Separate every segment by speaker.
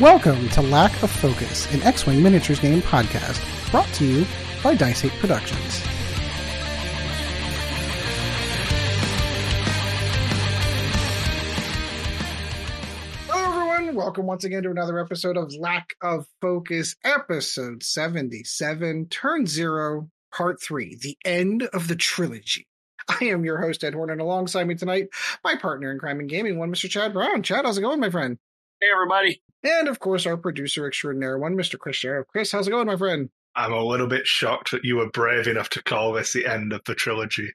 Speaker 1: Welcome to Lack of Focus, an X Wing miniatures game podcast brought to you by Dice 8 Productions. Hello, everyone. Welcome once again to another episode of Lack of Focus, episode 77, Turn Zero, Part 3, the end of the trilogy. I am your host, Ed Horn, and alongside me tonight, my partner in crime and gaming, one Mr. Chad Brown. Chad, how's it going, my friend?
Speaker 2: Hey, everybody.
Speaker 1: And of course, our producer extraordinaire, one Mr. Chris Sheriff. Chris, how's it going, my friend?
Speaker 3: I'm a little bit shocked that you were brave enough to call this the end of the trilogy.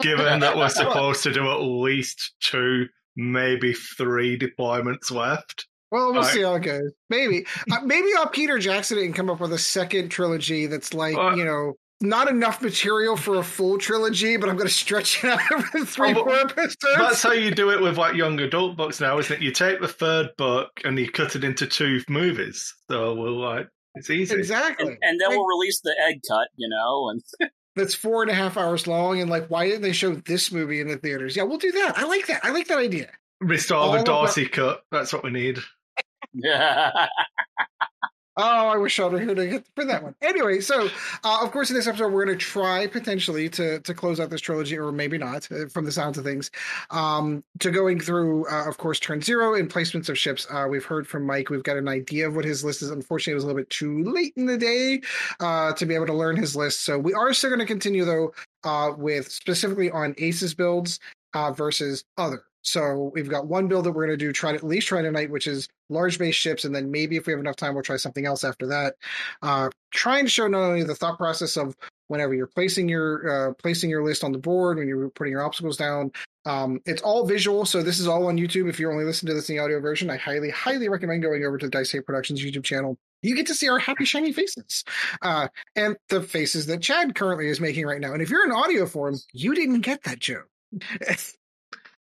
Speaker 3: Given that we're supposed to do at least two, maybe three deployments left.
Speaker 1: Well, we'll
Speaker 3: right.
Speaker 1: see how it goes. Maybe, uh, maybe I'll Peter Jackson and come up with a second trilogy that's like
Speaker 3: Uh,
Speaker 1: you know not enough material for a full trilogy, but I'm going to stretch it out over three,
Speaker 3: Oh,
Speaker 1: four
Speaker 3: but
Speaker 1: episodes.
Speaker 3: That's how you do it with like young adult books now, isn't it? You take the third book and you cut it into two movies. So we'll like it's easy.
Speaker 1: exactly.
Speaker 2: And, and then
Speaker 1: Like,
Speaker 2: we'll release the egg cut, you know, and
Speaker 1: that's four and a half hours long, and like, why didn't they show this movie in the theaters? Yeah, we'll do that. I like that. I like that idea.
Speaker 3: Restore
Speaker 1: all
Speaker 3: the
Speaker 1: Darcy
Speaker 3: Dorsey cut. That's what we need.
Speaker 1: Oh, I wish I would have hit for that one. Anyway, so uh, of course, in this episode, we're going to try potentially to to close out this trilogy, or maybe not, uh, from the sounds of things. Um, to going through, uh, of course, turn zero and placements of ships. Uh, we've heard from Mike. We've got an idea of what his list is. Unfortunately, it was a little bit too late in the day uh, to be able to learn his list. So we are still going to continue though uh, with specifically on Aces builds versus other. So we've got one build that we're going to do try to at least try tonight, which is large base ships, and then maybe if we have enough time, we'll try something else after that. Uh, trying to show not only the thought process of whenever you're placing your uh, placing your list on the board when you're putting your obstacles down. Um, it's all visual, so this is all on YouTube. If you're only listening to this in the audio version, I highly, highly recommend going over to the Dice Hate Productions YouTube channel. You get to see our happy, shiny faces, uh, and the faces that Chad currently is making right now. And if you're in audio form, you didn't get that joke.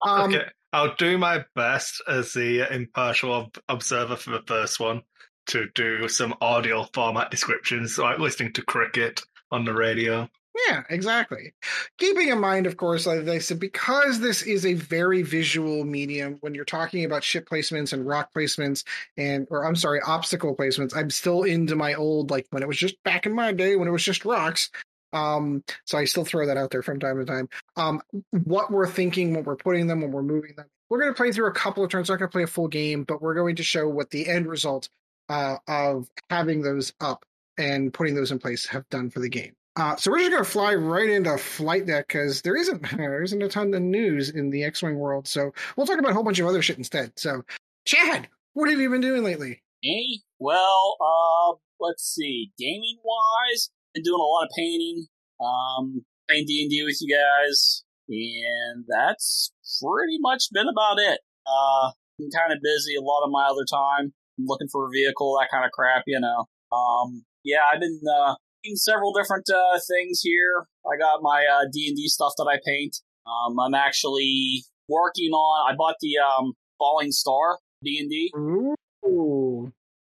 Speaker 1: um,
Speaker 3: okay, I'll do my best as the impartial ob- observer for the first one to do some audio format descriptions, like listening to cricket on the radio.
Speaker 1: Yeah, exactly. Keeping in mind, of course, like I said, because this is a very visual medium, when you're talking about ship placements and rock placements, and or I'm sorry, obstacle placements, I'm still into my old like when it was just back in my day when it was just rocks. Um, so I still throw that out there from time to time. Um, what we're thinking when we're putting them, when we're moving them, we're going to play through a couple of turns. Not going to play a full game, but we're going to show what the end result uh, of having those up and putting those in place have done for the game. Uh, so we're just going to fly right into flight deck because there isn't there isn't a ton of news in the X-wing world. So we'll talk about a whole bunch of other shit instead. So, Chad, what have you been doing lately?
Speaker 2: hey, well, uh, let's see. Gaming wise, been doing a lot of painting, um, playing D and D with you guys, and that's pretty much been about it. Uh, I'm kind of busy a lot of my other time. I'm looking for a vehicle, that kind of crap, you know. Um, yeah, I've been uh, doing several different uh, things here. I got my uh, D and D stuff that I paint. Um, I'm actually working on. I bought the um, Falling Star D and D,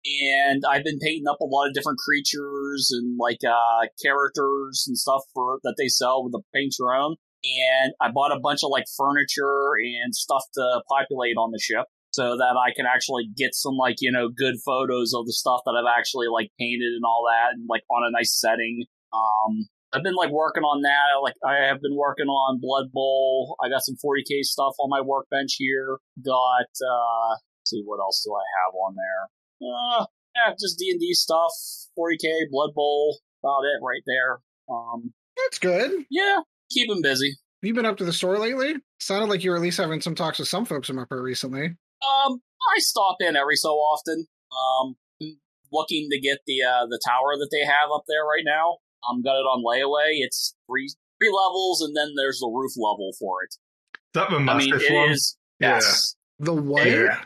Speaker 2: and I've been painting up a lot of different creatures and like uh, characters and stuff for that they sell with the paint your own. And I bought a bunch of like furniture and stuff to populate on the ship so that I can actually get some like you know good photos of the stuff that I've actually like painted and all that and like on a nice setting. Um, I've been like working on that. Like I have been working on Blood Bowl. I got some 40k stuff on my workbench here. Got uh, see what else do I have on there? Uh, yeah, just D and D stuff. 40k Blood Bowl. About it right there. Um,
Speaker 1: that's good.
Speaker 2: yeah, keep him busy.
Speaker 1: Have you been up to the store lately? Sounded like you were at least having some talks with some folks in Upper recently.
Speaker 2: Um, I stop in every so often. Um, looking to get the uh, the tower that they have up there right now. Um, got it on layaway. It's three three levels, and then there's the roof level for it.
Speaker 3: Is that the
Speaker 2: I mean,
Speaker 3: massive
Speaker 2: it
Speaker 3: one? Yeah.
Speaker 2: yes.
Speaker 1: The what?
Speaker 3: Yeah.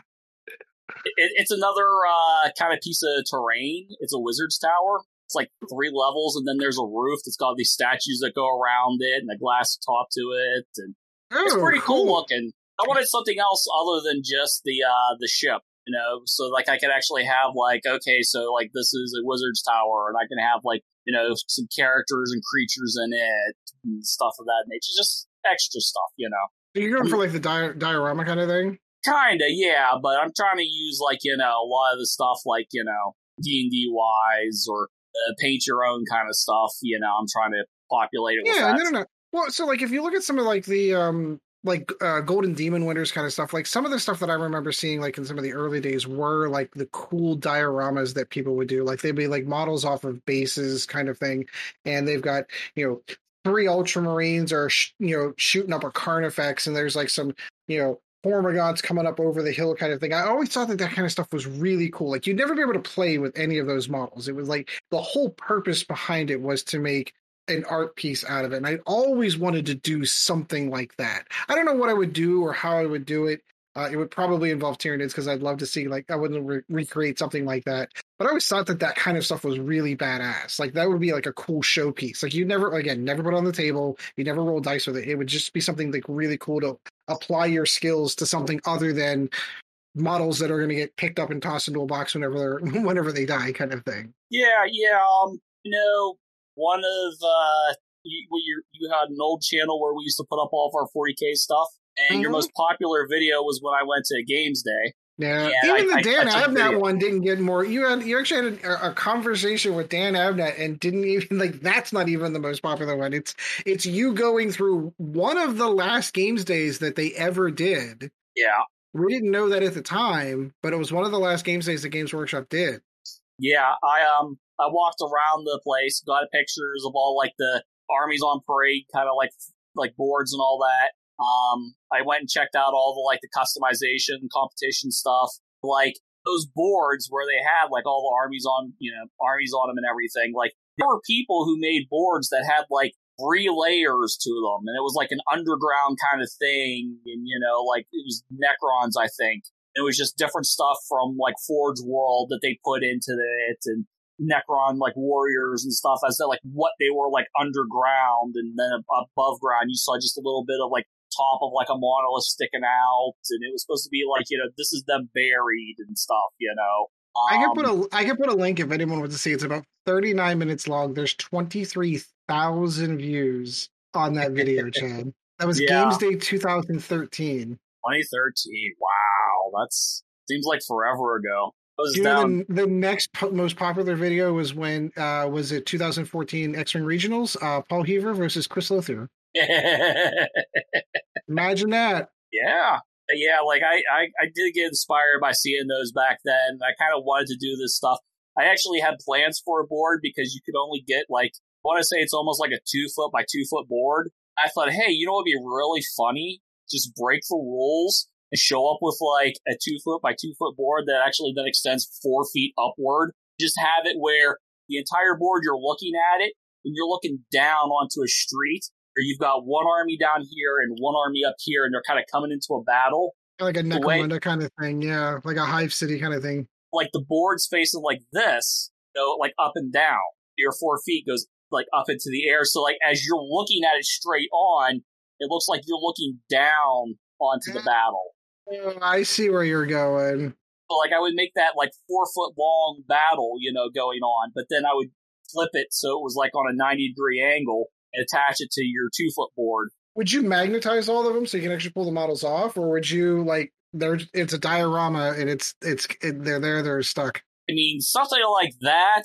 Speaker 2: It, it's another uh, kind of piece of terrain. It's a wizard's tower. It's like three levels, and then there's a roof that's got these statues that go around it, and a glass top to it, and it's
Speaker 1: Oh,
Speaker 2: pretty cool looking. I wanted something else other than just the uh the ship, you know, so like I could actually have like okay, so like this is a wizard's tower, and I can have like you know some characters and creatures in it and stuff of that nature, just extra stuff, you know.
Speaker 1: You're going for like the di- diorama kind of thing.
Speaker 2: Kinda, yeah, but I'm trying to use like you know a lot of the stuff like you know D and D wise or uh, paint your own kind of stuff. You know, I'm trying to populate it.
Speaker 1: Yeah, no, no, no. Well, so like if you look at some of like the um like uh, Golden Demon Winners kind of stuff, like some of the stuff that I remember seeing like in some of the early days were like the cool dioramas that people would do. Like they'd be like models off of bases kind of thing, and they've got you know three Ultramarines are sh- you know shooting up a Carnifex, and there's like some you know Hormagaunts coming up over the hill kind of thing. I always thought that that kind of stuff was really cool. Like you'd never be able to play with any of those models. It was like the whole purpose behind it was to make an art piece out of it. And I always wanted to do something like that. I don't know what I would do or how I would do it. Uh, it would probably involve Tyranids because I'd love to see like I wouldn't re- recreate something like that. But I always thought that that kind of stuff was really badass. Like that would be like a cool showpiece. Like you never again never put on the table. You never roll dice with it. It would just be something like really cool to apply your skills to something other than models that are going to get picked up and tossed into a box whenever they're whenever they die, kind of thing.
Speaker 2: Yeah, yeah. Um, you know, one of uh, you, you you had an old channel where we used to put up all of our 40k stuff, and your
Speaker 1: Mhm.
Speaker 2: most popular video was when I went to Games Day.
Speaker 1: Yeah,
Speaker 2: Yeah,
Speaker 1: even
Speaker 2: I-
Speaker 1: the Dan
Speaker 2: I took
Speaker 1: Abnett
Speaker 2: video.
Speaker 1: one didn't get more. You had you actually had a, a conversation with Dan Abnett and didn't even like. That's not even the most popular one. It's it's you going through one of the last games days that they ever did.
Speaker 2: Yeah,
Speaker 1: We didn't know that at the time, but it was one of the last games days that Games Workshop did.
Speaker 2: yeah. I um, I walked around the place, got pictures of all like the armies on parade, kind of like like boards and all that. Um, I went and checked out all the like the customization competition stuff, like those boards where they had like all the armies on, you know, armies on them and everything. Like there were people who made boards that had like three layers to them, and it was like an underground kind of thing, and you know, like it was Necrons, I think. It was just different stuff from like Forge World that they put into it, and Necron like warriors and stuff as to like what they were like underground, and then above ground you saw just a little bit of like top of like a monolith sticking out, and it was supposed to be like you know this is them buried and stuff, you know.
Speaker 1: I can
Speaker 2: Um,
Speaker 1: put a I can put a link if anyone wants to see. It's about thirty nine minutes long. There's twenty three thousand views on that video, Chad. That was
Speaker 2: Yeah.
Speaker 1: Games Day 2013.
Speaker 2: 2013. Wow, that's seems like forever ago.
Speaker 1: You know the, the next po- most popular video was when uh was it 2014 X Wing Regionals? Uh Paul Heaver versus Chris Lothar. Imagine that.
Speaker 2: yeah, yeah. Like I, I, I did get inspired by seeing those back then. I kind of wanted to do this stuff. I actually had plans for a board because you could only get like I want to say it's almost like a two foot by two foot board. I thought, hey, you know what would be really funny? Just break the rules and show up with like a two foot by two foot board that actually then extends four feet upward. Just have it where the entire board you're looking at it and you're looking down onto a street or you've got one army down here and one army up here and they're kind of coming into a battle.
Speaker 1: Like a Necromunda kind of thing, yeah. Like a Hive City kind of thing.
Speaker 2: Like the board's facing like this, you know, like up and down. Your four feet goes like up into the air. So like as you're looking at it straight on, it looks like you're looking down onto the battle.
Speaker 1: Oh, I see where you're going.
Speaker 2: So like I would make that like four foot long battle, you know, going on, but then I would flip it so it was like on a 90 degree angle and attach it to your two foot board.
Speaker 1: Would you magnetize all of them so you can actually pull the models off, or would you like there? It's a diorama and it's it's it, they're there they're stuck.
Speaker 2: I mean, something like that.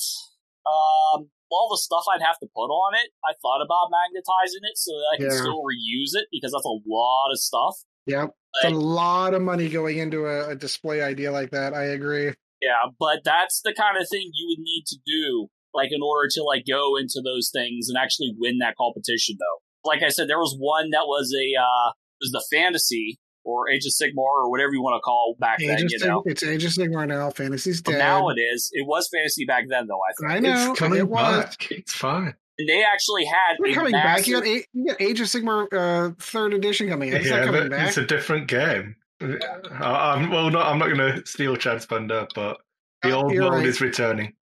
Speaker 2: Um, all the stuff I'd have to put on it, I thought about magnetizing it so that I can
Speaker 1: Yeah.
Speaker 2: still reuse it because that's a lot of stuff.
Speaker 1: Yeah, it's a lot of money going into a, a display idea like that. I agree.
Speaker 2: Yeah, but that's the kind of thing you would need to do, like in order to like go into those things and actually win that competition. Though, like I said, there was one that was a uh, was the fantasy or Age of Sigmar or whatever you want to call back
Speaker 1: Age
Speaker 2: then. You
Speaker 1: Sig-
Speaker 2: know,
Speaker 1: it's Age of Sigmar now. Fantasy's
Speaker 2: but
Speaker 1: dead.
Speaker 2: now it is. It was fantasy back then, though. I think.
Speaker 1: I know
Speaker 3: it's coming
Speaker 1: it was.
Speaker 3: back. It's fine.
Speaker 2: And they actually had
Speaker 1: We're
Speaker 2: a
Speaker 1: coming
Speaker 2: massive,
Speaker 1: back. You got, A- you got Age of Sigmar uh, third edition coming. It's
Speaker 3: yeah,
Speaker 1: not coming back.
Speaker 3: it's a different game. I, am well, not. I'm not going to steal Chad's thunder, but the
Speaker 1: Uh,
Speaker 3: old world
Speaker 1: right.
Speaker 3: is returning.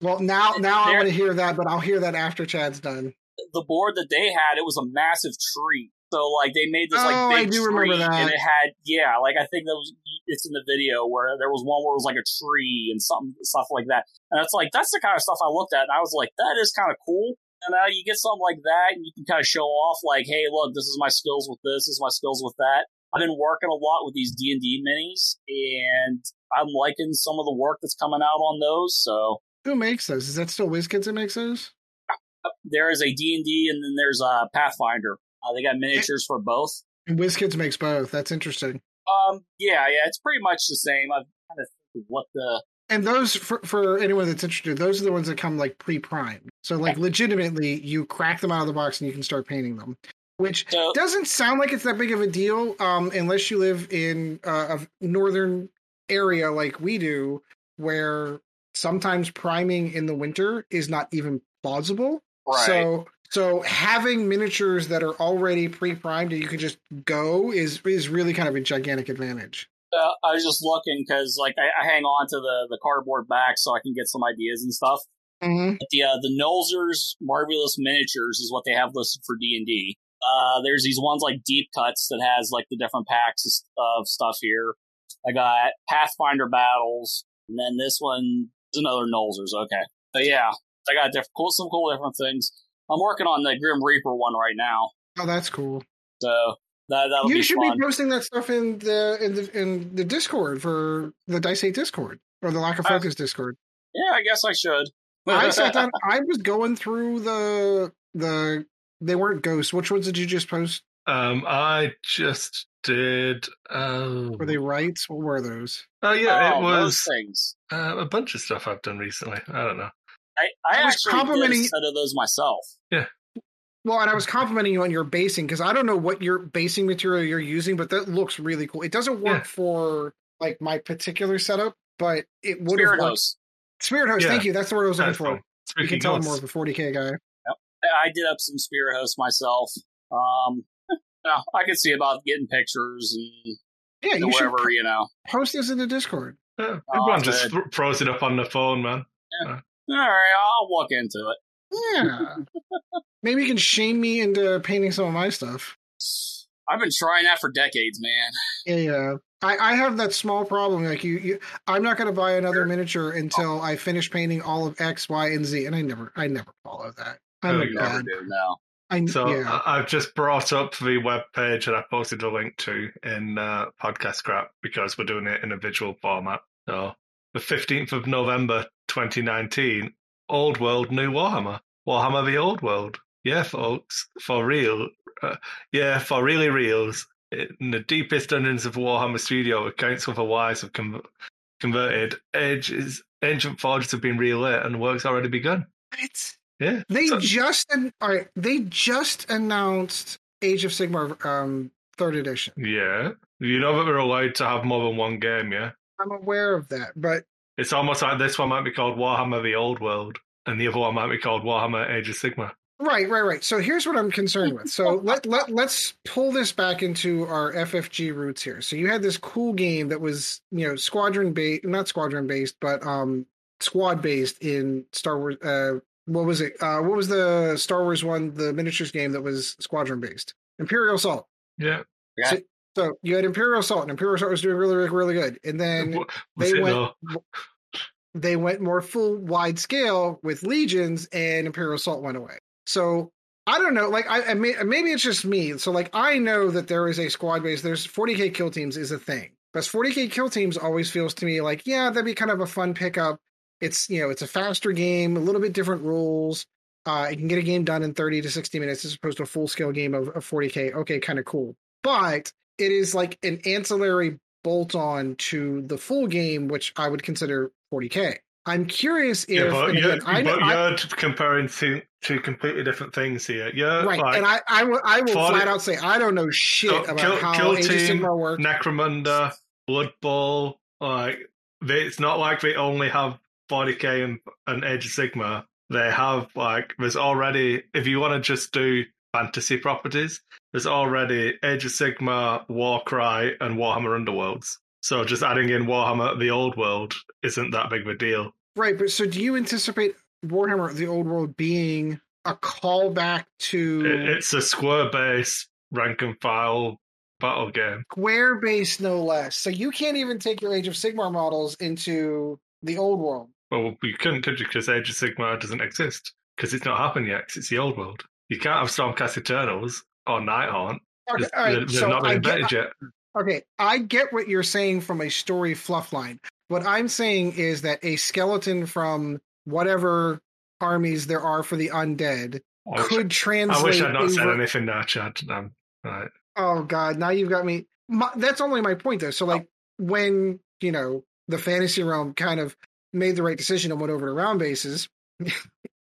Speaker 1: Well, now now I want to hear that, but I'll hear that after Chad's done.
Speaker 2: the board that they had, it was a massive tree. So like they made this like
Speaker 1: Oh, I
Speaker 2: big
Speaker 1: do
Speaker 2: tree,
Speaker 1: remember that.
Speaker 2: and it had yeah, like I think that was it's in the video where there was one where it was like a tree and something stuff like that. And it's like that's the kind of stuff I looked at, and I was like, that is kind of cool. And now you get something like that, and you can kind of show off like, hey, look, this is my skills with this, this is my skills with that. I've been working a lot with these D and D minis, and I'm liking some of the work that's coming out on those. So
Speaker 1: Who makes those? Is that still WizKids that makes those?
Speaker 2: there is a D and D, and then there's a Pathfinder. Uh, they got miniatures for both.
Speaker 1: And WizKids makes both. That's interesting.
Speaker 2: Um, yeah, yeah, it's pretty much the same. I've kind of think of what the
Speaker 1: And those, for, for anyone that's interested, those are the ones that come like pre-primed. So like legitimately, you crack them out of the box and you can start painting them. Which
Speaker 2: so,
Speaker 1: doesn't sound like it's that big of a deal, um, unless you live in uh, a northern area like we do, where sometimes priming in the winter is not even plausible.
Speaker 2: right.
Speaker 1: So so having miniatures that are already pre-primed and you can just go is is really kind of a gigantic advantage.
Speaker 2: uh, I was just looking because like I, I hang on to the the cardboard back so I can get some ideas and stuff.
Speaker 1: Mm-hmm.
Speaker 2: But the uh, the Nolzur's marvelous miniatures is what they have listed for D and D. Uh, there's these ones like Deep Cuts that has like the different packs of stuff here. I got Pathfinder battles, and then this one is another Nolzur's. Okay, but yeah, I got different, cool, some cool different things. I'm working on the Grim Reaper one right now,
Speaker 1: Oh, that's cool.
Speaker 2: so that that'll
Speaker 1: you
Speaker 2: be
Speaker 1: should
Speaker 2: fun.
Speaker 1: be posting that stuff in the in the in the Discord for the Dice Eight Discord or the Lack of
Speaker 2: Uh,
Speaker 1: Focus Discord.
Speaker 2: yeah, I guess I should.
Speaker 1: I sat down. I was going through the the. They weren't ghosts. Which ones did you just post?
Speaker 3: Um, I just did. Uh,
Speaker 1: Were they rights? What were those?
Speaker 3: oh yeah,
Speaker 2: oh,
Speaker 3: it was
Speaker 2: things.
Speaker 3: uh, a bunch of stuff I've done recently. I don't know.
Speaker 2: I, I
Speaker 1: I was
Speaker 2: actually did a
Speaker 1: complimenting-
Speaker 2: set of those myself. Yeah.
Speaker 1: Well, and I was complimenting you on your basing because I don't know what your basing material you're using, but that looks really cool. It doesn't work
Speaker 3: Yeah.
Speaker 1: for like my particular setup, but it would
Speaker 2: Spirit
Speaker 1: have worked.
Speaker 2: Host.
Speaker 1: Spirit Host,
Speaker 3: Yeah.
Speaker 1: thank you. That's the word I was looking
Speaker 3: That's
Speaker 1: for.
Speaker 3: cool.
Speaker 1: You can tell I'm more of a 40k guy. Yep.
Speaker 2: I did up some Spirit Host myself. Um, no, I could see about getting pictures and
Speaker 1: Yeah, you should
Speaker 2: whatever, you know.
Speaker 1: post this in the Discord.
Speaker 3: Yeah,
Speaker 2: Oh,
Speaker 3: everyone just th- throws it up on the phone, man. Uh.
Speaker 2: All right, I'll look into it.
Speaker 1: Yeah. Maybe you can shame me into painting some of my stuff.
Speaker 2: I've been trying that for decades, man.
Speaker 1: Yeah, yeah. I, I have that small problem. Like you, you I'm not going to buy another miniature until I finish painting all of X, Y, and Z, and I never, I never follow that. I'm
Speaker 3: Oh,
Speaker 1: a
Speaker 3: you
Speaker 2: Never
Speaker 1: bad.
Speaker 2: do now.
Speaker 1: I
Speaker 3: So
Speaker 1: yeah.
Speaker 3: I- I've just brought up the web page that I posted a link to in uh, podcast scrap because we're doing it in a visual format. So the 15th of November 2019, Old World New Warhammer. Warhammer the Old World. Yeah, folks, for real. Uh, yeah, for really reals. In the deepest dungeons of Warhammer Studio, accounts of the wise have con- converted. Age is, ancient forges have been relit and work's already begun.
Speaker 1: What?
Speaker 3: Yeah.
Speaker 1: They
Speaker 3: So-
Speaker 1: just all right. They just announced Age of Sigmar um, third edition.
Speaker 3: Yeah. You know that we're allowed to have more than one game, yeah?
Speaker 1: I'm aware of that, but
Speaker 3: It's almost like this one might be called Warhammer the Old World, and the other one might be called Warhammer Age of Sigmar.
Speaker 1: right, right, right. So here's what I'm concerned with. So let let let's pull this back into our FFG roots here. So you had this cool game that was you know squadron based, not squadron based, but um squad based in Star Wars. Uh, what was it? Uh, what was the Star Wars one? The miniatures game that was squadron based. Imperial Assault.
Speaker 3: Yeah.
Speaker 2: Yeah.
Speaker 1: So, so you had Imperial Assault, and Imperial Assault was doing really, really, really good. And then
Speaker 3: Was
Speaker 1: they went
Speaker 3: though?
Speaker 1: they went more full wide scale with legions and imperial assault went away so i don't know like i, I may, maybe it's just me so like i know that there is a squad base there's 40k kill teams is a thing but 40k kill teams always feels to me like yeah that'd be kind of a fun pickup it's you know it's a faster game a little bit different rules uh, you can get a game done in 30 to 60 minutes as opposed to a full scale game of, of 40k okay kind of cool but it is like an ancillary bolt on to the full game which i would consider 40k i'm curious if
Speaker 3: Yeah, but, you're,
Speaker 1: again, I,
Speaker 3: but
Speaker 1: I-
Speaker 3: you're comparing two, two completely different things here. You're
Speaker 1: right
Speaker 3: like
Speaker 1: and i i will, I will
Speaker 3: 40
Speaker 1: flat out say i don't know shit
Speaker 3: So,
Speaker 1: about
Speaker 3: kill-
Speaker 1: how
Speaker 3: kill
Speaker 1: age
Speaker 3: team, Necromunda, Blood Bowl. Like, they, it's not like they only have 40k and, and Age of Sigmar. They have, like, there's already, if you want to just do fantasy properties, there's already Age of Sigmar, Warcry, and Warhammer Underworlds. So just adding in Warhammer the Old World isn't that big of a deal.
Speaker 1: right but so do you anticipate warhammer the old world being a callback to
Speaker 3: It, it's a square base rank and file battle game.
Speaker 1: square based no less so you can't even take your age of sigmar models into the old world
Speaker 3: Well, you couldn't, could you? Because Age of Sigmar doesn't exist. Because it's not happened yet, it's the old world. You can't have Stormcast Eternals or Nighthaunt.
Speaker 1: okay,
Speaker 3: They're, they're
Speaker 1: so
Speaker 3: not
Speaker 1: I get,
Speaker 3: invented yet.
Speaker 1: Okay, I get what you're saying from a story fluff line. What I'm saying is that a skeleton from whatever armies there are for the undead
Speaker 3: I wish,
Speaker 1: could translate.
Speaker 3: I wish I'd not said anything there, Chad. Um, right.
Speaker 1: Oh God! Now you've got me. My, that's only my point, though. So, like, when you know the fantasy realm kind of made the right decision and went over to round bases.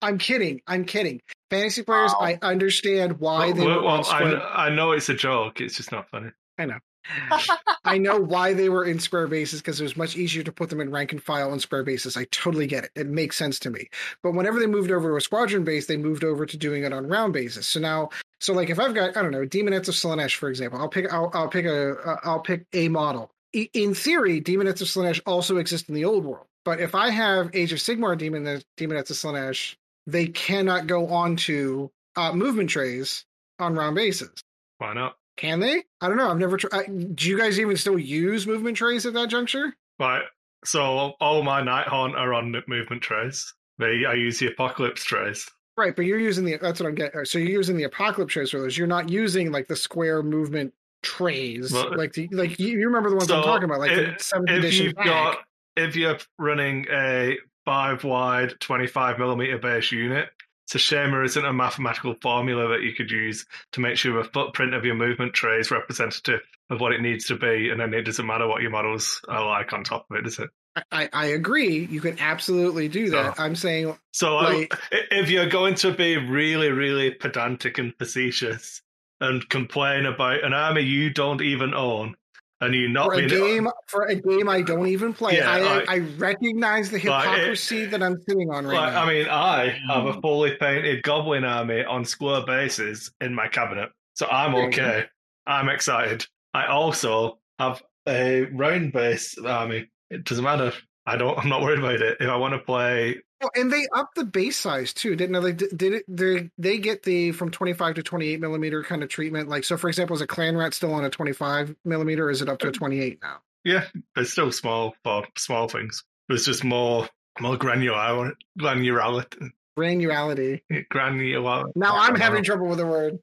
Speaker 1: I'm kidding. I'm kidding. Fantasy players,
Speaker 2: Wow.
Speaker 1: I understand why they
Speaker 3: well,
Speaker 1: were
Speaker 3: well, I, I know it's a joke. It's just not funny.
Speaker 1: I know I know why they were in square bases because it was much easier to put them in rank and file on square bases. I totally get it. It makes sense to me. But whenever they moved over to a squadron base, they moved over to doing it on round bases. So now, so like if I've got I don't know Daemonettes of Slaanesh, for example, I'll pick I'll, I'll pick a uh, I'll pick a model. In theory, Daemonettes of Slaanesh also exist in the old world. But if I have Age of Sigmar Demon Daemonettes of Slaanesh, they cannot go onto uh, movement trays on round bases.
Speaker 3: Why not?
Speaker 1: Can they? I don't know. I've never tried. Do you guys even still use movement trays at that juncture?
Speaker 3: Right. So all my Nighthaunt are on movement trays. They, I use the Apocalypse trays.
Speaker 1: Right, but you're using the. That's what I'm getting. So you're using the apocalypse trays for those. You're not using like the square movement trays,
Speaker 3: Well,
Speaker 1: like the like you, you remember the ones
Speaker 3: so
Speaker 1: I'm talking about, like the
Speaker 3: if-
Speaker 1: seventh
Speaker 3: If
Speaker 1: edition.
Speaker 3: you've
Speaker 1: pack.
Speaker 3: got, if you're running a five wide, 25 millimeter base unit, it's a shame there isn't a mathematical formula that you could use to make sure the footprint of your movement tray is representative of what it needs to be, and then it doesn't matter what your models are like on top of it, does it?
Speaker 1: I, I agree. You can absolutely do that. I'm saying
Speaker 3: So
Speaker 1: Like-
Speaker 3: I- if you're going to be really, really pedantic and facetious and complain about an army you don't even own, and you not
Speaker 1: for a
Speaker 3: being uh,
Speaker 1: game for a game I don't even play,
Speaker 3: Yeah,
Speaker 1: I
Speaker 3: like-
Speaker 1: I recognize the
Speaker 3: Like, it-
Speaker 1: hypocrisy that I'm sitting on right
Speaker 3: Like,
Speaker 1: now.
Speaker 3: I mean, I have a hmm. fully painted goblin army on square bases in my cabinet, so I'm
Speaker 1: There you go.
Speaker 3: okay. I'm excited. I also have a round base army. It doesn't matter. I don't. I'm not worried about it. If I want to play,
Speaker 1: Oh, and they upped the base size too, didn't they? Did, did it? They they get the from twenty five to twenty eight millimeter kind of treatment. Like so, for example, is a clan rat still on a twenty five millimeter? Or is it up to a uh, twenty eight now?
Speaker 3: yeah, it's still small but small things. There's just more more granular granularity.
Speaker 1: Granularity.
Speaker 3: Granular.
Speaker 1: Now I'm having trouble with the word.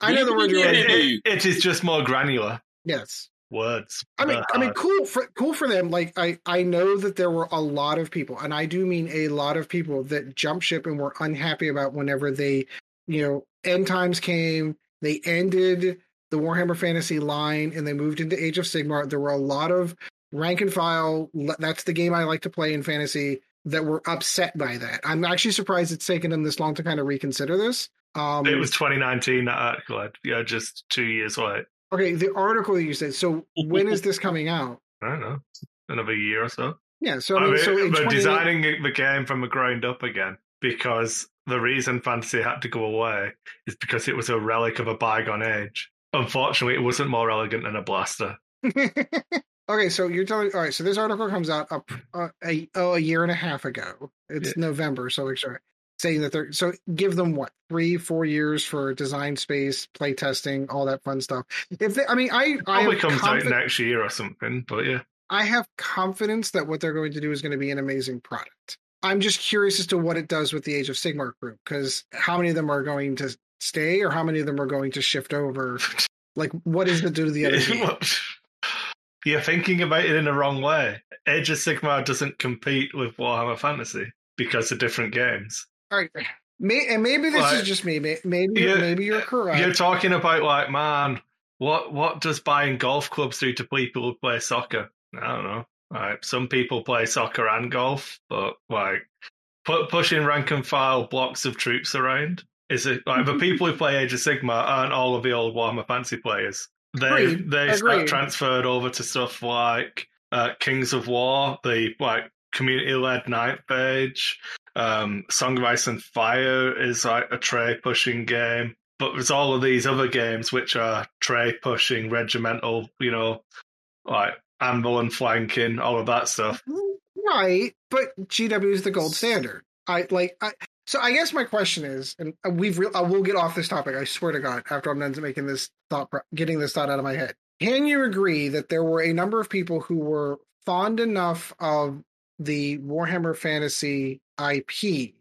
Speaker 1: I know the word you're
Speaker 3: It, it- it is just more granular
Speaker 1: Yes.
Speaker 3: Words.
Speaker 1: I mean,
Speaker 3: Uh,
Speaker 1: I mean, cool for cool for them. Like, I I know that there were a lot of people, and I do mean a lot of people that jumped ship and were unhappy about whenever they, you know, end times came. They ended the Warhammer Fantasy line and they moved into Age of Sigmar. There were a lot of rank and file. That's the game I like to play in fantasy. That were upset by that. I'm actually surprised it's taken them this long to kind of reconsider this. Um,
Speaker 3: it was 2019 that article. Yeah, just two years late.
Speaker 1: Okay. The article that you said. So mm-hmm. when is this coming out?
Speaker 3: I don't know, another year or so.
Speaker 1: Yeah. So I
Speaker 3: I
Speaker 1: mean,
Speaker 3: mean,
Speaker 1: so in
Speaker 3: they're
Speaker 1: 20
Speaker 3: designing the game from the ground up again because the reason fantasy had to go away is because it was a relic of a bygone age. Unfortunately, it wasn't more elegant than a blaster.
Speaker 1: okay, so you're telling. All right, so this article comes out a oh a year and a half ago. It's
Speaker 3: Yeah.
Speaker 1: November, so like, sorry, saying that they're so give them what three, four years for design space, play testing, all that fun stuff. If they, I mean, I I
Speaker 3: Probably
Speaker 1: have,
Speaker 3: comes
Speaker 1: confi-
Speaker 3: out next year or something, but yeah.
Speaker 1: I have confidence that what they're going to do is going to be an amazing product. I'm just curious as to what it does with the Age of Sigmar group because how many of them are going to stay or how many of them are going to shift over? Like, what does it do to the other?
Speaker 3: You're thinking about it in the wrong way. Age of Sigmar doesn't compete with Warhammer Fantasy because they're different games.
Speaker 1: All right. May, and maybe this
Speaker 3: Like,
Speaker 1: is just me. May- Maybe
Speaker 3: Yeah,
Speaker 1: maybe you're correct.
Speaker 3: You're talking about like, man, what what does buying golf clubs do to people who play soccer? I don't know. Like, some people play soccer and golf, but like pu- pushing rank and file blocks of troops around is it like the people who play Age of Sigmar aren't all of the old Warhammer Fantasy players. They
Speaker 1: Agreed,
Speaker 3: they
Speaker 1: agreed.
Speaker 3: transferred over to stuff like uh, Kings of War, the like community led Ninth Age. Um, Song of Ice and Fire is like a tray pushing game, but there's all of these other games which are tray pushing, regimental, you know, like anvil and flanking, all of that stuff. Mm-hmm.
Speaker 1: right, but GW is the gold standard. I like. I, so I guess my question is, and uh, we've real. Uh, I will get off this topic. I swear to God, after I'm done making this thought, getting this thought out of my head. Can you agree that there were a number of people who were fond enough of the Warhammer Fantasy IP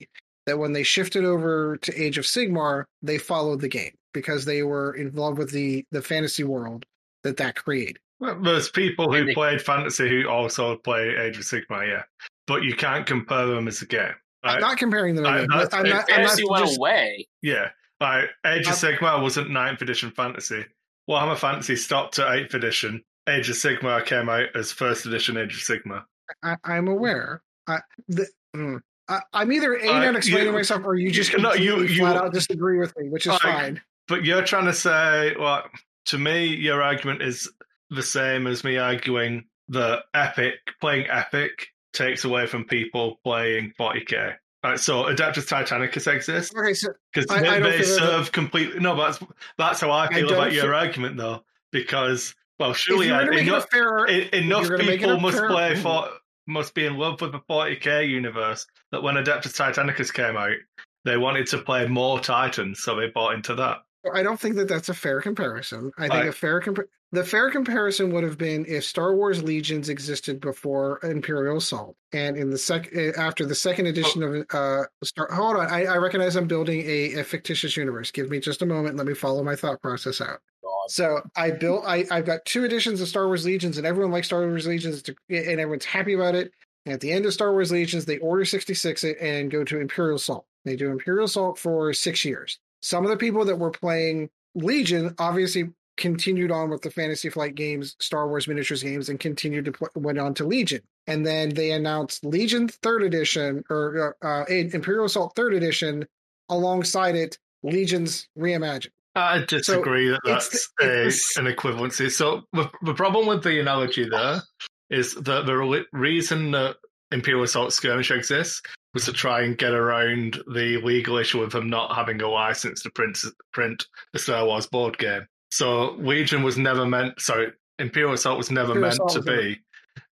Speaker 1: that when they shifted over to Age of Sigmar, they followed the game because they were in love with the the fantasy world that that created.
Speaker 3: Well, There's people who
Speaker 2: they-
Speaker 3: played fantasy who also play Age of Sigmar, yeah, but you can't compare them as a game.
Speaker 1: I'm not comparing them.
Speaker 3: I-
Speaker 1: again,
Speaker 3: that's-
Speaker 1: but I'm not. I'm
Speaker 2: Fantasy
Speaker 1: not
Speaker 2: went away.
Speaker 3: Yeah, like Age of Sigmar wasn't 9th edition fantasy. Warhammer Fantasy stopped at 8th edition. Age of Sigmar came out as first edition Age of Sigmar.
Speaker 1: I, I'm aware. I, the, mm, I, I'm either a
Speaker 3: Uh,
Speaker 1: not explaining
Speaker 3: you-
Speaker 1: myself, or you just
Speaker 3: no, you- you-
Speaker 1: flat out disagree with me, which is
Speaker 3: Like,
Speaker 1: fine.
Speaker 3: But you're trying to say, well, to me, your argument is the same as me arguing that Epic, playing Epic, takes away from people playing 40k. Right, so Adeptus Titanicus exists
Speaker 1: Okay, so
Speaker 3: because
Speaker 1: I-
Speaker 3: they,
Speaker 1: I don't
Speaker 3: they
Speaker 1: feel that-
Speaker 3: serve completely. No, but that's, that's how I
Speaker 1: I
Speaker 3: feel
Speaker 1: don't
Speaker 3: about your
Speaker 1: feel-
Speaker 3: argument, though. Because, well, surely I,
Speaker 1: going to make it a
Speaker 3: enough, enough
Speaker 1: you're gonna make it
Speaker 3: people must play for must be in love with the 40k universe that when Adeptus Titanicus came out, they wanted to play more Titans, so they bought into that.
Speaker 1: I don't think that that's a fair comparison. I think a fair compa- the fair comparison would have been if Star Wars Legions existed before Imperial Assault, and in the sec eh, after the second edition of uh Star. Hold on, I, I recognize I'm building a, a fictitious universe. Give me just a moment. Let me follow my thought process out. So I built. I I've got two editions of Star Wars Legions, and everyone likes Star Wars Legions, and everyone's happy about it. And at the end of Star Wars Legions, they order 66 it and go to Imperial Assault. They do Imperial Assault for six years. Some of the people that were playing Legion obviously continued on with the Fantasy Flight games, Star Wars miniatures games, and continued to play, went on to Legion. And then they announced Legion Third Edition or uh, uh, Imperial Assault Third Edition alongside it, Legions Reimagined.
Speaker 3: I disagree that
Speaker 1: it's
Speaker 3: that's
Speaker 1: the-
Speaker 3: a, an equivalency. So the, the problem with the analogy there is that the re- reason that Imperial Assault Skirmish exists was to try and get around the legal issue of them not having a license to print print the Star Wars board game. So Legion was never meant. Sorry, Imperial Assault was never
Speaker 1: Imperial
Speaker 3: meant
Speaker 1: Assault
Speaker 3: to be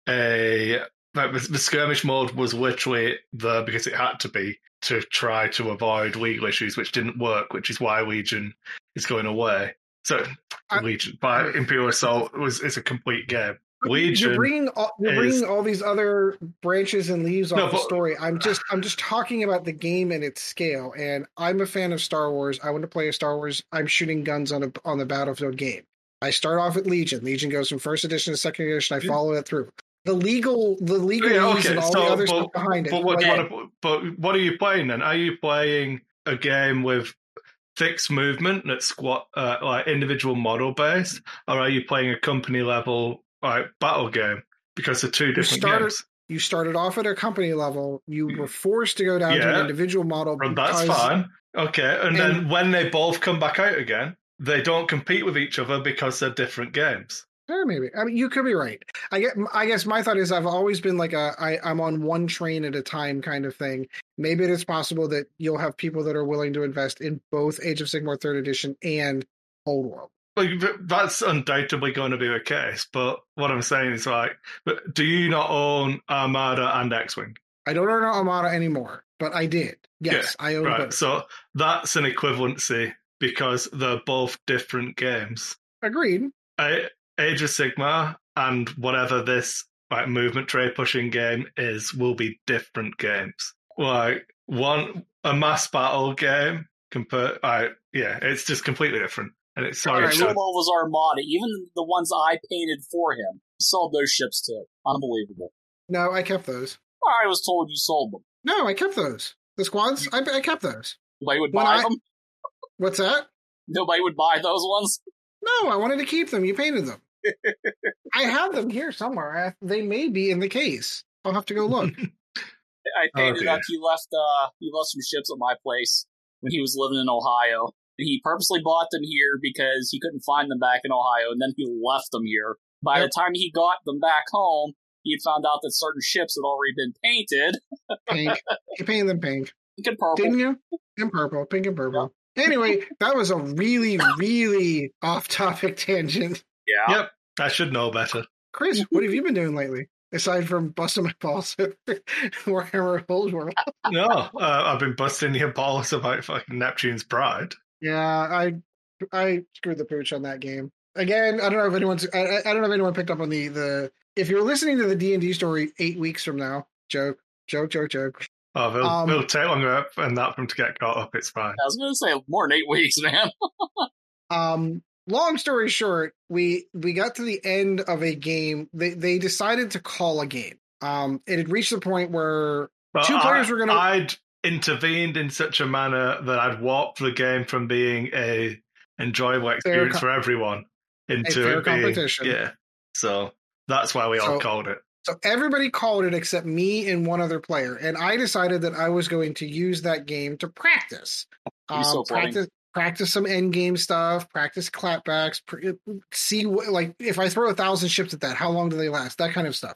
Speaker 3: a. Like the, the skirmish mode was literally there because it had to be to try to avoid legal issues, which didn't work, which is why Legion is going away. So
Speaker 1: I-
Speaker 3: Legion, by Imperial Assault was is a complete game. Legion
Speaker 1: You're bringing all, you're
Speaker 3: is-
Speaker 1: bringing all these other branches and leaves off
Speaker 3: No,
Speaker 1: the story. I'm just I'm just talking about the game and its scale. And I'm a fan of Star Wars. I want to play a Star Wars. I'm shooting guns on a on the battlefield game. I start off with Legion. Legion goes from first edition to second edition. I follow it through. The legal the legal
Speaker 3: Yeah,
Speaker 1: and all the other stuff behind it.
Speaker 3: But what,
Speaker 1: like-
Speaker 3: you wanna- but what are you playing then? Are you playing a game with fixed movement that's squat uh, like individual model based, or are you playing a company level like battle game? Because they're two different
Speaker 1: started-
Speaker 3: games.
Speaker 1: you started off at a company level. You were forced to go down to an individual model.
Speaker 3: Well, that's fine. Okay, and,
Speaker 1: And-
Speaker 3: then when they both come back out again, they don't compete with each other because they're different games.
Speaker 1: Eh, maybe. I mean, you could be right. I get. I guess my thought is I've always been like a I, I'm on one train at a time kind of thing. Maybe it is possible that you'll have people that are willing to invest in both Age of Sigmar Third Edition and Old World.
Speaker 3: Like that's undoubtedly going to be the case. But what I'm saying is like, but do you not own Armada and X-wing?
Speaker 1: I don't own Armada anymore, but I did. Yes, I own
Speaker 3: Right.
Speaker 1: both.
Speaker 3: So that's an equivalency because they're both different games.
Speaker 1: Agreed.
Speaker 3: I, Age of Sigmar and whatever this like movement trade pushing game is will be different games. Like one a mass battle game compared, uh, yeah, it's just completely different. And it's sorry,
Speaker 1: Alright,
Speaker 3: Sean.
Speaker 2: Sold all of Armada, even the ones I painted for him. Sold those ships too. Unbelievable.
Speaker 1: No, I kept those.
Speaker 2: I was told you sold them.
Speaker 1: No, I kept those. The squads, I, I kept those.
Speaker 2: Nobody would
Speaker 1: When
Speaker 2: buy
Speaker 1: I-
Speaker 2: them.
Speaker 1: What's that?
Speaker 2: Nobody would buy those ones.
Speaker 1: No, I wanted to keep them. You painted them. I have them here somewhere. I, they may be in the case. I'll have to go look.
Speaker 2: I painted
Speaker 3: Okay.
Speaker 2: up. He left. Uh, he left some ships at my place when he was living in Ohio. He purposely bought them here because he couldn't find them back in Ohio, and then he left them here. By
Speaker 1: Yep.
Speaker 2: the time he got them back home, he had found out that certain ships had already been painted.
Speaker 1: pink. You painted them pink.
Speaker 2: Pink and purple.
Speaker 1: Didn't you? In purple, pink and purple. Anyway, that was a really, really off-topic tangent.
Speaker 2: Yeah.
Speaker 3: Yep, I should know better.
Speaker 1: Chris, what have you been doing lately? Aside from busting my balls at Warhammer Old World.
Speaker 3: No, uh, I've been busting your balls about fucking Neptune's Pride.
Speaker 1: Yeah, I I screwed the pooch on that game. Again, I don't know if anyone's I, I I don't know if anyone picked up on the the if you're listening to the D and D story eight weeks from now, joke, joke, joke, joke.
Speaker 3: Oh, they'll,
Speaker 1: Um,
Speaker 3: they'll take longer than that for them to get caught up. It's fine.
Speaker 2: I was going to say more than eight weeks, man.
Speaker 1: Um, long story short, we we got to the end of a game. They they decided to call a game. Um, it had reached the point where
Speaker 3: Well,
Speaker 1: Two players
Speaker 3: I,
Speaker 1: were gonna-
Speaker 3: I'd intervened in such a manner that I'd warped the game from being a enjoyable experience
Speaker 1: co-
Speaker 3: for everyone into
Speaker 1: fair
Speaker 3: being
Speaker 1: competition.
Speaker 3: yeah. So that's why we all called it.
Speaker 1: So everybody called it except me and one other player, and I decided that I was going to use that game to practice,
Speaker 2: You're so um,
Speaker 1: practice, practice some end game stuff, practice clapbacks, pr- uh, see what, like if I throw a thousand ships at that, how long do they last? That kind of stuff.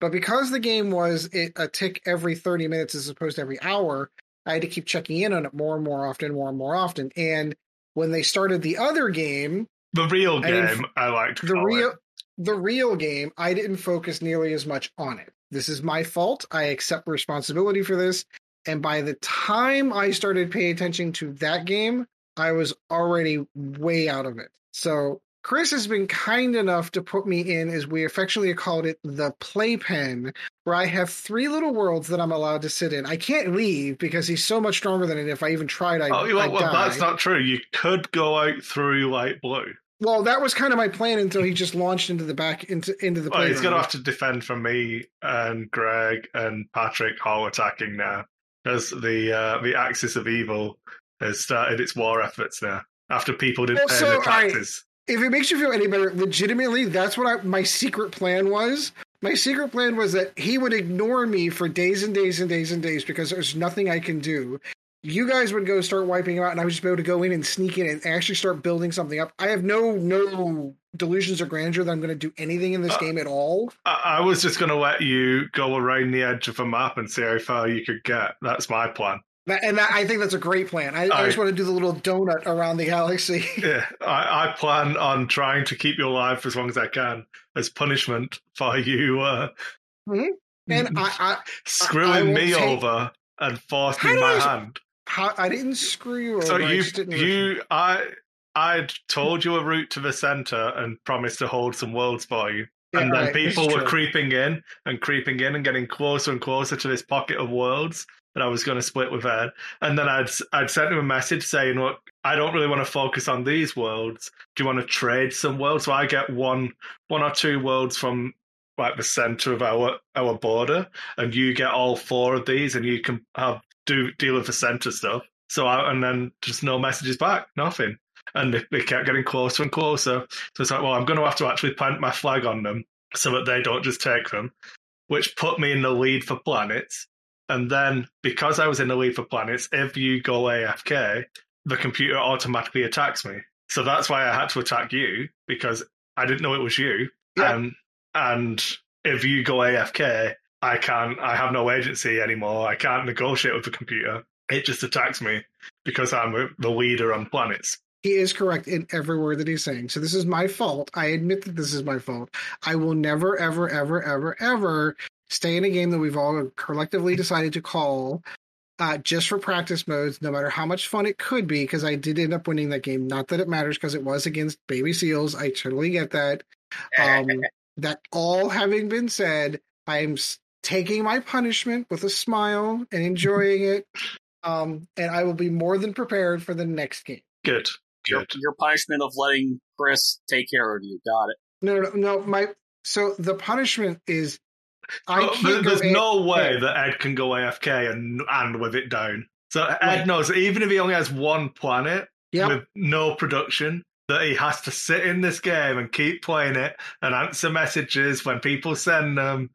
Speaker 1: But because the game was it, a tick every thirty minutes as opposed to every hour, I had to keep checking in on it more and more often, more and more often. And when they started the other game,
Speaker 3: The real game, I like to
Speaker 1: the real
Speaker 3: it.
Speaker 1: The real game i didn't focus nearly as much on it this is my fault i accept responsibility for this and by the time i started paying attention to that game i was already way out of it so chris has been kind enough to put me in as we affectionately called it the playpen where i have three little worlds that i'm allowed to sit in i can't leave because he's so much stronger than it if i even tried i
Speaker 3: Oh, well,
Speaker 1: I'd
Speaker 3: well,
Speaker 1: die.
Speaker 3: that's not true. You could go out through light blue.
Speaker 1: Well that was kind of my plan until he just launched into the back into into the
Speaker 3: Well, he's going to have to defend from me and Greg and Patrick all attacking now, as the uh, the axis of evil has started its war efforts now. After people didn't
Speaker 1: Well,
Speaker 3: pay
Speaker 1: so,
Speaker 3: their
Speaker 1: all right.
Speaker 3: taxes.
Speaker 1: if it makes you feel any better, legitimately, that's what I, my secret plan was. My secret plan was that he would ignore me for days and days and days and days because there's nothing I can do. You guys would go start wiping out, and I would just be able to go in and sneak in and actually start building something up. I have no no delusions or grandeur that I'm going to do anything in this
Speaker 3: Uh,
Speaker 1: game at all.
Speaker 3: I, I was just going to let you go around the edge of a map and see how far you could get. That's my plan.
Speaker 1: That- And that, I think that's a great plan. I, I
Speaker 3: I-
Speaker 1: just want to do the little donut around the galaxy.
Speaker 3: Yeah, I, I plan on trying to keep you alive for as long as I can as punishment for you uh,
Speaker 1: Mhm. and I, I,
Speaker 3: screwing me
Speaker 1: take-
Speaker 3: over and forcing my hand.
Speaker 1: How, I didn't screw you over.
Speaker 3: So
Speaker 1: I
Speaker 3: you,
Speaker 1: just didn't-
Speaker 3: you, I, I'd told you a route to the center and promised to hold some worlds for you.
Speaker 1: Yeah,
Speaker 3: and then
Speaker 1: right,
Speaker 3: people were
Speaker 1: true.
Speaker 3: creeping in and creeping in and getting closer and closer to this pocket of worlds that I was going to split with Ed. And then I'd I'd sent him a message saying, "Look, I don't really want to focus on these worlds. Do you want to trade some worlds? So I get one one or two worlds from like the center of our our border, and you get all four of these, and you can have do deal with the center stuff. So I, and then just no messages back, nothing. And they, they kept getting closer and closer. So it's like, well, I'm going to have to actually plant my flag on them so that they don't just take them, which put me in the lead for planets. And then because I was in the lead for planets, if you go AFK, the computer automatically attacks me. So that's why I had to attack you because I didn't know it was you.
Speaker 1: Yeah.
Speaker 3: And and if you go AFK, I can't. I have no agency anymore. I can't negotiate with the computer. It just attacks me because I'm the leader on planets.
Speaker 1: He is correct in every word that he's saying. So this is my fault. I admit that this is my fault. I will never, ever, ever, ever, ever stay in a game that we've all collectively decided to call uh, just for practice modes, no matter how much fun it could be, because I did end up winning that game. Not that it matters, because it was against Baby Seals. I totally get that. Um, that all having been said, I am s- taking my punishment with a smile and enjoying it. Um, and I will be more than prepared for the next game.
Speaker 3: Good.
Speaker 2: Your,
Speaker 3: Good.
Speaker 2: your punishment of letting Chris take care of you. Got it.
Speaker 1: No, no, no. My so the punishment is I
Speaker 3: Oh,
Speaker 1: can't
Speaker 3: there-
Speaker 1: go
Speaker 3: there's
Speaker 1: A-
Speaker 3: no way that Ed can go AFK and and with it down. So Ed
Speaker 1: Right.
Speaker 3: knows that even if he only has one planet
Speaker 1: Yep.
Speaker 3: with no production, that he has to sit in this game and keep playing it and answer messages when people send them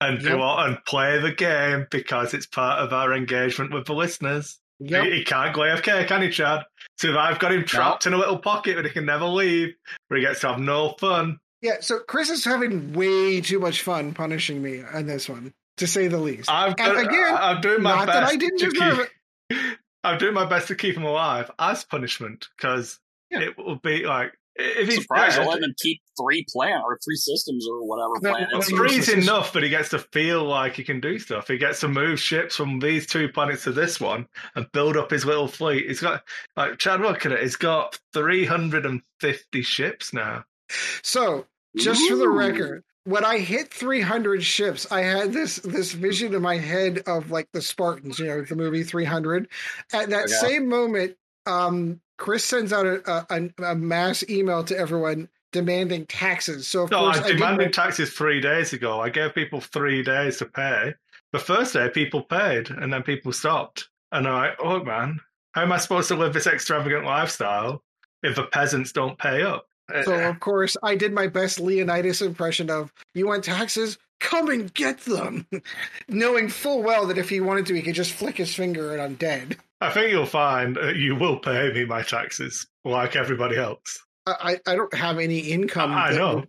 Speaker 3: and
Speaker 1: Yep.
Speaker 3: do all, and play the game because it's part of our engagement with the listeners.
Speaker 1: Yep.
Speaker 3: He, he can't go AFK, can he, Chad? So I've got him trapped in a little pocket that he can never leave, where he gets to have no fun.
Speaker 1: Yeah. So Chris is having way too much fun punishing me on this one, to say the least.
Speaker 3: I've
Speaker 1: And
Speaker 3: got,
Speaker 1: again,
Speaker 3: I'm doing my
Speaker 1: Not
Speaker 3: best.
Speaker 1: that I didn't deserve
Speaker 3: keep,
Speaker 1: it.
Speaker 3: I'm doing my best to keep him alive as punishment because
Speaker 1: Yeah.
Speaker 3: it will be like if he's
Speaker 2: Surprised
Speaker 3: dead,
Speaker 2: you're letting him keep three plan or three systems or whatever
Speaker 1: No,
Speaker 3: well,
Speaker 2: planets.
Speaker 3: three's enough, but he gets to feel like he can do stuff. He gets to move ships from these two planets to this one and build up his little fleet. He's got like Chad, look at it. He's got 350 ships now.
Speaker 1: So just for the record, when I hit 300 ships, I had this this vision in my head of like the Spartans, you know, the movie 300. At that
Speaker 2: Okay.
Speaker 1: same moment, um, Chris sends out a, a, a mass email to everyone demanding taxes. So of
Speaker 3: No,
Speaker 1: course
Speaker 3: I
Speaker 1: I
Speaker 3: demanded
Speaker 1: my-
Speaker 3: taxes three days ago. I gave people three days to pay. The first day, people paid, and then people stopped. And I'm like, oh man, how am I supposed to live this extravagant lifestyle if the peasants don't pay up?
Speaker 1: So of course I did my best Leonidas impression of you want taxes? Come and get them. Knowing full well that if he wanted to he could just flick his finger and I'm dead.
Speaker 3: I think you'll find uh, you will pay me my taxes like everybody else.
Speaker 1: I, I I don't have any income.
Speaker 3: I
Speaker 1: that
Speaker 3: know.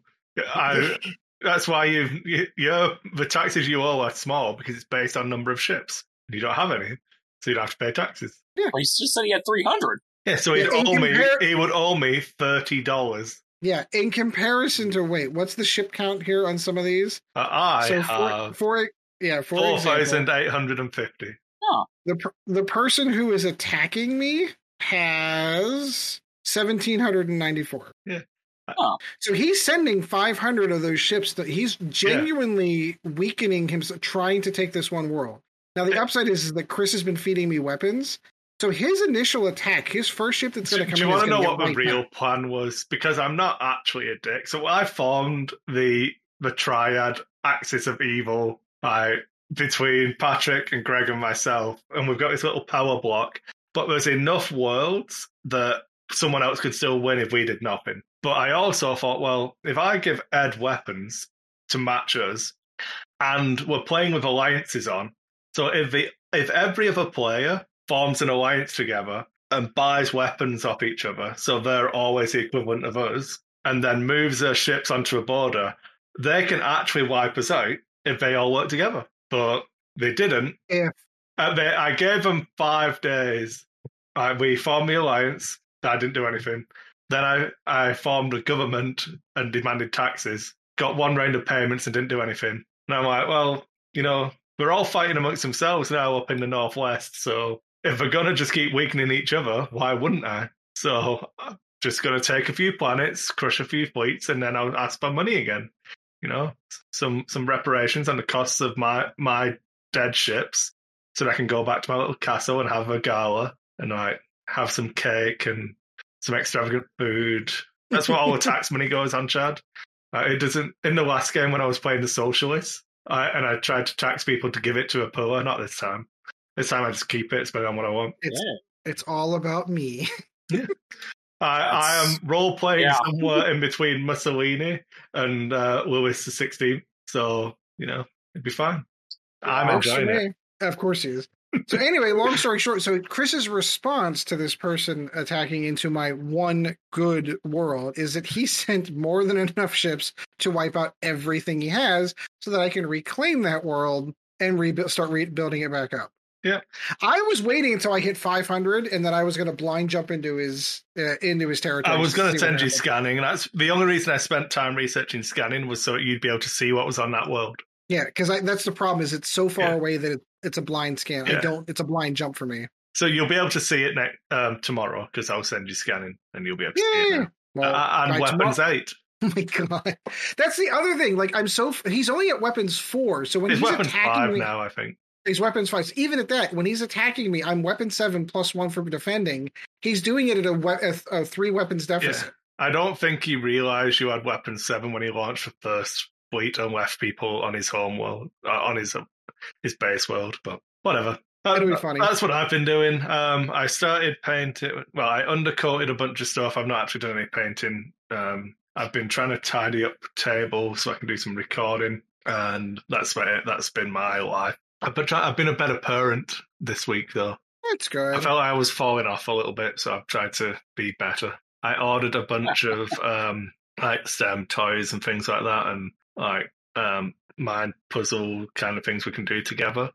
Speaker 3: I, that's why you, you, you're, the taxes you owe are small because it's based on number of ships. You don't have any, so you'd have to pay taxes.
Speaker 2: Well, he just said he had 300.
Speaker 3: Yeah, so he'd
Speaker 1: Yeah, in
Speaker 3: owe me.
Speaker 1: compar-
Speaker 3: He would owe me thirty dollars.
Speaker 1: Yeah, in comparison to wait, what's the ship count here on some of these?
Speaker 3: Uh, I
Speaker 1: so for,
Speaker 3: have
Speaker 1: for yeah, for
Speaker 3: four
Speaker 1: example,
Speaker 3: thousand eight hundred and fifty. Oh.
Speaker 1: the per- the person who is attacking me has seventeen hundred and ninety four.
Speaker 3: Yeah.
Speaker 2: Oh.
Speaker 1: Uh, so he's sending five hundred of those ships. That he's genuinely weakening himself, trying to take this one world. Now the
Speaker 3: Yeah.
Speaker 1: upside is, is that Chris has been feeding me weapons. So his initial attack, his first ship that's going to come
Speaker 3: do you
Speaker 1: in, is
Speaker 3: want to know
Speaker 1: gonna
Speaker 3: what
Speaker 1: get
Speaker 3: the real
Speaker 1: out.
Speaker 3: plan was? Because I'm not actually a dick. So I formed the the triad axis of evil by between Patrick and Greg and myself, and we've got this little power block. But there's enough worlds that someone else could still win if we did nothing. But I also thought, well, if I give Ed weapons to match us, and we're playing with alliances on, so if the if every other player forms an alliance together and buys weapons off each other, so they're always the equivalent of us, and then moves their ships onto a border, they can actually wipe us out if they all work together. But they didn't.
Speaker 1: If
Speaker 3: Uh, they, I gave them five days. Uh, we formed the alliance. I didn't do anything. Then I, I formed a government and demanded taxes. Got one round of payments and didn't do anything. And I'm like, well, you know, we're all fighting amongst themselves now up in the northwest. So if we're gonna just keep weakening each other, why wouldn't I? So I'm just gonna take a few planets, crush a few fleets, and then I'll ask for money again. You know, some some reparations on the costs of my my dead ships, so that I can go back to my little castle and have a gala and like have some cake and some extravagant food. That's what all the tax money goes on, Chad. Uh, it doesn't. In the last game when I was playing the socialists, I, and I tried to tax people to give it to a pillar. Not this time. This time I just keep it, spend it on what I want.
Speaker 1: it's
Speaker 2: Yeah.
Speaker 1: it's all about me.
Speaker 3: I, I am role playing
Speaker 2: Yeah.
Speaker 3: somewhere in between Mussolini and uh, Louis the Sixteenth, so you know it'd be fine. I'm
Speaker 1: Works
Speaker 3: enjoying it.
Speaker 1: Of course he is. So anyway, long story short, so Chris's response to this person attacking into my one good world is that he sent more than enough ships to wipe out everything he has, so that I can reclaim that world and rebuild, start rebuilding it back up.
Speaker 3: Yeah.
Speaker 1: I was waiting until I hit 500, and then I was going to blind jump into his uh, into his territory.
Speaker 3: I was going to send you
Speaker 1: happened.
Speaker 3: scanning, and that's the only reason I spent time researching scanning was so you'd be able to see what was on that world.
Speaker 1: Yeah, because that's the problem. Is it's so far
Speaker 3: Yeah.
Speaker 1: away that it, it's a blind scan. I don't. It's a blind jump for me.
Speaker 3: So you'll be able to see it next um, tomorrow because I'll send you scanning, and you'll be able to see it. Now.
Speaker 1: Well,
Speaker 3: Uh, and weapons
Speaker 1: tomorrow-
Speaker 3: eight.
Speaker 1: Oh my god, that's the other thing. Like I'm so he's only at weapons four, so when
Speaker 3: His
Speaker 1: he's
Speaker 3: weapons
Speaker 1: attacking
Speaker 3: five
Speaker 1: me,
Speaker 3: now, I think.
Speaker 1: He's weapons five. Even at that, when he's attacking me, I'm weapon seven plus one for defending. He's doing it at a, we- a, a three weapons deficit.
Speaker 3: I don't think he realized you had weapon seven when he launched the first fleet and left people on his home world, uh, on his uh, his base world. But whatever. That-
Speaker 1: It'll be funny.
Speaker 3: That's what I've been doing. Um, I started painting. Well, I undercoated a bunch of stuff. I've not actually done any painting. Um, I've been trying to tidy up the table so I can do some recording, and that's what it, that's been my life. I've been try- I've been a better parent this week though.
Speaker 1: That's good.
Speaker 3: I felt I was falling off a little bit, so I've tried to be better. I ordered a bunch of um, like STEM toys and things like that, and like um, mind puzzle kind of things we can do together.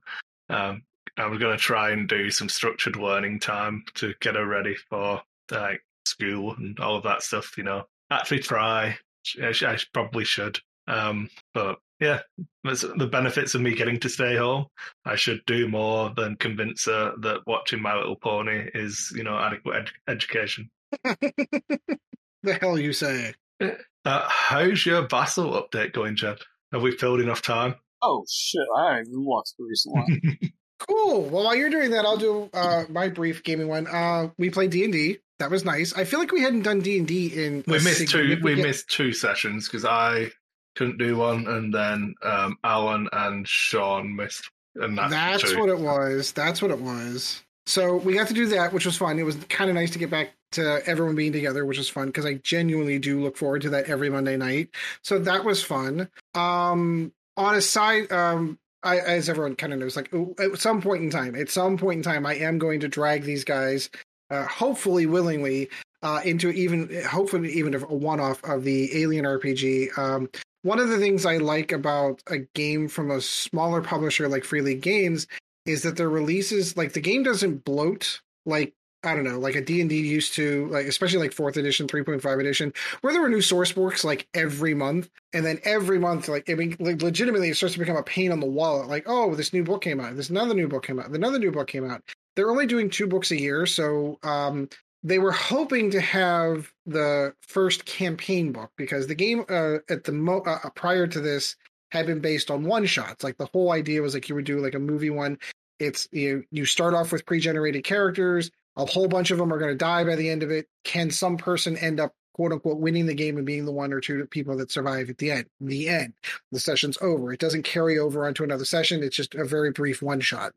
Speaker 3: Um, I was going to try and do some structured learning time to get her ready for like school and all of that stuff. You know, actually try. I, I probably should. Um, but yeah, that's the benefits of me getting to stay home. I should do more than convince her that watching My Little Pony is, you know, adequate ed- education.
Speaker 1: the hell you say?
Speaker 3: Uh, how's your Vassal update going, Jed? Have we filled enough time?
Speaker 2: Oh shit! I haven't even looked recently.
Speaker 1: Cool. Well, while you're doing that, I'll do uh, my brief gaming one. Uh, we played D and D. That was nice. I feel like we hadn't done D and D in.
Speaker 3: We missed two. We missed two sessions because I couldn't do one, and then um, Alan and Sean missed. And that's,
Speaker 1: That's
Speaker 3: two.
Speaker 1: what it was. That's what it was. So we got to do that, which was fun. It was kind of nice to get back to everyone being together, which was fun because I genuinely do look forward to that every Monday night. So that was fun. Um, on a side, um, I, as everyone kind of knows, like at some point in time, at some point in time, I am going to drag these guys, uh, hopefully willingly, uh, into even hopefully even a one-off of the Alien RPG. Um, one of the things I like about a game from a smaller publisher like Free League Games is that their releases, like the game doesn't bloat like I don't know, like a D&D used to, like especially like 4th edition, 3.5 edition, where there were new source books like every month and then every month like I mean like, legitimately it starts to become a pain on the wallet like oh this new book came out, this another new book came out, another new book came out. They're only doing two books a year, so um they were hoping to have the first campaign book because the game uh, at the mo- uh, prior to this had been based on one shots. Like the whole idea was like you would do like a movie one. It's you you start off with pre-generated characters. A whole bunch of them are going to die by the end of it. Can some person end up quote unquote winning the game and being the one or two people that survive at the end? The end. The session's over. It doesn't carry over onto another session. It's just a very brief one shot.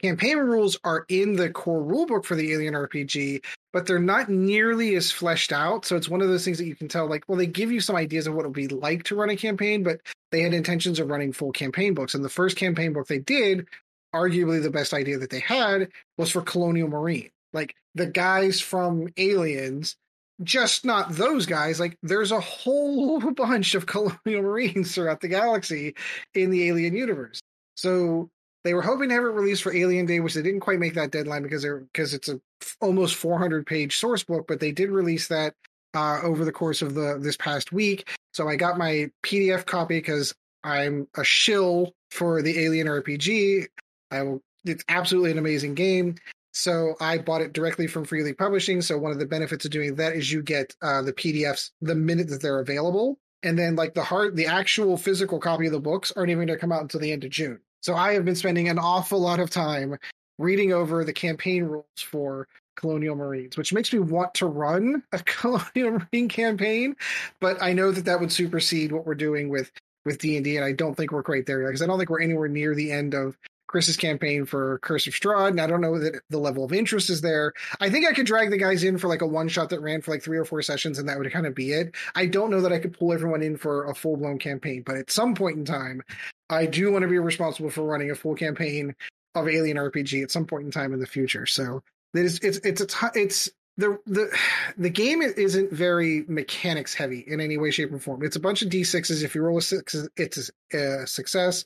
Speaker 1: Campaign rules are in the core rulebook for the Alien RPG, but they're not nearly as fleshed out. So it's one of those things that you can tell, like, well, they give you some ideas of what it would be like to run a campaign, but they had intentions of running full campaign books. And the first campaign book they did, arguably the best idea that they had, was for Colonial Marine. Like the guys from Aliens, just not those guys. Like there's a whole bunch of Colonial Marines throughout the galaxy in the Alien universe. So they were hoping to have it released for Alien Day, which they didn't quite make that deadline because they're because it's a f- almost 400 page source book, but they did release that uh, over the course of the this past week. So I got my PDF copy because I'm a shill for the Alien RPG. I will. It's absolutely an amazing game. So I bought it directly from Free League Publishing. So one of the benefits of doing that is you get uh, the PDFs the minute that they're available, and then like the hard, the actual physical copy of the books aren't even going to come out until the end of June. So I have been spending an awful lot of time reading over the campaign rules for Colonial Marines, which makes me want to run a Colonial Marine campaign, but I know that that would supersede what we're doing with with D and D, and I don't think we're quite there yet because I don't think we're anywhere near the end of Chris's campaign for Curse of Strahd, and I don't know that the level of interest is there. I think I could drag the guys in for like a one shot that ran for like three or four sessions, and that would kind of be it. I don't know that I could pull everyone in for a full blown campaign, but at some point in time, I do want to be responsible for running a full campaign of Alien RPG at some point in time in the future. So it is, it's it's a t- it's the the the game isn't very mechanics heavy in any way, shape, or form. It's a bunch of d6s. If you roll a six, it's a success.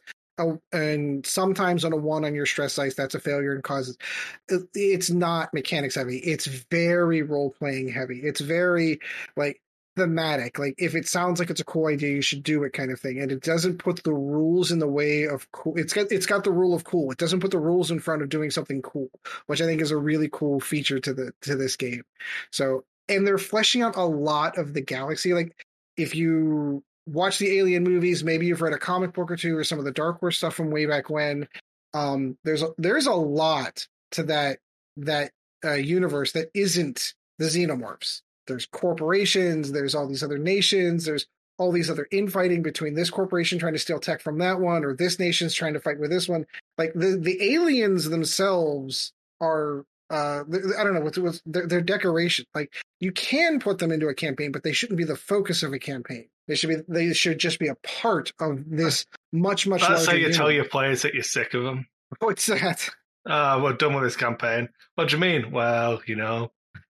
Speaker 1: And sometimes on a one on your stress dice, that's a failure and causes. It's not mechanics heavy. It's very role playing heavy. It's very like thematic. Like if it sounds like it's a cool idea, you should do it, kind of thing. And it doesn't put the rules in the way of cool. It's got it's got the rule of cool. It doesn't put the rules in front of doing something cool, which I think is a really cool feature to the to this game. So and they're fleshing out a lot of the galaxy. Like if you watch the Alien movies, maybe you've read a comic book or two or some of the Dark Horse stuff from way back when. Um, there's a, there's a lot to that that uh, universe that isn't the xenomorphs. There's corporations. There's all these other nations. There's all these other infighting between this corporation trying to steal tech from that one, or this nation's trying to fight with this one. Like the the aliens themselves are. Uh, I don't know what's, what's their, their decoration. Like you can put them into a campaign, but they shouldn't be the focus of a campaign. They should be. They should just be a part of this much much.
Speaker 3: That's how
Speaker 1: larger
Speaker 3: you tell your players that you're sick of them.
Speaker 1: What's that?
Speaker 3: Ah, we're done with this campaign. What do you mean? Well, you know,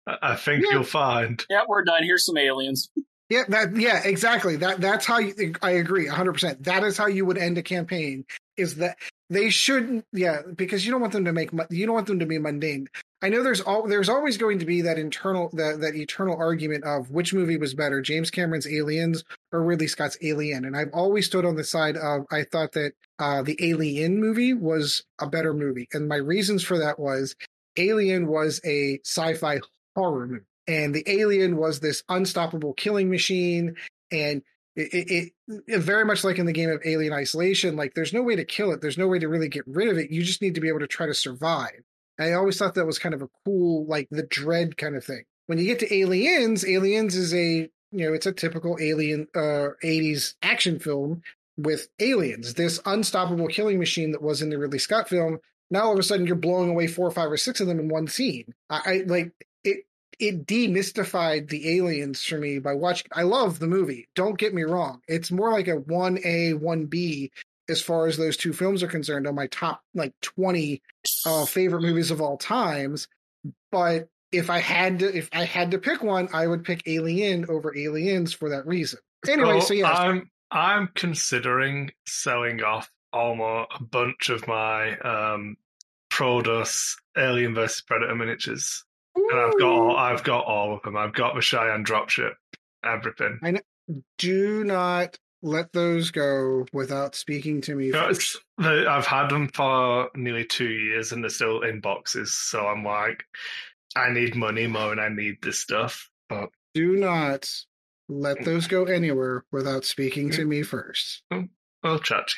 Speaker 3: I, I think
Speaker 1: Yeah.
Speaker 3: you'll find.
Speaker 2: Yeah, we're done. Here's some aliens.
Speaker 1: Yeah, that yeah, exactly. That that's how you, I agree 100%. That is how you would end a campaign is that they shouldn't yeah, because you don't want them to make you don't want them to be mundane. I know there's all there's always going to be that internal that that eternal argument of which movie was better, James Cameron's Aliens or Ridley Scott's Alien. And I've always stood on the side of I thought that uh the Alien movie was a better movie. And my reasons for that was Alien was a sci-fi horror movie and the alien was this unstoppable killing machine and it, it, it very much like in the game of alien isolation like there's no way to kill it there's no way to really get rid of it you just need to be able to try to survive i always thought that was kind of a cool like the dread kind of thing when you get to Aliens, Aliens is a you know it's a typical alien uh 80s action film with aliens. This unstoppable killing machine that was in the Ridley Scott film. Now all of a sudden you're blowing away four or five or six of them in one scene. I, I like it. Demystified the aliens for me by watching. I love the movie. Don't get me wrong. It's more like a one A one B as far as those two films are concerned on my top like 20 uh, favorite movies of all times but if i had to if i had to pick one i would pick alien over aliens for that reason anyway so, so yeah
Speaker 3: i'm i'm considering selling off almost a bunch of my um Prodos Alien versus Predator miniatures. Ooh. And I've got all I've got all of them. I've got the Cheyenne dropship, everything.
Speaker 1: I know, do not let those go without speaking to me. First.
Speaker 3: I've had them for nearly two years and they're still in boxes. So I'm like, I need money more than I need this stuff. But
Speaker 1: do not let those go anywhere without speaking to me first.
Speaker 3: I'll chat.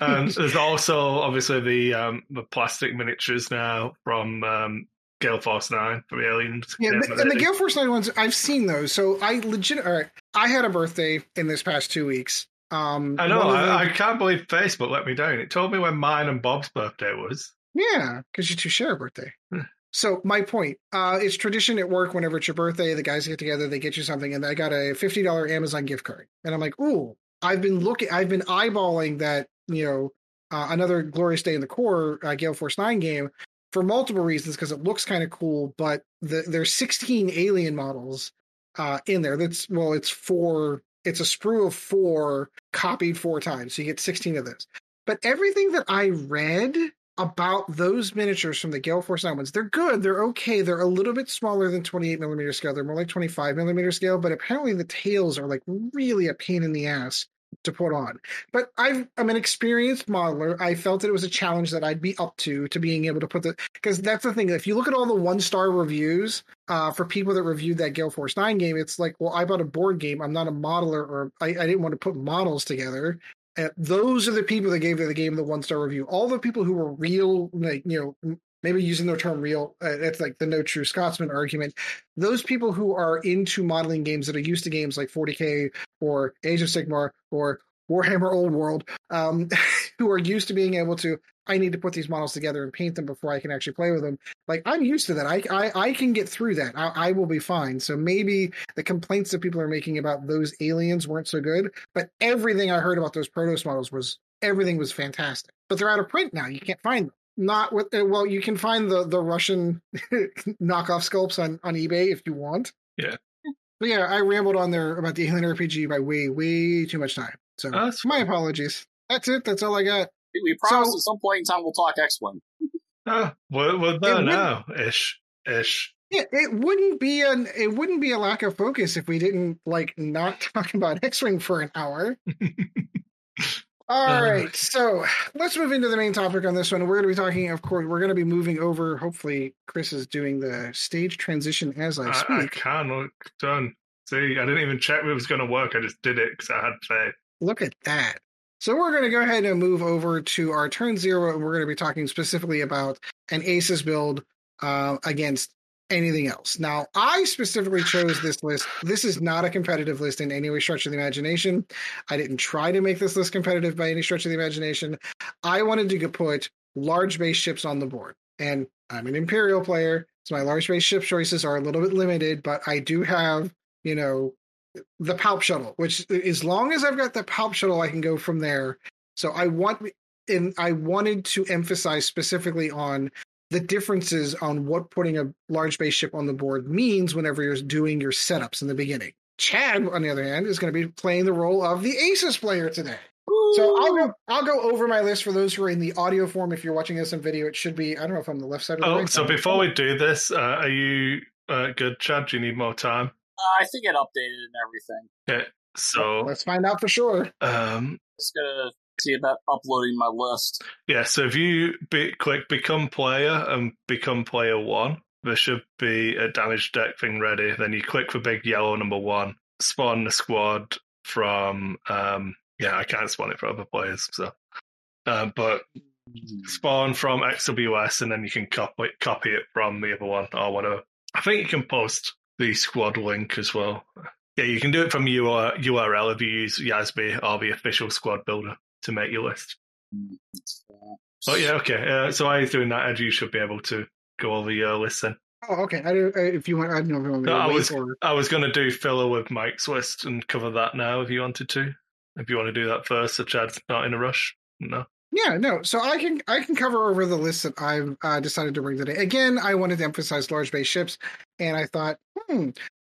Speaker 3: And there's also obviously the um, the plastic miniatures now from um, Gale Force Nine from Aliens.
Speaker 1: Yeah, the, and the Gale Force Nine ones, I've seen those. So I legit. All right, I had a birthday in this past two weeks. Um,
Speaker 3: I know. I, I, can't believe Facebook let me down. It told me when mine and Bob's birthday was.
Speaker 1: Yeah, because you two share a birthday. Hmm. so my point, uh, it's tradition at work. Whenever it's your birthday, the guys get together, they get you something, and I got a fifty dollar Amazon gift card, and I'm like, ooh, I've been looking, I've been eyeballing that, you know, uh, another glorious day in the Corps uh, Gale Force Nine game for multiple reasons because it looks kind of cool, but the, there's 16 alien models uh, in there. That's well, it's four. It's a sprue of four copied four times, so you get 16 of those. But everything that I read about those miniatures from the Gale Force 9 ones, they're good. They're okay. They're a little bit smaller than 28 millimeter scale. They're more like 25 millimeter scale, but apparently the tails are like really a pain in the ass to put on. But i am an experienced modeler. I felt that it was a challenge that I'd be up to to being able to put the because that's the thing. If you look at all the one star reviews uh, for people that reviewed that Gale Force Nine game, it's like, well, I bought a board game. I'm not a modeler, or I, I didn't want to put models together. Uh, those are the people that gave the game the one star review. All the people who were real, like you know, maybe using the term real, uh, it's like the no true Scotsman argument. Those people who are into modeling games that are used to games like 40K or Age of Sigmar or Warhammer Old World, um, who are used to being able to, I need to put these models together and paint them before I can actually play with them. Like I'm used to that. I I, I can get through that. I, I will be fine. So maybe the complaints that people are making about those aliens weren't so good, but everything I heard about those Prodos models was everything was fantastic. But they're out of print now. You can't find them not with uh, well you can find the the russian knockoff sculpts on on ebay if you want.
Speaker 3: Yeah.
Speaker 1: But yeah i rambled on there about the alien rpg by way way too much time. So oh, my apologies. That's it. That's all i got.
Speaker 2: We promise so, at some point in time we'll talk x-wing
Speaker 3: oh we're, we're now ish ish.
Speaker 1: Yeah, it wouldn't be an it wouldn't be a lack of focus if we didn't like not talk about X-wing for an hour. All uh, right, so let's move into the main topic on this one. We're going to be talking, of course, we're going to be moving over. Hopefully, Chris is doing the stage transition as I speak. I, I
Speaker 3: can look done. See, I didn't even check if it was going to work. I just did it because I had faith.
Speaker 1: Look at that. So we're going to go ahead and move over to our turn zero, and we're going to be talking specifically about an Aces build uh, against anything else. Now, I specifically chose this list. This is not a competitive list in any way, stretch of the imagination. I didn't try to make this list competitive by any stretch of the imagination. I wanted to put large base ships on the board. And I'm an Imperial player, so my large base ship choices are a little bit limited, but I do have, you know, the Palp shuttle, which as long as I've got the Palp shuttle, I can go from there. So I want and I wanted to emphasize specifically on the differences on what putting a large base ship on the board means whenever you're doing your setups in the beginning. Chad, on the other hand, is going to be playing the role of the Aces player today. So I'll go. I'll go over my list for those who are in the audio form. If you're watching this in video, it should be. I don't know if I'm the left side. Or oh, right
Speaker 3: so
Speaker 1: side.
Speaker 3: before we do this, uh, are you uh, good, Chad? Do you need more time?
Speaker 2: Uh, I think it updated and everything.
Speaker 3: Okay, so
Speaker 1: let's find out for sure.
Speaker 3: Um,
Speaker 2: just gonna see about uploading my list.
Speaker 3: Yeah, so if you be, click become player and become player one, there should be a damage deck thing ready. Then you click for big yellow number one, spawn the squad from. Um, yeah, I can't spawn it for other players, so. Uh, but spawn from XWS and then you can copy copy it from the other one or whatever. I think you can post the squad link as well. Yeah, you can do it from UR, URL if you use Yasby or the official squad builder to make your list.
Speaker 2: Uh,
Speaker 3: yeah, okay. Uh, so I was doing that, Ed. You should be able to go over your list then.
Speaker 1: Oh, okay. I uh, if you want, I don't know if you want me to
Speaker 3: No, I was-
Speaker 1: or
Speaker 3: I was going to do filler with Mike's list and cover that now if you wanted to. If you want to do that first, so Chad's not in a rush. No.
Speaker 1: Yeah, no. So I can I can cover over the list that I've uh, decided to bring today. Again, I wanted to emphasize large base ships, and I thought, hmm,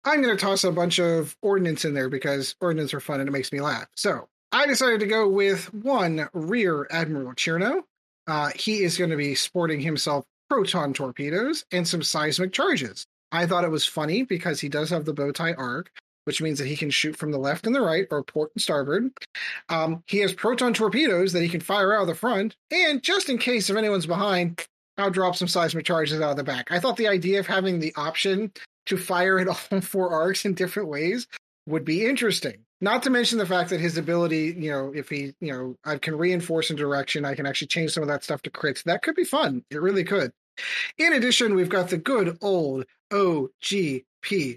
Speaker 1: I'm going to toss a bunch of ordnance in there because ordnance are fun and it makes me laugh. So I decided to go with one Rear Admiral Chiraneau. Uh, he is going to be sporting himself proton torpedoes and some seismic charges. I thought it was funny because he does have the bow tie arc, which means that he can shoot from the left and the right or port and starboard. Um, he has proton torpedoes that he can fire out of the front, and just in case if anyone's behind, I'll drop some seismic charges out of the back. I thought the idea of having the option to fire at all four arcs in different ways would be interesting. Not to mention the fact that his ability, you know, if he, you know, I can reinforce in direction, I can actually change some of that stuff to crits. That could be fun. It really could. In addition, we've got the good old OGP,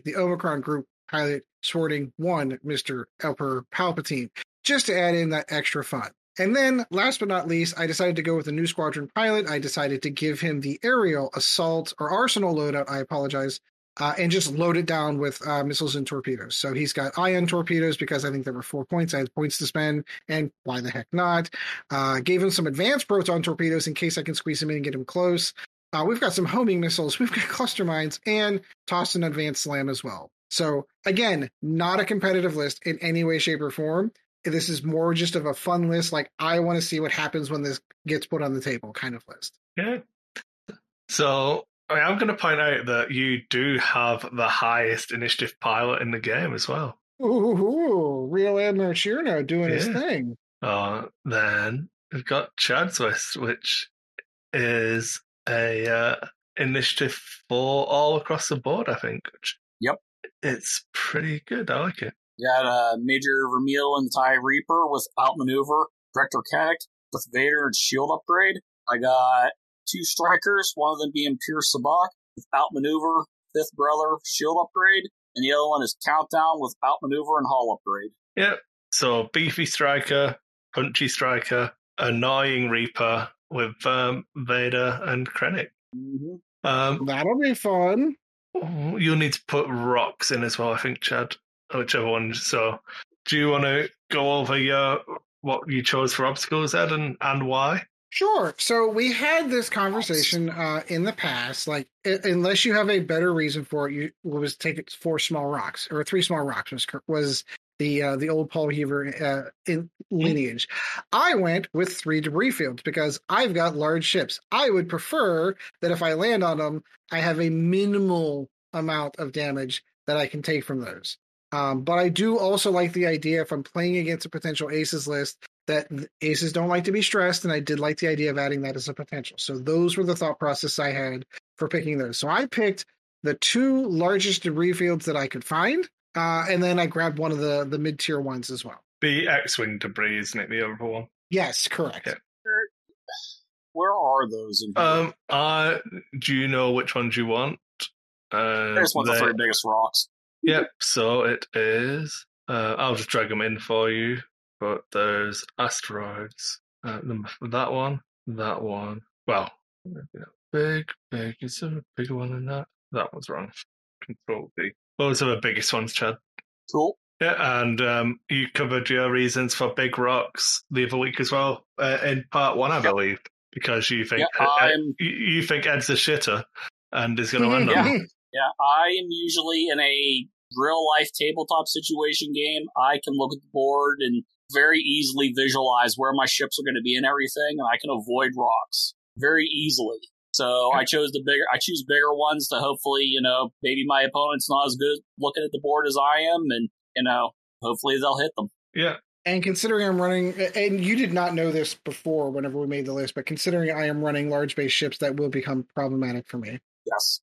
Speaker 1: the Omicron Group pilot sporting one Mr. Emperor Palpatine, just to add in that extra fun. And then, last but not least, I decided to go with a Nu Squadron pilot. I decided to give him the aerial assault or arsenal loadout. I apologize. Uh, and just load it down with uh, missiles and torpedoes. So he's got ion torpedoes because I think there were four points. I had points to spend, and why the heck not? Uh, gave him some advanced proton torpedoes in case I can squeeze him in and get him close. Uh, we've got some homing missiles, we've got cluster mines, and tossed an advanced slam as well. So again, not a competitive list in any way, shape, or form. This is more just of a fun list. Like I want to see what happens when this gets put on the table, kind of list.
Speaker 3: Yeah. So I am going to point out that you do have the highest initiative pilot in the game as well.
Speaker 1: Ooh, real Admiral Chiraneau doing his thing.
Speaker 3: Uh, then we've got Chad's list, which is a uh, initiative four all across the board. I think. Which
Speaker 2: Yep.
Speaker 3: It's pretty good. I like it.
Speaker 2: got uh, Major Vermeil and the TIE Reaper with outmaneuver, Director Krennic with Vader and shield upgrade. I got two strikers, one of them being Pure Sabacc with outmaneuver, Fifth Brother, shield upgrade, and the other one is Countdown with outmaneuver and hull upgrade.
Speaker 3: Yep. So beefy striker, punchy striker, annoying reaper with um, Vader and Krennic.
Speaker 2: Mm-hmm.
Speaker 3: Um,
Speaker 1: That'll be fun.
Speaker 3: you'll need to put rocks in as well, I think, Chad. Whichever one. So, do you want to go over your what you chose for obstacles, Ed, and, and why?
Speaker 1: Sure. So we had this conversation uh, in the past. Like, unless you have a better reason for it, you was take it four small rocks or three small rocks was was the uh, the old Paul Heaver uh, in lineage. I went with three debris fields because I've got large ships. I would prefer that if I land on them, I have a minimal amount of damage that I can take from those. Um, but I do also like the idea if I'm playing against a potential aces list that aces don't like to be stressed, and I did like the idea of adding that as a potential. So those were the thought process I had for picking those. So I picked the two largest debris fields that I could find, uh, and then I grabbed one of the the mid tier ones as well.
Speaker 3: The X-wing debris, isn't it? The other one.
Speaker 1: Yes, correct.
Speaker 3: Yeah.
Speaker 2: Where are those? In?
Speaker 3: Um, uh, do you know which ones you want? Uh,
Speaker 2: I just want the three biggest rocks.
Speaker 3: Yep. So it is. Uh, I'll just drag them in for you. But there's asteroids. Uh, that one. That one. Well, big, big. Is there a bigger one than that? That one's wrong. Control B. Those are the biggest ones, Chad.
Speaker 2: Cool.
Speaker 3: Yeah, and um, you covered your reasons for big rocks the other week as well uh, in part one, I
Speaker 2: Yep.
Speaker 3: believe, because you think
Speaker 2: Yeah,
Speaker 3: Ed- you, think Ed's a shitter and is going to end on.
Speaker 2: Yeah. Yeah, I am usually in a real life tabletop situation game. I can look at the board and very easily visualize where my ships are going to be and everything, and I can avoid rocks very easily. So I chose the bigger, I choose bigger ones to hopefully, you know, maybe my opponent's not as good looking at the board as I am, and you know, hopefully they'll hit them.
Speaker 3: Yeah.
Speaker 1: And considering I'm running, and you did not know this before whenever we made the list, but considering I am running large base ships, that will become problematic for me.
Speaker 2: Yes.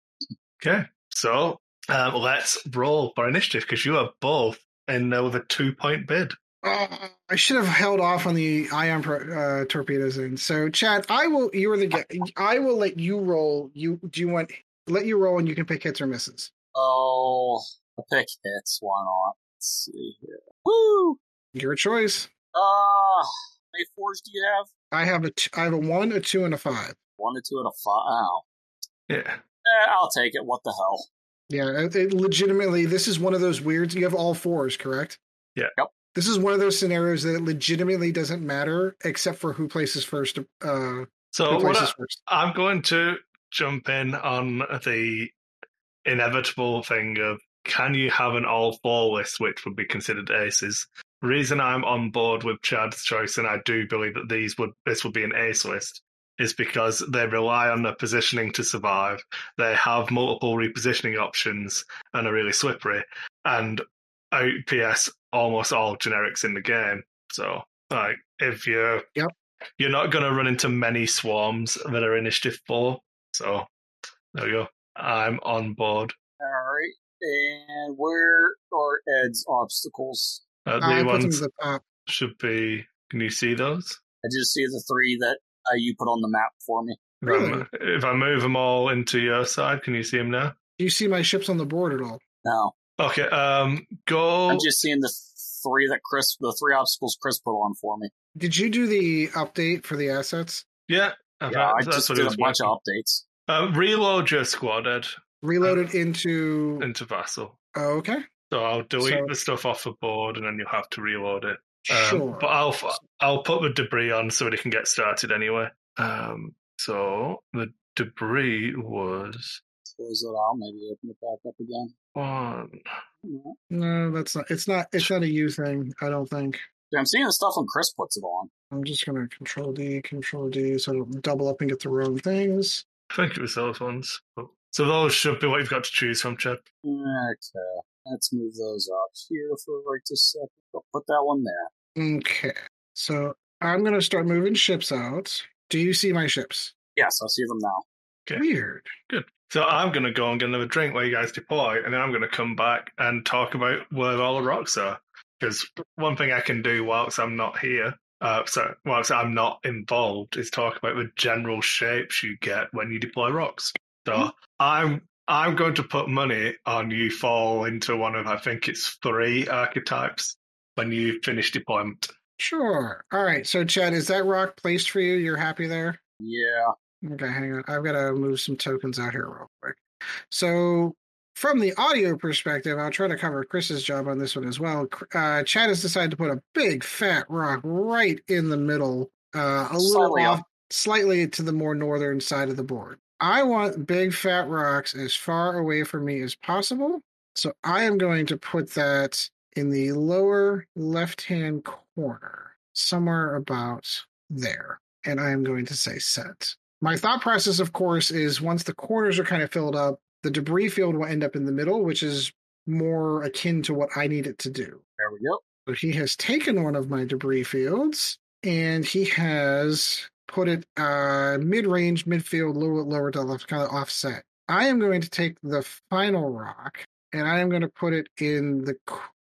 Speaker 3: Okay. So um, let's roll for initiative because you are both in uh, with a two point bid.
Speaker 1: Uh, I should have held off on the ion pro- uh, torpedoes. And so, Chad, I will. You are the. gu- I will let you roll. You do you want let you roll, and you can pick hits or misses.
Speaker 2: Oh, the pick hits. Why not? Let's see here. Woo!
Speaker 1: Your choice.
Speaker 2: Uh, how many fours do you have?
Speaker 1: I have a t- I have a one, a two, and a five.
Speaker 2: One, a two, and a five. Oh.
Speaker 3: Yeah.
Speaker 2: Eh, I'll take it. What the hell?
Speaker 1: Yeah, it, it legitimately, this is one of those weirds. You have all fours, correct?
Speaker 3: Yeah.
Speaker 2: Yep.
Speaker 1: This is one of those scenarios that legitimately doesn't matter except for who places first. Uh,
Speaker 3: So
Speaker 1: places
Speaker 3: I,
Speaker 1: first.
Speaker 3: I'm going to jump in on the inevitable thing of can you have an all four list which would be considered aces? Reason I'm on board with Chad's choice, and I do believe that these would this would be an ace list, is because they rely on their positioning to survive. They have multiple repositioning options and are really slippery. And OPS almost all generics in the game. So like if you're
Speaker 1: Yep.
Speaker 3: you're not gonna run into many swarms that are initiative four. So there you go. I'm on board.
Speaker 2: All right. And where are Ed's obstacles?
Speaker 3: Uh, the
Speaker 1: put
Speaker 3: ones
Speaker 1: the top.
Speaker 3: should be. Can you see those?
Speaker 2: I just see the three that uh, you put on the map for me.
Speaker 3: If,
Speaker 1: Really?
Speaker 3: If I move them all into your side, can you see them now?
Speaker 1: Do you see my ships on the board at all?
Speaker 2: No,
Speaker 3: Okay. Um. Go.
Speaker 2: I'm just seeing the three that Chris, the three obstacles Chris put on for me.
Speaker 1: Did you do the update for the assets?
Speaker 3: Yeah. in
Speaker 2: Yeah, I
Speaker 3: fact,
Speaker 2: just
Speaker 3: it
Speaker 2: did a
Speaker 3: was
Speaker 2: bunch of
Speaker 3: working.
Speaker 2: updates.
Speaker 3: Uh, reload your squad, Ed,
Speaker 1: Reloaded into.
Speaker 3: into Vassal.
Speaker 1: Oh, okay.
Speaker 3: So I'll delete
Speaker 1: So-
Speaker 3: the stuff off the board, and then you'll have to reload it. Um,
Speaker 1: Sure.
Speaker 3: But I'll I'll put the debris on so it can get started anyway. Um. So the debris was
Speaker 2: Close it out. Maybe open it back up again.
Speaker 3: One.
Speaker 2: Yeah.
Speaker 1: No, that's not. It's not. It's not a you thing. I don't think.
Speaker 2: Yeah, I'm seeing the stuff when Chris puts it on.
Speaker 1: I'm just gonna control D, control D, so I don't double up and get the wrong things.
Speaker 3: I think it was those ones. Oh, so those should be what you've got to choose from, Chad.
Speaker 2: Okay, let's move those up here for right this second. I'll put that one there.
Speaker 1: Okay. So I'm gonna start moving ships out. Do you see my ships?
Speaker 2: Yes, I see them now.
Speaker 3: Okay.
Speaker 1: Weird.
Speaker 3: So I'm going to go and get another drink while you guys deploy, and then I'm going to come back and talk about where all the rocks are. Because one thing I can do whilst I'm not here, uh, so whilst I'm not involved, is talk about the general shapes you get when you deploy rocks. So I'm I'm going to put money on you fall into one of I think it's three archetypes when you finish deployment.
Speaker 1: Sure. All right. So Chad, is that rock placed for you? You're happy there?
Speaker 2: Yeah,
Speaker 1: Okay, hang on. I've got to move some tokens out here real quick. So, from the audio perspective, I'll try to cover Chris's job on this one as well. Uh, Chad has decided to put a big fat rock right in the middle, uh, a little off, slightly to the more northern side of the board. I want big fat rocks as far away from me as possible. So, I am going to put that in the lower left hand corner, somewhere about there. And I am going to say set. My thought process, of course, is once the corners are kind of filled up, the debris field will end up in the middle, which is more akin to what I need it to do.
Speaker 2: there we go.
Speaker 1: So he has taken one of my debris fields and he has put it uh, mid-range, midfield, lower, lower to left, kind of offset. I am going to take the final rock and I am going to put it in the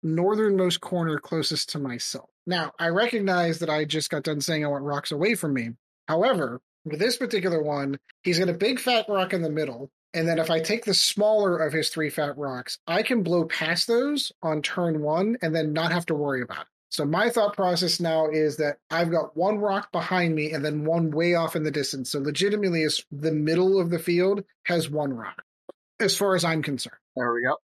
Speaker 1: northernmost corner closest to myself. Now, I recognize that I just got done saying I want rocks away from me. However, this particular one, he's got a big fat rock in the middle. And then if I take the smaller of his three fat rocks, I can blow past those on turn one and then not have to worry about it. So my thought process now is that I've got one rock behind me and then one way off in the distance. So legitimately, is the middle of the field has one rock, as far as I'm concerned.
Speaker 2: There we go.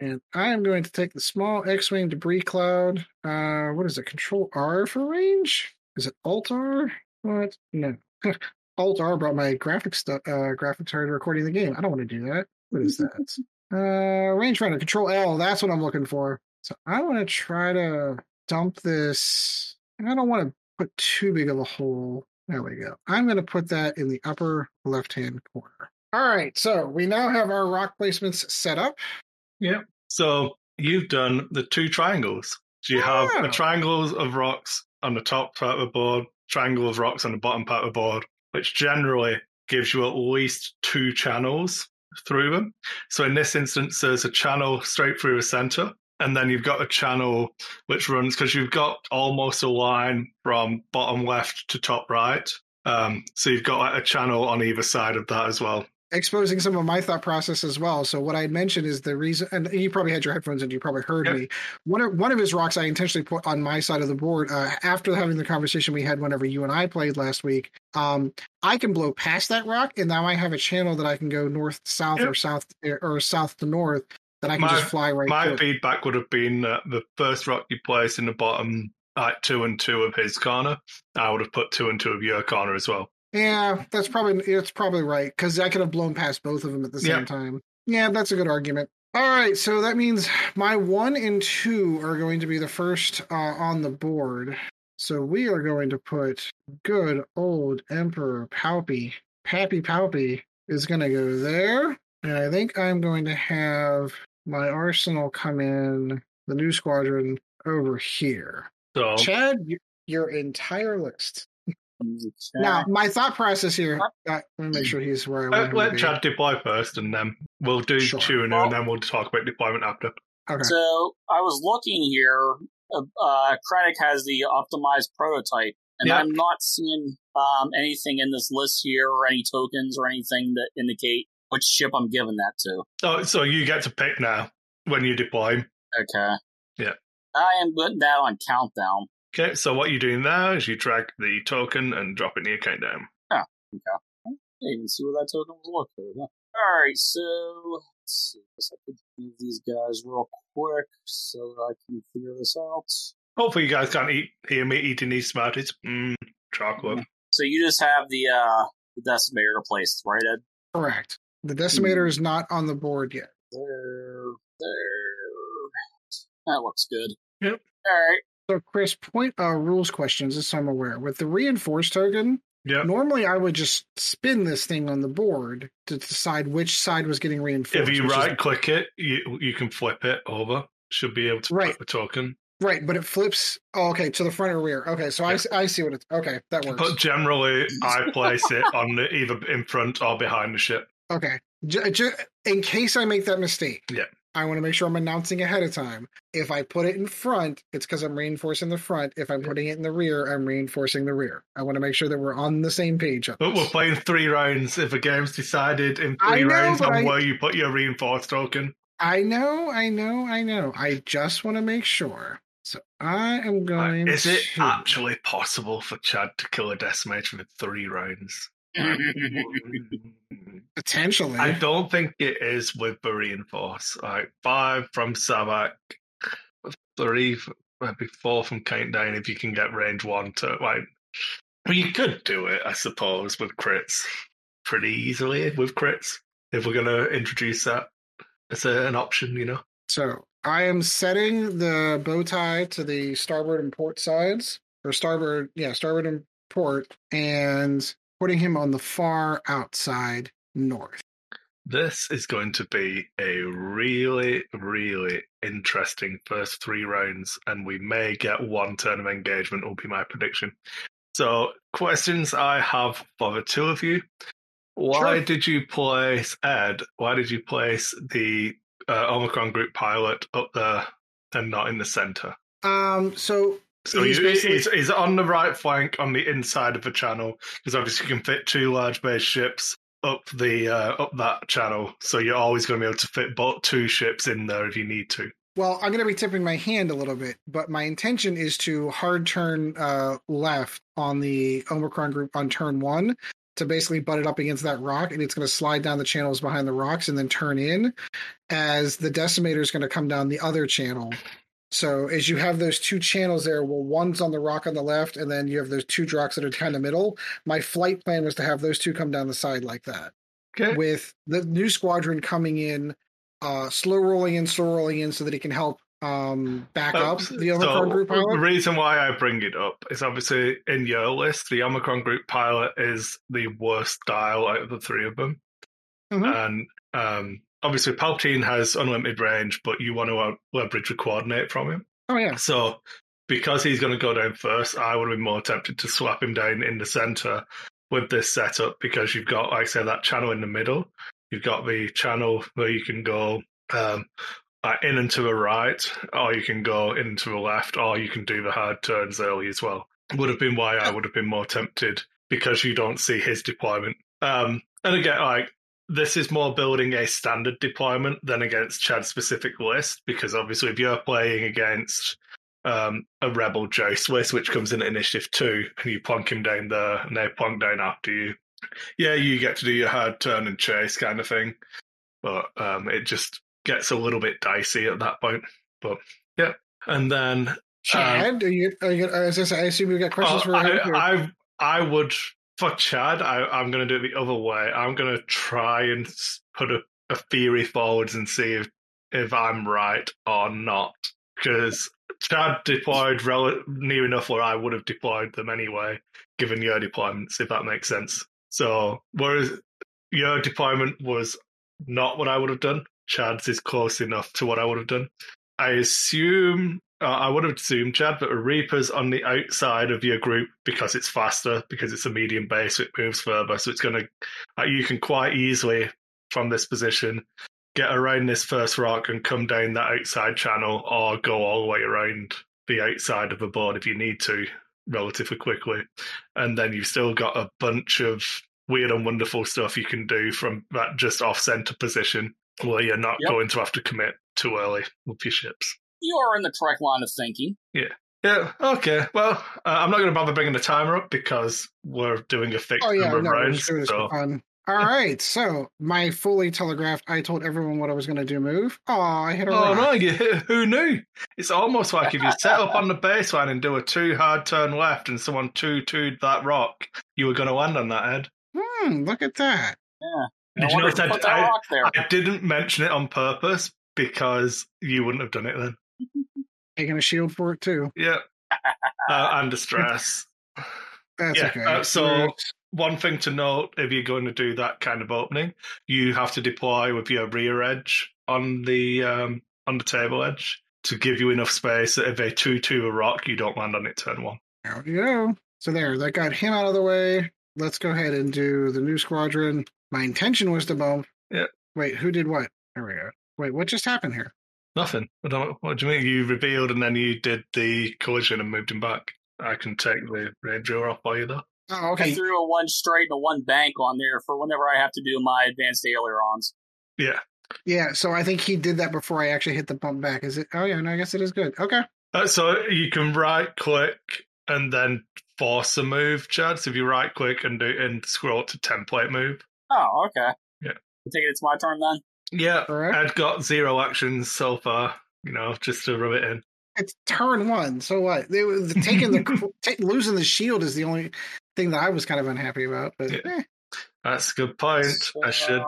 Speaker 1: And I am going to take the small X-wing debris cloud. Uh, what is it? Control R for range? Is it Alt R? What? No. Alt R brought my graphics stu- uh, graphics card recording the game. I don't want to do that. What is that? uh, rangefinder. Control L. That's what I'm looking for. So I want to try to dump this. And I don't want to put too big of a hole. There we go. I'm going to put that in the upper left-hand corner. All right. So we now have our rock placements set up.
Speaker 3: Yep. So you've done the two triangles. So you have a triangle of rocks on the top part of the board, triangle of rocks on the bottom part of the board, which generally gives you at least two channels through them. So in this instance, there's a channel straight through the center, and then you've got a channel which runs because you've got almost a line from bottom left to top right. Um, so you've got like a channel on either side of that as well.
Speaker 1: Exposing some of my thought process as well. So what I had mentioned is the reason, and you probably had your headphones and you probably heard
Speaker 3: Yep.
Speaker 1: me. One of one of his rocks I intentionally put on my side of the board uh, after having the conversation we had whenever you and I played last week. Um, I can blow past that rock, and now I have a channel that I can go north to south
Speaker 3: Yep.
Speaker 1: or south or south to north that I can
Speaker 3: My-
Speaker 1: just fly right
Speaker 3: My
Speaker 1: through.
Speaker 3: feedback would have been uh, the first rock you place in the bottom, like two and two of his corner. I would have put two and two of your corner as well.
Speaker 1: Yeah, that's probably it's probably right because I could have blown past both of them at the same
Speaker 3: Yeah.
Speaker 1: time. Yeah, that's a good argument. All right, so that means my one and two are going to be the first uh, on the board. So we are going to put good old Emperor Palpy, Pappy Palpy is going to go there, and I think I'm going to have my arsenal come in the Nu Squadron over here.
Speaker 3: So
Speaker 1: Chad, your entire list.
Speaker 2: Okay.
Speaker 1: Now, my thought process here. Uh, let me make sure he's where I want
Speaker 3: let,
Speaker 1: to
Speaker 3: let
Speaker 1: be.
Speaker 3: Chad deploy first, and then we'll do
Speaker 1: Sure.
Speaker 3: tuning,
Speaker 2: Well-
Speaker 3: and then we'll talk about deployment after.
Speaker 1: Okay.
Speaker 2: So I was looking here. Uh, uh, Krennic has the optimized prototype, and
Speaker 3: Yeah.
Speaker 2: I'm not seeing um, anything in this list here, or any tokens, or anything that indicate which ship I'm giving that to.
Speaker 3: Oh, so you get to pick now when you deploy.
Speaker 2: Okay.
Speaker 3: Yeah.
Speaker 2: I am putting that on countdown.
Speaker 3: Okay, so what you're doing now is you drag the token and drop it in the account down.
Speaker 2: I didn't even see where that token was located. Huh? All right, so let's see. Guess I could move these guys real quick so that I can figure this out.
Speaker 3: Hopefully, you guys can't eat, hear me eating these Smarties. Mmm, chocolate. Mm-hmm.
Speaker 2: So you just have the uh the decimator placed, right, Ed?
Speaker 1: Correct. The decimator hmm. is not on the board yet.
Speaker 2: There, there. That looks good.
Speaker 3: Yep.
Speaker 2: All right.
Speaker 1: So, Chris, point uh, rules questions, as I'm aware. With the reinforced token,
Speaker 3: Yep.
Speaker 1: normally I would just spin this thing on the board to decide which side was getting reinforced.
Speaker 3: If you right click it, you you can flip it over. Should be able to
Speaker 1: Right.
Speaker 3: flip the token.
Speaker 1: right, but it flips. Oh, okay, to the front or rear. Okay, so I, I see what it's. Okay, that works.
Speaker 3: But generally, I place it on the, either in front or behind the ship.
Speaker 1: Okay. J- j- in case I make that mistake,
Speaker 3: Yeah.
Speaker 1: I want to make sure I'm announcing ahead of time. If I put it in front, it's because I'm reinforcing the front. If I'm putting it in the rear, I'm reinforcing the rear. I want to make sure that we're on the same page.
Speaker 3: But we're playing three rounds. If a game's decided in three
Speaker 1: know,
Speaker 3: rounds on
Speaker 1: I-
Speaker 3: where you put your reinforced token,
Speaker 1: I know, I know, I know. I just want to make sure. So I am going.
Speaker 3: is it
Speaker 1: to...
Speaker 3: actually possible for Chad to kill a decimator in three rounds?
Speaker 1: potentially?
Speaker 3: I don't think it is with the reinforce. Like five from Sabacc, three, maybe four from Countdown if you can get range one to like. Well, you could do it, I suppose, with crits pretty easily with crits if we're going to introduce that as an option, you know.
Speaker 1: So I am setting the bow tie to the starboard and port sides, or starboard, yeah, starboard and port, and putting him on the far outside north.
Speaker 3: This is going to be a really, really interesting first three rounds, and we may get one turn of engagement, will be my prediction. So, questions I have for the two of you. Why
Speaker 1: Sure.
Speaker 3: did you place Ed? Why did you place the uh, Omicron group pilot up there and not in the center?
Speaker 1: Um, so
Speaker 3: So
Speaker 1: He's
Speaker 3: he's,
Speaker 1: basically-
Speaker 3: he's, he's on the right flank on the inside of the channel because obviously you can fit two large base ships up the uh, up that channel. So you're always going to be able to fit both two ships in there if you need to.
Speaker 1: Well, I'm going to be tipping my hand a little bit, but my intention is to hard turn uh, left on the Omicron group on turn one to basically butt it up against that rock, and it's going to slide down the channels behind the rocks and then turn in as the decimator is going to come down the other channel. So as you have those two channels there, well, one's on the rock on the left, and then you have those two rocks that are kind of middle. My flight plan was to have those two come down the side like that
Speaker 3: Okay.
Speaker 1: with the Nu Squadron coming in, uh, slow rolling in, slow rolling in, so that it can help um, back
Speaker 3: Oh,
Speaker 1: up the Omicron
Speaker 3: so
Speaker 1: group
Speaker 3: The reason why I bring it up is obviously in your list, the Omicron group pilot is the worst style out of the three of them.
Speaker 1: Mhm.
Speaker 3: And um, obviously, Palpatine has unlimited range, but you want to uh, leverage a coordinate from him.
Speaker 1: Oh yeah,
Speaker 3: So, because he's going to go down first, I would have been more tempted to swap him down in the center with this setup because you've got, like I say, that channel in the middle. You've got the channel where you can go um, in and to the right, or you can go in to the left, or you can do the hard turns early as well. Would have been why I would have been more tempted because you don't see his deployment. Um, and again, like this is more building a standard deployment than against Chad's specific list because obviously if you're playing against um, a rebel Jace list which comes in at initiative two and you plonk him down there and they plonk down after you, yeah, you get to do your hard turn and chase kind of thing, but um, it just gets a little bit dicey at that point. But yeah, and then
Speaker 1: Chad, are you? Are you gonna, as I, say, I assume you got questions
Speaker 3: Oh,
Speaker 1: for him.
Speaker 3: I, I I would for Chad. I, I'm going to do it the other way. I'm going to try and put a, a theory forwards and see if if I'm right or not. Because Chad deployed rel- near enough where I would have deployed them anyway, given your deployments, if that makes sense. So whereas your deployment was not what I would have done, Chad's is close enough to what I would have done. I assume uh, I would have assumed Chad, but a Reaper's on the outside of your group because it's faster, because it's a medium base, so it moves further. So it's going to, uh, you can quite easily from this position get around this first rock and come down that outside channel, or go all the way around the outside of the board if you need to, relatively quickly. And then you've still got a bunch of weird and wonderful stuff you can do from that just off center position where you're not
Speaker 2: Yep.
Speaker 3: going to have to commit too early with your ships.
Speaker 2: You are in the correct line of thinking.
Speaker 3: Yeah, Yeah. okay. Well, uh, I'm not going to bother bringing the timer up because we're doing a fixed
Speaker 1: oh yeah,
Speaker 3: number of
Speaker 1: no, we're
Speaker 3: rounds.
Speaker 1: just doing this
Speaker 3: So,
Speaker 1: for fun. All right, so my fully telegraphed. I told everyone what I was going to do. Move. Oh, I hit a
Speaker 3: oh
Speaker 1: rock.
Speaker 3: no, you, who knew? It's almost like if you set up on the baseline and do a two hard turn left and someone two two'd that rock, you were going to land on that head.
Speaker 1: Hmm, look at that.
Speaker 2: Yeah.
Speaker 3: Did
Speaker 2: I
Speaker 3: you
Speaker 2: wonder
Speaker 3: notice I- I- I didn't mention it on purpose because you wouldn't have done it then.
Speaker 1: Taking a shield for it too.
Speaker 3: Yeah. Uh, under stress.
Speaker 1: That's
Speaker 3: Yeah,
Speaker 1: okay.
Speaker 3: uh, so- one thing to note if you're going to do that kind of opening, you have to deploy with your rear edge on the um, on the table edge to give you enough space that if they two two a rock, you don't land on it turn one.
Speaker 1: There we go. So there, that got him out of the way. Let's go ahead and do the Nu Squadron. My intention was to bump.
Speaker 3: Yeah.
Speaker 1: Wait, who did what? There we go. Wait, what just happened here?
Speaker 3: Nothing. I don't. What do you mean? You revealed and then you did the collision and moved him back. I can take the ranger off for you though.
Speaker 1: Oh, okay.
Speaker 2: I
Speaker 1: okay.
Speaker 2: threw a one straight and a one bank on there for whenever I have to do my advanced ailerons.
Speaker 3: Yeah.
Speaker 1: Yeah, so I think he did that before I actually hit the bump back. Is it? Oh, yeah, no, I guess it is good. Okay.
Speaker 3: Uh, so you can right click and then force a move, Chad. So if you right click and do and scroll to template move.
Speaker 2: Oh, okay.
Speaker 3: Yeah.
Speaker 2: I take it it's my turn then?
Speaker 3: Yeah,
Speaker 1: Correct.
Speaker 3: I've got zero actions so far. You know, just to rub it in.
Speaker 1: It's turn one. So what? They were taking the ta losing the shield is the only thing that I was kind of unhappy about. But
Speaker 3: Yeah.
Speaker 1: eh,
Speaker 3: That's a good point. I should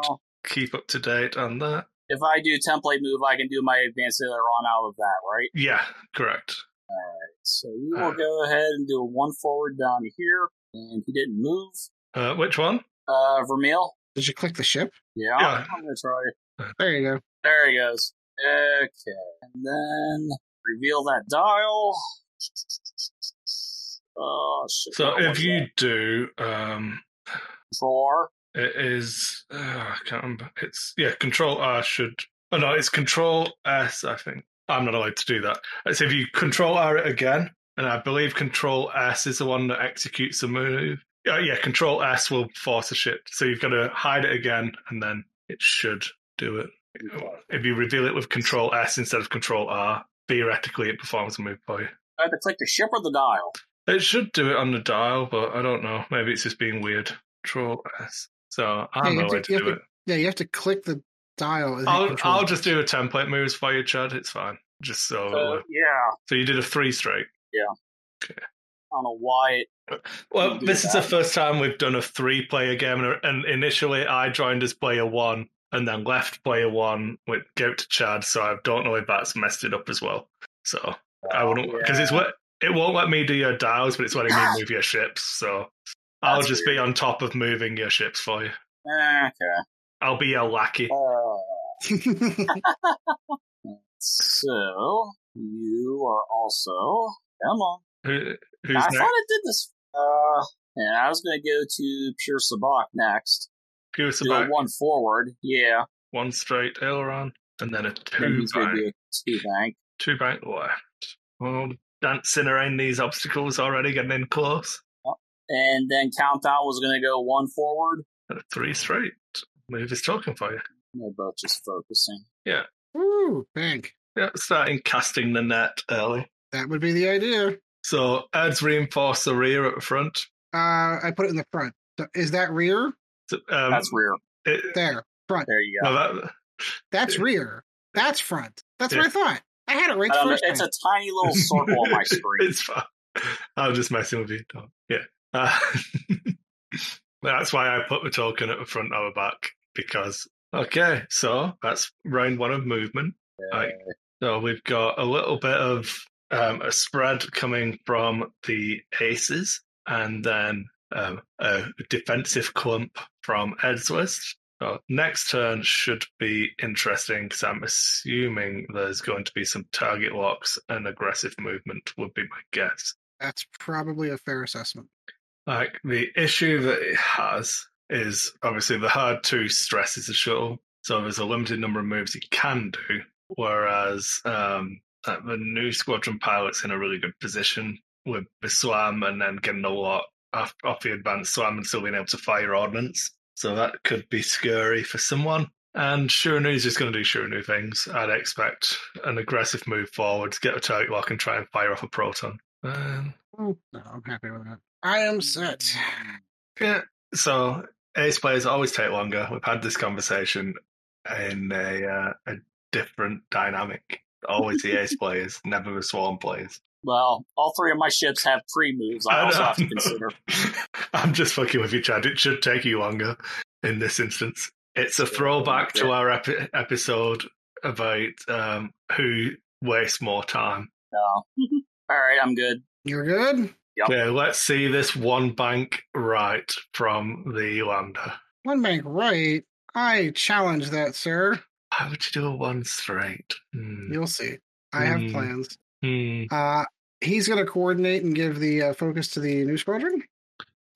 Speaker 3: keep up to date on that.
Speaker 2: If I do template move, I can do my advanced on out of that, right?
Speaker 3: Yeah, correct. All right.
Speaker 2: So we will
Speaker 3: Uh.
Speaker 2: go ahead and do a one forward down here. And he didn't move.
Speaker 3: Uh, which one?
Speaker 2: Uh, Vermeil.
Speaker 1: did you click the ship?
Speaker 2: Yeah,
Speaker 3: Yeah.
Speaker 2: I'm gonna try.
Speaker 1: There you go.
Speaker 2: There he goes. Okay, and then reveal that dial. Oh shit!
Speaker 3: So if you
Speaker 2: that?
Speaker 3: do, um,
Speaker 2: control R,
Speaker 3: it is. Uh, I can't remember. It's yeah. Control R should. Oh no, it's Control S. I think I'm not allowed to do that. So if you Control R it again, and I believe Control S is the one that executes the move. Yeah, yeah. Control S will force a ship. So you've got to hide it again, and then it should do it. If you reveal it with Control S instead of Control R, theoretically it performs a move for you.
Speaker 2: I have to click the ship or the dial.
Speaker 3: It should do it on the dial, but I don't know. Maybe it's just being weird. Control S. So I'm
Speaker 1: Yeah, you
Speaker 3: not
Speaker 1: have to-
Speaker 3: allowed to do
Speaker 1: have
Speaker 3: it.
Speaker 1: Yeah, you have to click the dial.
Speaker 3: I'll. I'll just do a template moves for you, Chad. It's fine. Just so.
Speaker 2: Uh, yeah,
Speaker 3: so you did a three straight. Yeah.
Speaker 2: I don't know why it.
Speaker 3: Well, this is the first time we've done a three-player game, and- and initially I joined as player one, and then left player one with go to Chad. So I don't know if that's messed it up as well. So I wouldn't because it's what it won't let me do your dials, but it's letting me move your ships. So I'll
Speaker 2: That's
Speaker 3: just be on top of moving your ships for you.
Speaker 2: Eh, Okay.
Speaker 3: I'll be your lackey.
Speaker 2: Uh, so you are also. Come on.
Speaker 3: Who, who's
Speaker 2: I
Speaker 3: next?
Speaker 2: thought I did this. Uh, and I was going to go to Pure Sabacc next.
Speaker 3: Pure
Speaker 2: Do a
Speaker 3: Sabacc,
Speaker 2: one forward. Yeah.
Speaker 3: one straight aileron, and then a
Speaker 2: Then
Speaker 3: two
Speaker 2: he's going
Speaker 3: bank,
Speaker 2: a two bank.
Speaker 3: two bank left. Well, dancing around these obstacles already, getting in close.
Speaker 2: And then Countdown was going to go one forward.
Speaker 3: And a three straight. move his token for you.
Speaker 2: They're both just focusing. Yeah.
Speaker 1: Ooh, bank.
Speaker 3: Yeah, starting casting the net early.
Speaker 1: That would be the idea.
Speaker 3: So Ed's reinforce the rear at the front.
Speaker 1: Uh, I put it in the front. So is that rear?
Speaker 3: So, um,
Speaker 2: That's rear.
Speaker 3: It-
Speaker 1: There, front.
Speaker 2: There you go.
Speaker 3: well, that,
Speaker 1: That's rear. That's front. That's
Speaker 3: Yeah.
Speaker 1: what I thought. I had it right
Speaker 2: I
Speaker 1: the
Speaker 2: don't know,
Speaker 1: first
Speaker 2: it's
Speaker 1: time.
Speaker 2: a tiny little circle on my screen.
Speaker 3: it's fine. I'm just messing with you. Tom. Yeah. Uh, that's why I put the token at the front or the back because okay, so that's round one of movement. Right. So we've got a little bit of um, a spread coming from the aces, and then um, a defensive clump from Ed's list. So next turn should be interesting because I'm assuming there's going to be some target locks and aggressive movement. Would be my guess.
Speaker 1: That's probably a fair assessment.
Speaker 3: Like the issue that it has is obviously the hard two stresses the shuttle, so there's a limited number of moves you can do. Whereas um, uh, the Nu Squadron pilot's in a really good position with the slam and then getting a lot off, off the advanced slam and still being able to fire ordnance. So that could be scary for someone. And Chiraneau's just going to do Chiraneau things. I'd expect an aggressive move forward to get a target lock and try and fire off a proton. Um,
Speaker 1: Oh, no, I'm happy with that. I am set.
Speaker 3: Yeah. So ace players always take longer. We've had this conversation in a uh, a different dynamic. Always the ace players, never the swarm players.
Speaker 2: Well, all three of my ships have pre moves. I also have to consider.
Speaker 3: I'm just fucking with you, Chad. It should take you longer in this instance. It's a throwback to our epi- episode about um, who wastes more time.
Speaker 2: No. all right, I'm good.
Speaker 1: You're good?
Speaker 2: Yep.
Speaker 3: Yeah, let's see this one bank right from the lander.
Speaker 1: One bank right. I challenge that, sir.
Speaker 3: How would you do a one straight? Hmm.
Speaker 1: You'll see. I have
Speaker 3: Hmm.
Speaker 1: plans.
Speaker 3: Hmm.
Speaker 1: Uh, he's going to coordinate and give the uh, focus to the Nu Squadron.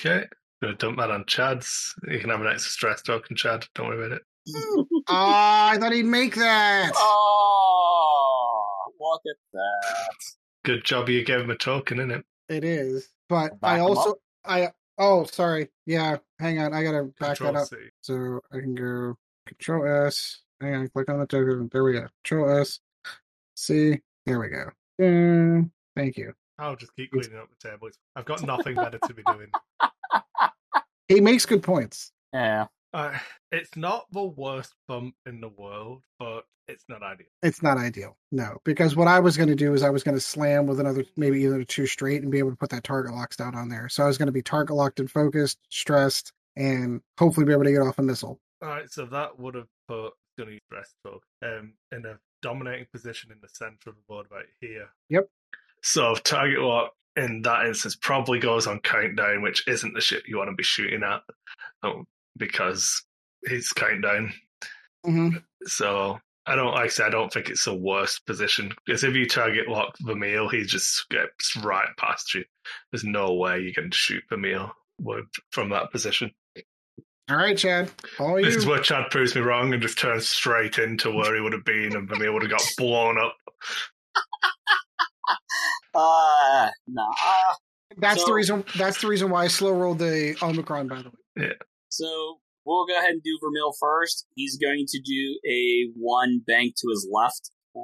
Speaker 3: Okay. Gonna dump that on Chad's. You can have an extra stress token, Chad. Don't worry about it.
Speaker 1: Ah, I thought he'd make that.
Speaker 2: Oh, look at that.
Speaker 3: Good job you gave him a token, isn't
Speaker 1: it? It is, but
Speaker 2: Back
Speaker 1: I
Speaker 2: 'em
Speaker 1: also. I oh sorry yeah hang on I gotta back
Speaker 3: Control
Speaker 1: that up
Speaker 3: C.
Speaker 1: so I can go Control S hang on click on the token there we go Control S C there we go Mm, thank you
Speaker 3: I'll just keep cleaning up the table. It's- I've got nothing better to be doing.
Speaker 1: he makes good points
Speaker 2: Yeah.
Speaker 3: Uh, it's not the worst bump in the world, but it's not ideal.
Speaker 1: it's not ideal no because what I was going to do is I was going to slam with another maybe either two straight and be able to put that target locks down on there so I was going to be target locked and focused stressed and hopefully be able to get off a missile
Speaker 3: All right, so that would have put Gunny Stress Talk um, in a dominating position in the center of the board right here.
Speaker 1: Yep.
Speaker 3: So target lock in that instance probably goes on countdown, which isn't the shit you want to be shooting at um, because he's countdown.
Speaker 1: hmm
Speaker 3: So I don't like I say I don't think it's the worst position because if you target lock Vermeil, he just skips right past you. There's no way you can shoot Vermeil from that position.
Speaker 1: All right Chad all
Speaker 3: This
Speaker 1: you
Speaker 3: is where Chad proves me wrong and just turns straight into where he would have been, and Vermeil would have got blown up.
Speaker 2: Uh, nah.
Speaker 1: That's the reason. That's the reason why I slow rolled the Omicron. By the way, Yeah.
Speaker 2: So we'll go ahead and do Vermeil first. He's going to do a one bank to his left. Uh,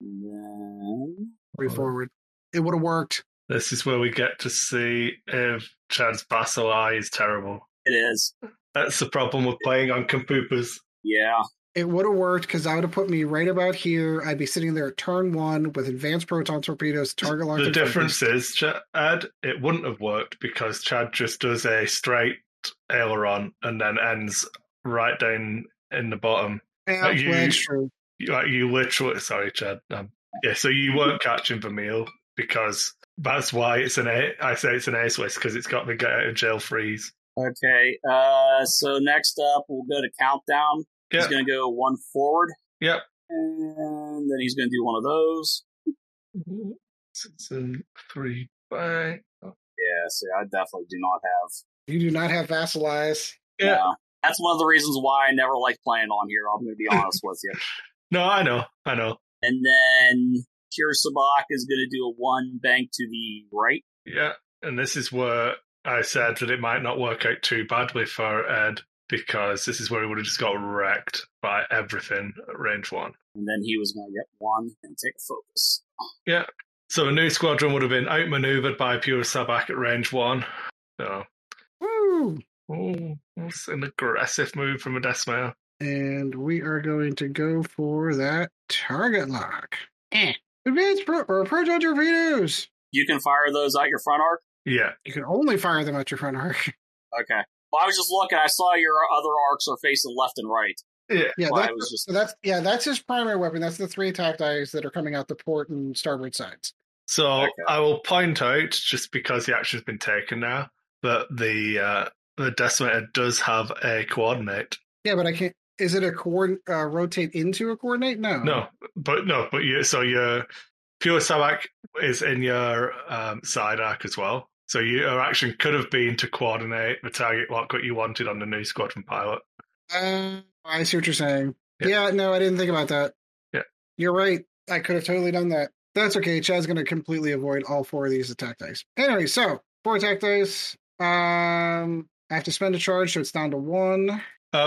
Speaker 2: and then
Speaker 1: way forward, it would have worked.
Speaker 3: This is where we get to see if Chad's Vassal eye is terrible.
Speaker 2: it is.
Speaker 3: That's the problem with playing on Kampupas.
Speaker 2: Yeah.
Speaker 1: It would have worked because I would have put me right about here. I'd be sitting there at turn one with advanced proton torpedoes, target locked.
Speaker 3: The
Speaker 1: and
Speaker 3: difference
Speaker 1: focused.
Speaker 3: is, Chad, it wouldn't have worked because Chad just does a straight aileron and then ends right down in the bottom.
Speaker 1: Yeah,
Speaker 3: you-
Speaker 1: well, that's true.
Speaker 3: Like you literally, sorry, Chad. Um, yeah, so you weren't catching Vermeil because that's why it's an A. I say it's an ace list because it's got the get out of jail freeze.
Speaker 2: Okay. Uh, so next up, we'll go to countdown. He's going to go one forward,
Speaker 3: Yep.
Speaker 2: and then he's going to do one of those.
Speaker 3: Six and three back.
Speaker 2: Yeah. So I definitely do not have.
Speaker 1: You do not have vassalize.
Speaker 3: Yeah.
Speaker 2: No. That's one of the reasons why I never like playing on here. I'm going to be honest with you.
Speaker 3: No, I know, I know.
Speaker 2: And then Pure Sabacc is going to do a one bank to the right.
Speaker 3: Yeah, and this is where I said that it might not work out too badly for Ed because this is where he would have just got wrecked by everything at range one.
Speaker 2: And then he was going to get one and take a focus.
Speaker 3: Yeah. So a Nu Squadron would have been outmaneuvered by Pure Sabacc at range one. So,
Speaker 1: Woo!
Speaker 3: oh, that's an aggressive move from a Decimator.
Speaker 1: And we are going to go for that target lock. Eh. Advanced pro- or proton torpedoes.
Speaker 2: You can fire those out your front arc?
Speaker 3: Yeah.
Speaker 1: You can only fire them at your front arc.
Speaker 2: Okay. Well, I was just looking. I saw your other arcs are facing left and right.
Speaker 3: Yeah.
Speaker 1: Yeah,
Speaker 2: Well, I
Speaker 1: that's,
Speaker 2: was just-
Speaker 1: so that's yeah, that's his primary weapon. That's the three attack dice that are coming out the port and starboard sides.
Speaker 3: So
Speaker 2: Okay.
Speaker 3: I will point out, just because the action's been taken now, that the uh, the Decimator does have a coordinate.
Speaker 1: Yeah, but I can't. Is it a coordinate uh, rotate into a coordinate? No.
Speaker 3: No, but no, but you. So your pure Sabacc is in your um, side arc as well. So your action could have been to coordinate the target lock what you wanted on the Nu Squadron pilot.
Speaker 1: Uh, I see what you're saying.
Speaker 3: Yeah.
Speaker 1: Yeah. no, I didn't think about that.
Speaker 3: Yeah.
Speaker 1: You're right. I could have totally done that. That's okay. Chad's going to completely avoid all four of these attack dice. Anyway, so four attack dice. Um, I have to spend a charge, so it's down to one.
Speaker 3: Um,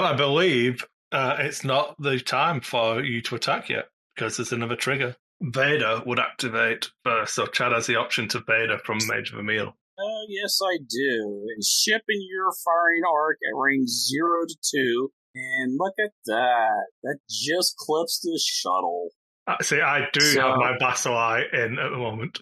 Speaker 3: I believe uh, it's not the time for you to attack yet because there's another trigger. Vader would activate first, so Chad has the option to Vader from Major Vermeil.
Speaker 2: Uh, yes, I do. A ship in your firing arc at range 0 to 2. And look at that. That just clips the shuttle.
Speaker 3: Uh, see, I do
Speaker 2: So-
Speaker 3: have my Vassal eye in at the moment.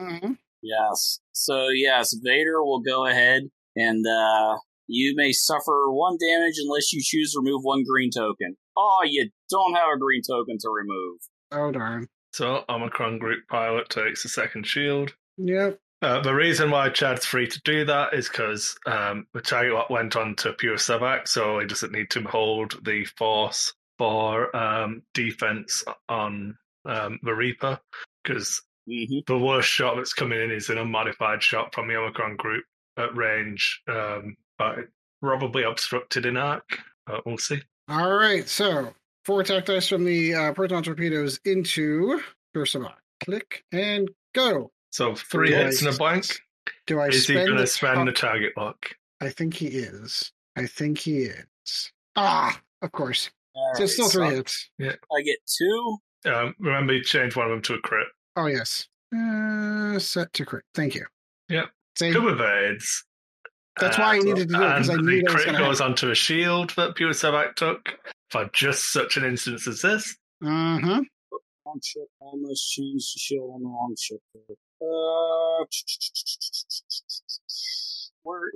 Speaker 1: Mm-hmm.
Speaker 2: Yes. So, yes, Vader will go ahead and uh, you may suffer one damage unless you choose to remove one green token. Oh, you don't have a green token to remove.
Speaker 1: Oh darn.
Speaker 3: So Omicron Group Pilot takes the second shield.
Speaker 1: Yep.
Speaker 3: Uh, the reason why Chad's free to do that is because um, the target went on to pure Sabacc, so he doesn't need to hold the force for um, defense on um, the Reaper, because
Speaker 2: Mm-hmm.
Speaker 3: the worst shot that's coming in is an unmodified shot from the Omicron Group at range, um, but probably obstructed in arc. Uh, we'll see.
Speaker 1: All right. So four attack dice from the uh, proton torpedoes into Ursula. Click and go.
Speaker 3: So three
Speaker 1: Yeah,
Speaker 3: hits and a
Speaker 1: he's-
Speaker 3: blank.
Speaker 1: Do I
Speaker 3: Is he going to spend the target lock?
Speaker 1: I think he is. I think he is. Ah, of course.
Speaker 2: All
Speaker 1: So it's still three
Speaker 2: so
Speaker 1: hits.
Speaker 2: I get two.
Speaker 3: Um, remember, you change one of them to a crit.
Speaker 1: Oh yes. Uh, set to crit. Thank you.
Speaker 3: Yep.
Speaker 1: See,
Speaker 3: Two evades.
Speaker 1: That's why I needed to do it, 'cause I
Speaker 3: and
Speaker 1: knew
Speaker 3: the
Speaker 1: that
Speaker 3: crit
Speaker 1: gonna
Speaker 3: goes onto a shield that Pure Sabacc took for just such an instance as this.
Speaker 1: uh-huh.
Speaker 2: Wrong ship almost changed the shield on the wrong ship. Uh, where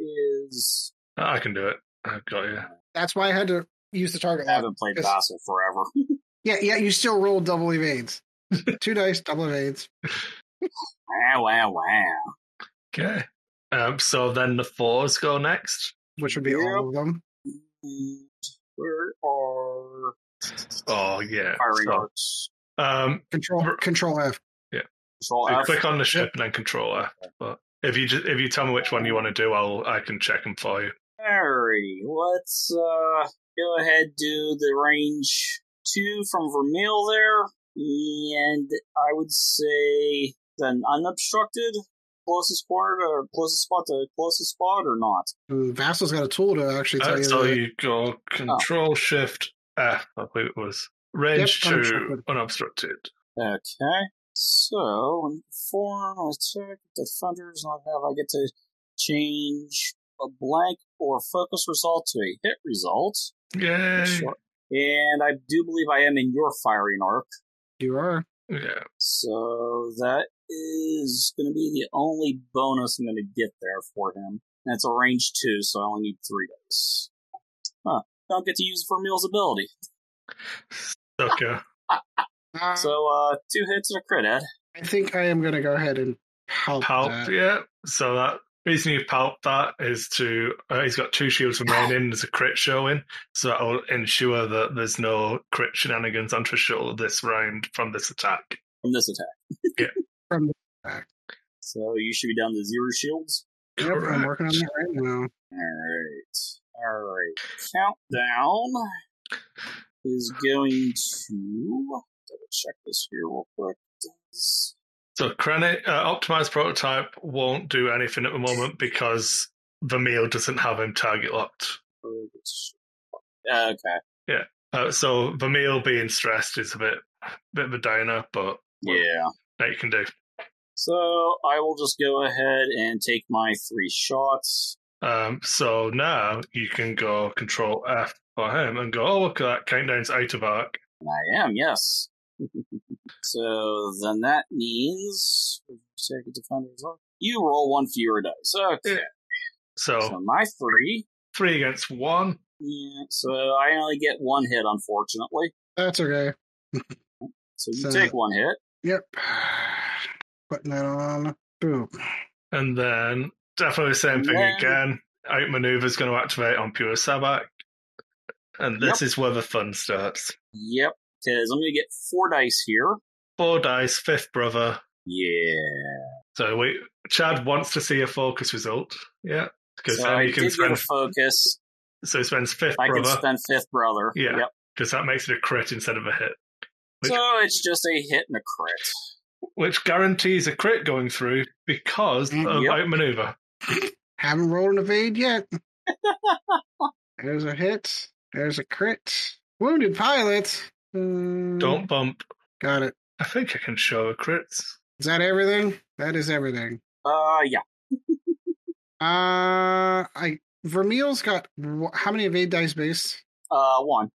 Speaker 2: is?
Speaker 3: I can do it. I've got you.
Speaker 1: That's why I had to use the target
Speaker 2: I haven't played
Speaker 1: Yes.
Speaker 2: Vassal forever.
Speaker 1: Yeah, yeah, you still rolled double evades. Two dice, double evades.
Speaker 2: wow, wow, wow.
Speaker 3: Okay. Um, so then the fours go next.
Speaker 1: Which would be all of them.
Speaker 2: Where are
Speaker 3: Oh yeah.
Speaker 2: firing
Speaker 3: So,
Speaker 2: arcs?
Speaker 3: um,
Speaker 1: Control control F.
Speaker 2: Control
Speaker 3: so
Speaker 2: F.
Speaker 3: click on the ship and then control F. But if you just, if you tell me which one you want to do, I'll I can check them for you.
Speaker 2: Alrighty, let's uh go ahead do the range two from Vermeil there, and I would say an unobstructed closest corner to closest spot to closest spot or not.
Speaker 1: Ooh, Vassal's got a tool to actually tell
Speaker 3: Uh,
Speaker 1: you
Speaker 3: so
Speaker 1: that.
Speaker 3: you go Control Shift F. I believe it was range
Speaker 1: Yep,
Speaker 3: two
Speaker 1: unobstructed.
Speaker 3: unobstructed.
Speaker 2: Okay, so when you perform an attack, defenders not have I get to change a blank or focus result to a hit result.
Speaker 3: Yay!
Speaker 2: Sure. And I do believe I am in your firing arc.
Speaker 1: You are.
Speaker 3: Yeah.
Speaker 2: So that is going to be the only bonus I'm going to get there for him. And it's a range two, so I only need three dice. Huh. Don't get to use Vermeil's ability.
Speaker 3: Okay.
Speaker 1: Uh,
Speaker 2: So, uh, two hits and a crit, Ed.
Speaker 1: I think I am going to go ahead and palp,
Speaker 3: Palp,
Speaker 1: that.
Speaker 3: yeah. So that reason you palp that is to uh, he's got two shields remaining. There's a crit showing, so that will ensure that there's no crit shenanigans on Trishul this round from this attack.
Speaker 2: From this attack. Yeah.
Speaker 1: From this attack.
Speaker 2: So you should be down to zero shields.
Speaker 1: Yep, I'm working on that right now.
Speaker 2: Alright. Alright. Countdown is going to double check this here real quick.
Speaker 3: So Krennic, uh, optimized prototype won't do anything at the moment because Vermeil doesn't have him target locked.
Speaker 2: Okay. Yeah.
Speaker 3: Uh, so Vermeil being stressed is a bit, bit of a downer, but
Speaker 2: Yeah.
Speaker 3: that you can do.
Speaker 2: So I will just go ahead and take my three shots.
Speaker 3: Um, so now you can go Control F for him and go. Oh, look at that! Countdown's out of arc.
Speaker 2: I am, yes. So then that means second defenders. You roll one fewer dice. Okay.
Speaker 3: So
Speaker 2: So my three.
Speaker 3: three against one.
Speaker 2: Yeah, so I only get one hit, unfortunately.
Speaker 1: That's okay.
Speaker 2: So you
Speaker 1: So-
Speaker 2: take one hit.
Speaker 1: Yep. Putting that on. Boom.
Speaker 3: And then definitely the same thing
Speaker 2: Yeah.
Speaker 3: again. Outmaneuver is going to activate on Pure Sabacc. And this is where the fun starts.
Speaker 2: Yep. Because I'm going to get four dice here.
Speaker 3: Four dice, fifth brother.
Speaker 2: Yeah.
Speaker 3: So we Chad wants to see a focus result. Yeah. Because
Speaker 2: So
Speaker 3: then
Speaker 2: I
Speaker 3: you can
Speaker 2: did get a
Speaker 3: spend
Speaker 2: focus.
Speaker 3: so he spends fifth
Speaker 2: I can
Speaker 3: brother.
Speaker 2: spend fifth brother.
Speaker 3: Yeah.
Speaker 2: Yep.
Speaker 3: Because that makes it a crit instead of a hit. Which-
Speaker 2: So it's just a hit and a crit.
Speaker 3: Which guarantees a crit going through because
Speaker 1: Mm,
Speaker 3: of
Speaker 2: yep.
Speaker 3: outmaneuver.
Speaker 1: Haven't rolled an evade yet. There's a hit. There's a crit. Wounded pilot. Mm,
Speaker 3: Don't bump.
Speaker 1: Got it.
Speaker 3: I think I can show a crits.
Speaker 1: Is that everything? That is everything.
Speaker 2: Uh, yeah.
Speaker 1: Uh, I Vermeil's got wh- how many evade dice base?
Speaker 2: Uh, one.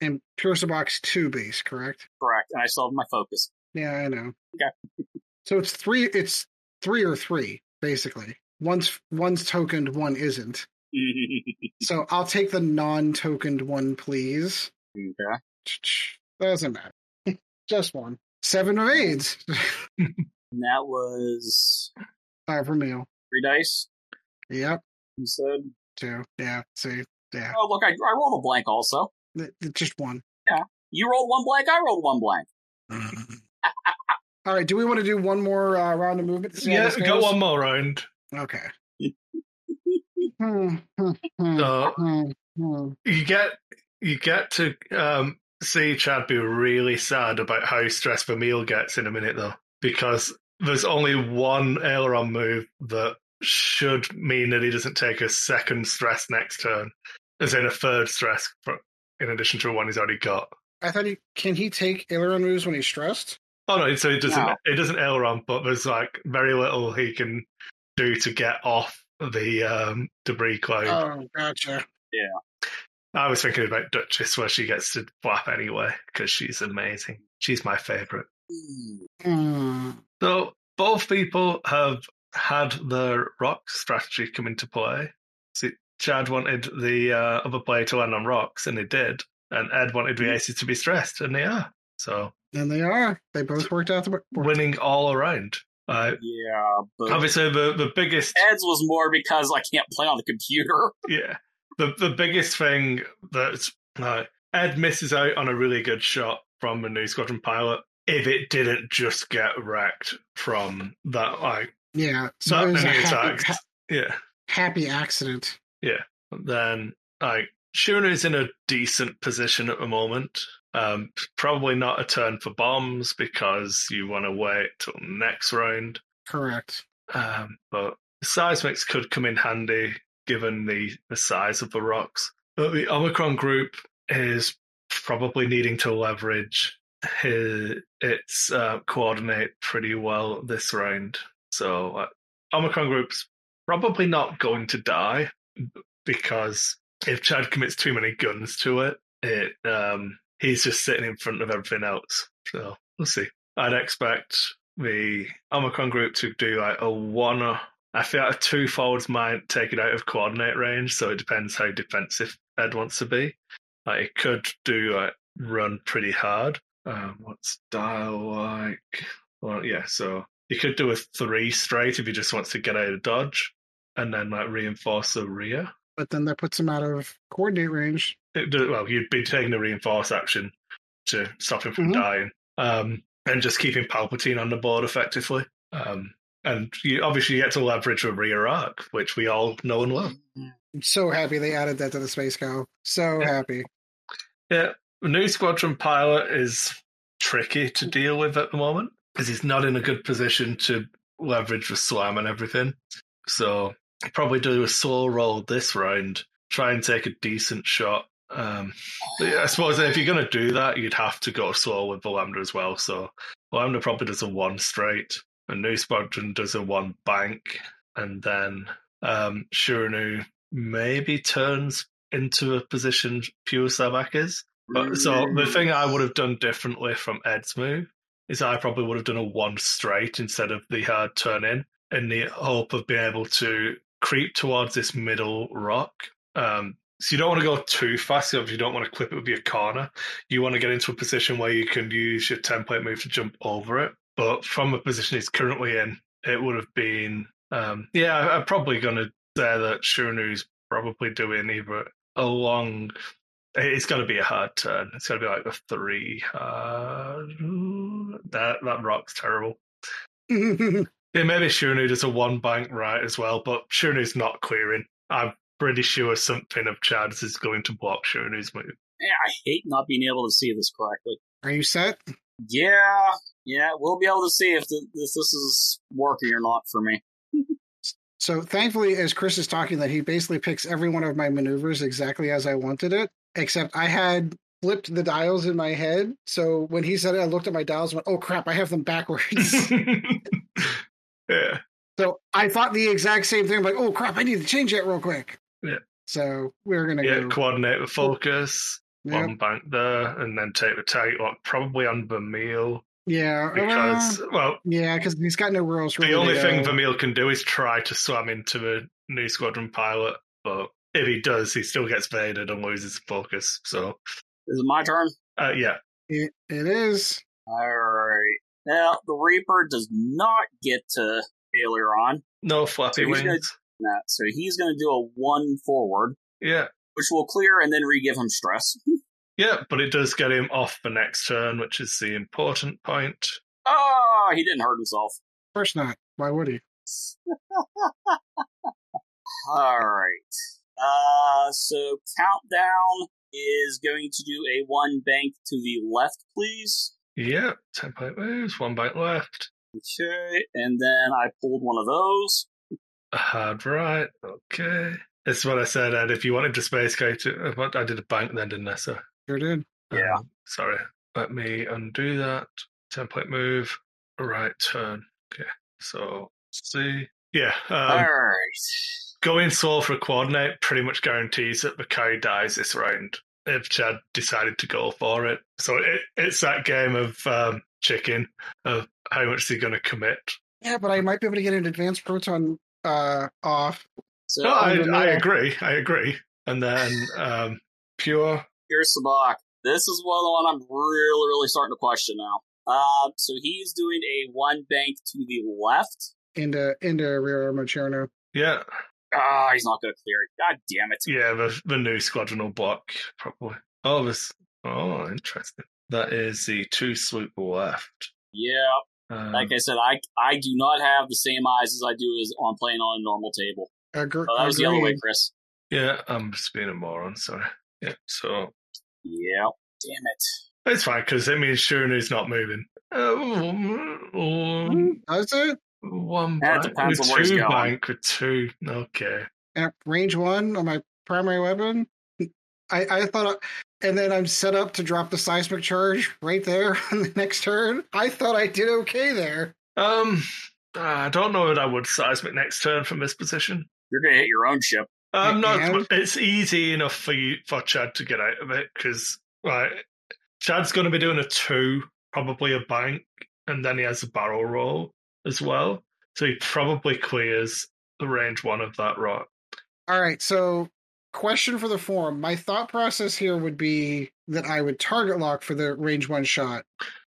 Speaker 1: And Pure Box two base, correct?
Speaker 2: Correct. And I still have my focus.
Speaker 1: Yeah, I know.
Speaker 2: Okay.
Speaker 1: So it's three. It's three or three basically. One's one's tokened, one isn't. So I'll take the non-tokened one, please.
Speaker 2: okay.
Speaker 1: Doesn't matter. Just one. Seven evades.
Speaker 2: And that was
Speaker 1: Five Vermeil.
Speaker 2: three dice.
Speaker 1: Yep.
Speaker 2: You said.
Speaker 1: Two. Yeah. See. Yeah.
Speaker 2: Oh, look, I, I rolled a blank also.
Speaker 1: Th- th- Just one. Yeah.
Speaker 2: You rolled one blank. I rolled one blank.
Speaker 1: All right. Do we want to do one more uh, round of movement? to
Speaker 3: Yeah, go one more round.
Speaker 1: Okay. Hmm, hmm, hmm,
Speaker 3: So you get you get to um, see Chad be really sad about how stressed Vermeil gets in a minute though, because there's only one aileron move that should mean that he doesn't take a second stress next turn, as in a third stress for, in addition to one he's already got.
Speaker 1: I thought he can he take aileron moves when he's stressed?
Speaker 3: Oh no, so it doesn't
Speaker 2: No.
Speaker 3: it doesn't aileron, but there's like very little he can do to get off the um, debris cloud.
Speaker 1: Oh, gotcha.
Speaker 3: I was thinking about Duchess where she gets to flap anyway because she's amazing. She's my favorite.
Speaker 1: Hmm.
Speaker 3: So both people have had their rock strategy come into play. See, Chad wanted the uh, other player to land on rocks, and they did. And Ed wanted the aces to be stressed, and they are. So
Speaker 1: And they are. They both worked out the
Speaker 3: winning all around. Uh,
Speaker 2: Yeah, but
Speaker 3: obviously, the, the biggest
Speaker 2: Ed's was more because I can't play on the computer.
Speaker 3: Yeah. The the biggest thing that uh, Ed misses out on a really good shot from a Nu Squadron pilot if it didn't just get wrecked from that like
Speaker 1: Yeah. So
Speaker 3: that
Speaker 1: it was a
Speaker 3: many
Speaker 1: happy,
Speaker 3: attacks.
Speaker 1: ha-
Speaker 3: Yeah.
Speaker 1: happy accident.
Speaker 3: Yeah, then like Chiraneau's in a decent position at the moment. Um, probably not a turn for bombs because you want to wait till next round.
Speaker 1: Correct.
Speaker 3: Um, but seismics could come in handy given the, the size of the rocks. But the Omicron group is probably needing to leverage his, its uh, coordinate pretty well this round. So uh, Omicron group's probably not going to die because if Chad commits too many guns to it, it um, he's just sitting in front of everything else. So we'll see. I'd expect the Omicron group to do like a one. I feel like a two forwards might take it out of coordinate range, so it depends how defensive Ed wants to be. Like it could do like run pretty hard. Um, what's dial like? Well, yeah, so you could do a three straight if he just wants to get out of dodge, and then like reinforce the rear.
Speaker 1: But then that puts him out of coordinate range.
Speaker 3: It well, you'd be taking the reinforce action to stop him from
Speaker 1: Mhm.
Speaker 3: dying, um, and just keeping Palpatine on the board effectively. Um, and you obviously get to leverage a rear arc, which we all know and love.
Speaker 1: I'm so happy they added that to the Space Cow. So
Speaker 3: Yeah.
Speaker 1: happy.
Speaker 3: Yeah, Nu Squadron pilot is tricky to deal with at the moment because he's not in a good position to leverage the slam and everything. So probably do a slow roll this round, try and take a decent shot Um, yeah, I suppose if you're going to do that, you'd have to go slow with the Lambda as well. So Lambda probably does a one straight, a Nu Squadron does a one bank, and then um, Chiraneau maybe turns into a position pure Sabacc is. But, so the thing I would have done differently from Ed's move is I probably would have done a one straight instead of the hard turn in, in the hope of being able to creep towards this middle rock. Um, so you don't want to go too fast. You don't want to clip it with your corner, you want to get into a position where you can use your template move to jump over it. But from a position he's currently in, it would have been um, yeah. I'm probably going to say that Chiraneau's probably doing either a long it's got to be a hard turn. It's got to be like a three. Uh, that that rock's terrible. yeah, maybe Chiraneau does a one bank right as well, but Chiraneau's not clearing. I'm pretty sure something of Chad's is going to block Chiraneau's move.
Speaker 2: Yeah, I hate not being able to see this correctly.
Speaker 1: Are you set?
Speaker 2: Yeah, yeah, we'll be able to see if, the, if this is working or not for me.
Speaker 1: So thankfully, as Chris is talking, that he basically picks every one of my maneuvers exactly as I wanted it except I had flipped the dials in my head. So when he said it, I looked at my dials and went, oh crap, I have them backwards.
Speaker 3: yeah.
Speaker 1: So I thought the exact same thing. I'm like, oh crap, I need to change that real quick.
Speaker 3: Yeah.
Speaker 1: So we're gonna
Speaker 3: yeah,
Speaker 1: go.
Speaker 3: coordinate the focus,
Speaker 1: Yep.
Speaker 3: one bank there, and then take the target lock probably on Vermeil
Speaker 1: Yeah,
Speaker 3: because
Speaker 1: uh,
Speaker 3: well,
Speaker 1: yeah, because he's got nowhere else.
Speaker 3: the only thing
Speaker 1: go.
Speaker 3: Vermeil can do is try to slam into a Nu Squadron pilot, but if he does, he still gets faded and loses focus. So
Speaker 2: Is it my turn?
Speaker 3: uh, yeah,
Speaker 1: It, it is.
Speaker 2: Alright. Now, the Reaper does not get to failure on
Speaker 3: no flappy
Speaker 2: So he's
Speaker 3: wings.
Speaker 2: that, so he's going to do a one forward,
Speaker 3: Yeah,
Speaker 2: which will clear and then re-give him stress.
Speaker 3: yeah, but it does get him off the next turn, which is the important point.
Speaker 2: Oh, he didn't hurt himself.
Speaker 1: Of course not. Why would he?
Speaker 2: Alright. Uh, so Countdown is going to do a one bank to the left, please.
Speaker 3: Yep, ten template moves, one bank left.
Speaker 2: Okay, and then I pulled one of those.
Speaker 3: Hard right. Okay. This is what I said, Ed. If you wanted to space go it, uh, I did a bank then, didn't I? So,
Speaker 1: Sure did.
Speaker 2: Yeah.
Speaker 3: um, sorry. Let me undo that. Template move. Right turn. Okay. So, see. Yeah. Um,
Speaker 2: Alright.
Speaker 3: going slow for a coordinate pretty much guarantees that the carry dies this round if Chad decided to go for it. So it, it's that game of um, chicken of how much is he going to commit.
Speaker 1: Yeah, but I might be able to get an advanced proton uh, off.
Speaker 2: So
Speaker 3: No, I. I agree. I agree. And then um, pure.
Speaker 2: Here's Sabacc. This is one of the one I'm really, really starting to question now. Uh, so he's doing a one bank to the left.
Speaker 1: into into rear admiral Chiraneau.
Speaker 3: Yeah,
Speaker 2: Ah, he's not going to clear it. God damn it.
Speaker 3: yeah. The the Nu Squadron will block probably. Oh, this. Oh, interesting. That is the two swoop left.
Speaker 2: Yeah,
Speaker 3: Um,
Speaker 2: like I said, I I do not have the same eyes as I do as on playing on a normal table.
Speaker 1: Agre-
Speaker 2: Oh, that was the other way. Chris.
Speaker 3: yeah, I'm just being a moron. Sorry. Yeah. So
Speaker 2: Yeah. Damn it.
Speaker 3: That's fine because that means Chiraneau's not moving. Uh,
Speaker 1: Does it?
Speaker 3: one
Speaker 2: That
Speaker 3: bank,
Speaker 2: depends
Speaker 3: with
Speaker 2: on where he's
Speaker 3: two
Speaker 2: going.
Speaker 3: bank with two. Okay.
Speaker 1: At range one on my primary weapon. I, I thought, and then I'm set up to drop the seismic charge right there on the next turn. I thought I did okay there.
Speaker 3: Um, I don't know that I would seismic next turn from this position.
Speaker 2: You're going to hit your own ship.
Speaker 3: I'm not. It's easy enough for you for Chad to get out of it because like Chad's going to be doing a two, probably a bank, and then he has a barrel roll as well. So he probably clears the range one of that rock.
Speaker 1: All right, so question for the forum. My thought process here would be that I would target lock for the range one shot.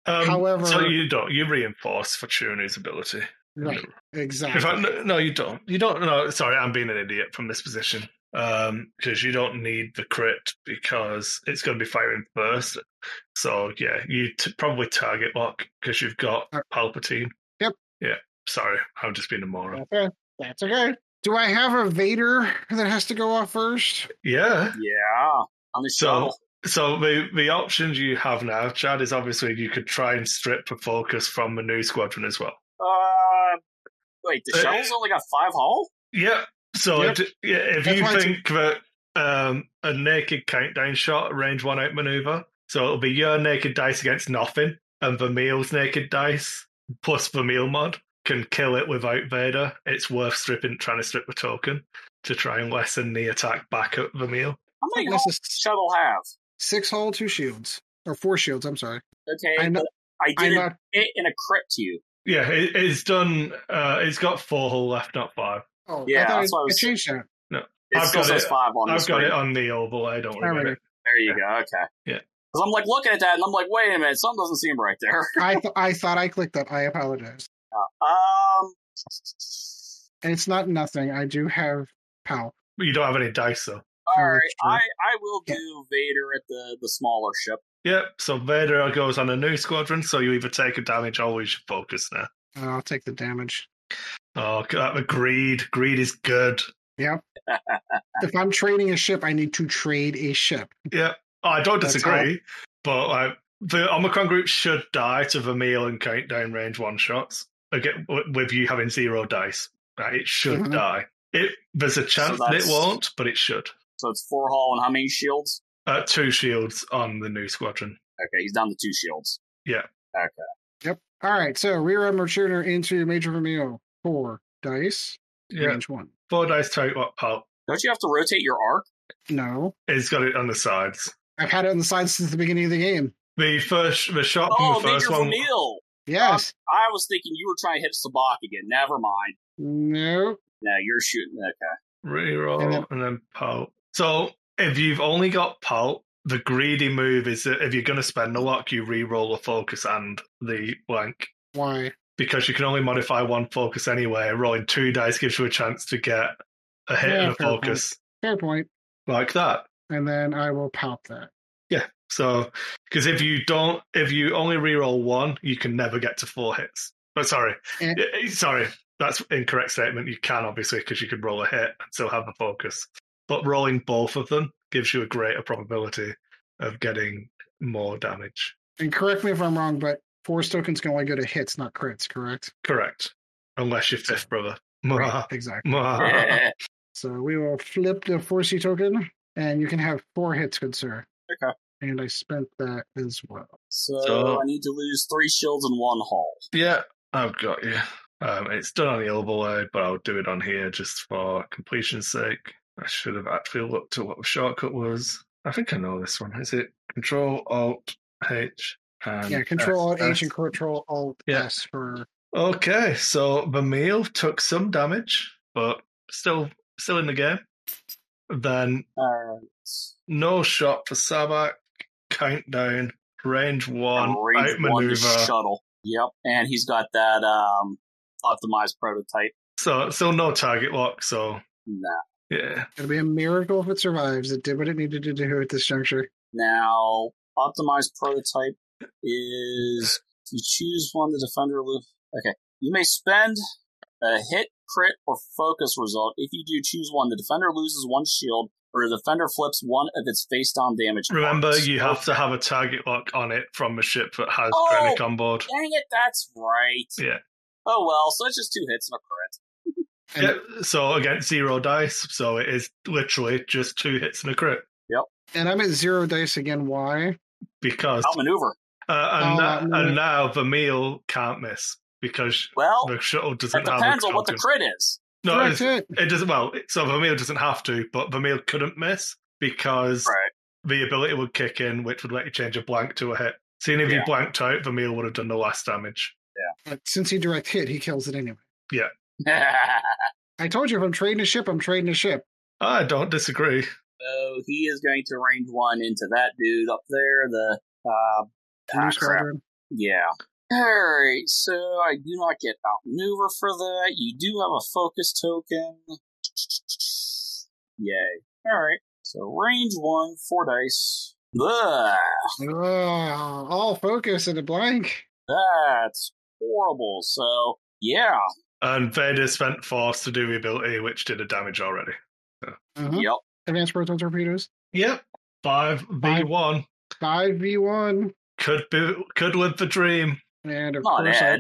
Speaker 3: Um,
Speaker 1: However-
Speaker 3: so you don't. You reinforce for Chiraneau's ability.
Speaker 1: Right, exactly.
Speaker 3: fact, no, no, you don't. You don't. No, sorry, I'm being an idiot from this position. Um, because you don't need the crit because it's going to be firing first. So yeah, you t- probably target lock because you've got Palpatine.
Speaker 1: Yep.
Speaker 3: Yeah. Sorry, I'm just being a moron.
Speaker 1: That's okay. That's okay. Do I have a Vader that has to go off first?
Speaker 3: Yeah.
Speaker 2: Yeah. On the
Speaker 3: So-
Speaker 2: shuttle.
Speaker 3: So the the options you have now, Chad, is obviously you could try and strip the focus from the Nu Squadron as well.
Speaker 2: Uh, wait, the
Speaker 3: Uh,
Speaker 2: shuttle's only got five hull?
Speaker 3: Yeah. So
Speaker 1: Yep.
Speaker 3: it- yeah, if
Speaker 1: That's
Speaker 3: you
Speaker 1: why it's-
Speaker 3: think that um, a naked countdown shot, range one out maneuver. So it'll be your naked dice against nothing, and Vermeil's naked dice plus Vermeil mod can kill it without Vader. It's worth stripping, trying to strip the token to try and lessen the attack back at Vermeil.
Speaker 2: How many
Speaker 1: Unless
Speaker 2: hulls does shuttle have?
Speaker 1: Six hull, two shields. Or four shields, I'm sorry.
Speaker 2: Okay,
Speaker 1: I know-
Speaker 2: but I
Speaker 1: I'm
Speaker 2: did
Speaker 1: not
Speaker 2: it in a crit to you.
Speaker 3: Yeah, it, it's done. Uh, it's got four hull left, not five.
Speaker 1: oh
Speaker 2: Yeah,
Speaker 1: I thought
Speaker 2: that's what I
Speaker 1: I, I
Speaker 2: was-
Speaker 1: changed that.
Speaker 2: It
Speaker 3: I've got it-
Speaker 2: five on the
Speaker 3: I've got
Speaker 2: screen.
Speaker 3: it on the overlay. Don't worry about it.
Speaker 2: There you go. Okay.
Speaker 3: Yeah.
Speaker 2: Because I'm like looking at that and I'm like, wait a minute, something doesn't seem right there.
Speaker 1: I th- I thought I clicked that. I apologize.
Speaker 2: Um.
Speaker 1: And it's not nothing. I do have PAL.
Speaker 3: You don't have any dice though.
Speaker 2: All right,
Speaker 1: that's true.
Speaker 2: I I will do
Speaker 1: Yeah.
Speaker 2: Vader at the the smaller ship.
Speaker 3: Yep. So Vader goes on a Nu Squadron. So you either take a damage or we should focus now.
Speaker 1: Uh, I'll take the damage.
Speaker 3: Oh, that the greed. Greed is good. Yep.
Speaker 1: if I'm trading a ship, I need to trade a ship.
Speaker 3: Yeah, oh, I don't
Speaker 1: That's
Speaker 3: disagree, but like the Omicron group should die to Vermeil and countdown range one shots. Again, with you having zero dice, right? It should
Speaker 1: Mhm.
Speaker 3: die. It there's a chance that it won't, but it should.
Speaker 2: So it's four hull and how many shields?
Speaker 3: Uh, two shields on the Nu Squadron.
Speaker 2: Okay, he's down to two shields.
Speaker 3: Yeah.
Speaker 2: Okay. Yep.
Speaker 1: All right, so rear admiral shooter into Major Vermeil. Four dice,
Speaker 3: Yeah,
Speaker 1: range one.
Speaker 3: four dice take what pulp.
Speaker 2: Don't you have to rotate your arc?
Speaker 1: No,
Speaker 3: It's got it on the sides.
Speaker 1: I've had it on the sides since the beginning of the game.
Speaker 3: The first, the shot from
Speaker 2: Oh,
Speaker 3: the first
Speaker 2: Major
Speaker 3: one.
Speaker 2: Vermeil.
Speaker 1: Yes.
Speaker 2: I was thinking you were trying to hit Sabacc again. Never mind.
Speaker 1: No.
Speaker 2: No, you're shooting. Okay.
Speaker 3: Reroll
Speaker 1: And
Speaker 3: and
Speaker 1: then-
Speaker 3: then, pulp. So if you've only got pulp, the greedy move is that if you're going to spend a lock, you re-roll the focus and the blank
Speaker 1: Why?
Speaker 3: because you can only modify one focus anyway. Rolling two dice gives you a chance to get a hit
Speaker 1: Yeah,
Speaker 3: and a
Speaker 1: fair
Speaker 3: focus
Speaker 1: Fair point.
Speaker 3: like that.
Speaker 1: And then I will pop that.
Speaker 3: Yeah. So because if you don't, if you only re-roll one, you can never get to four hits. But sorry,
Speaker 1: Eh.
Speaker 3: Eh, sorry, that's incorrect statement. You can obviously because you could roll a hit and still have a focus. But rolling both of them gives you a greater probability of getting more damage.
Speaker 1: And correct me if I'm wrong, but force tokens can only go to hits, not crits, correct?
Speaker 3: Correct. Unless you're fifth brother.
Speaker 1: Right, exactly. So we will flip the forcey token, and you can have four hits, good sir.
Speaker 2: Okay.
Speaker 1: And I spent that as well.
Speaker 2: so,
Speaker 3: So-
Speaker 2: I need to lose three shields and one hull.
Speaker 3: yeah, I've got you. Um, it's done on the overlay, but I'll do it on here just for completion's sake. I should have actually looked at what the shortcut was. I think I know this one. Is it Control Alt H?
Speaker 1: Yeah, Control Alt
Speaker 3: S,
Speaker 1: H and Control Alt
Speaker 3: Yeah.
Speaker 1: S for
Speaker 3: Okay, so Vermeil took some damage, but still still in the game. Then
Speaker 2: Alright.
Speaker 3: no shot for Sabacc, countdown, range one,
Speaker 2: Range one
Speaker 3: outmaneuver.
Speaker 2: shuttle. Yep. And he's got that um optimized prototype.
Speaker 3: So still no target lock, so
Speaker 2: Nah.
Speaker 3: Yeah.
Speaker 1: it'll be a miracle if it survives. It did what it needed to do at this juncture.
Speaker 2: Now, optimized prototype is you choose one the defender loop. Okay. You may spend a hit, crit, or focus result. If you do choose one, the defender loses one shield, or the defender flips one of its face down damage.
Speaker 3: Remember,
Speaker 2: cards.
Speaker 3: you have to have a target lock on it from a ship that has
Speaker 2: Oh!
Speaker 3: Krennic on board.
Speaker 2: Dang it, that's right.
Speaker 3: Yeah.
Speaker 2: Oh well, so it's just two hits and a crit.
Speaker 3: Yeah, so against zero dice, so it is literally just two hits and a crit. Yep.
Speaker 1: And I'm at zero dice again. Why?
Speaker 3: Because
Speaker 2: maneuver.
Speaker 3: uh, and,
Speaker 1: Oh,
Speaker 3: now,
Speaker 1: outmaneuver.
Speaker 3: and now Vermeil can't miss because
Speaker 2: Well,
Speaker 3: the shuttle doesn't
Speaker 2: it depends
Speaker 3: a
Speaker 2: on what the crit is.
Speaker 3: No, it's-
Speaker 1: it.
Speaker 3: it doesn't. Well, so Vermeil doesn't have to, but Vermeil couldn't miss because
Speaker 2: Right.
Speaker 3: the ability would kick in, which would let you change a blank to a hit. Seeing if
Speaker 2: Yeah.
Speaker 3: he blanked out, Vermeil would have done the last damage. Yeah.
Speaker 1: But since he direct hit, he kills it anyway.
Speaker 2: so
Speaker 1: I told you if I'm trading a ship, I'm trading a ship.
Speaker 3: I don't disagree.
Speaker 2: So he is going to range one into that dude up there. The uh, ah, crap. Yeah. Alright, so I do not get outmaneuver for that. You do have a focus token. Yay. Alright. So range one, four dice. Ugh,
Speaker 1: Oh, all focus and a blank.
Speaker 2: that's horrible. So yeah.
Speaker 3: And Vader spent Force to do the ability, which did a damage already.
Speaker 1: Uh-huh.
Speaker 2: Yep.
Speaker 1: Advanced proton torpedoes.
Speaker 3: Yep. Five v one
Speaker 1: Five v one.
Speaker 3: could be could live the dream.
Speaker 1: And of
Speaker 2: Not
Speaker 1: course, I,
Speaker 2: Ed.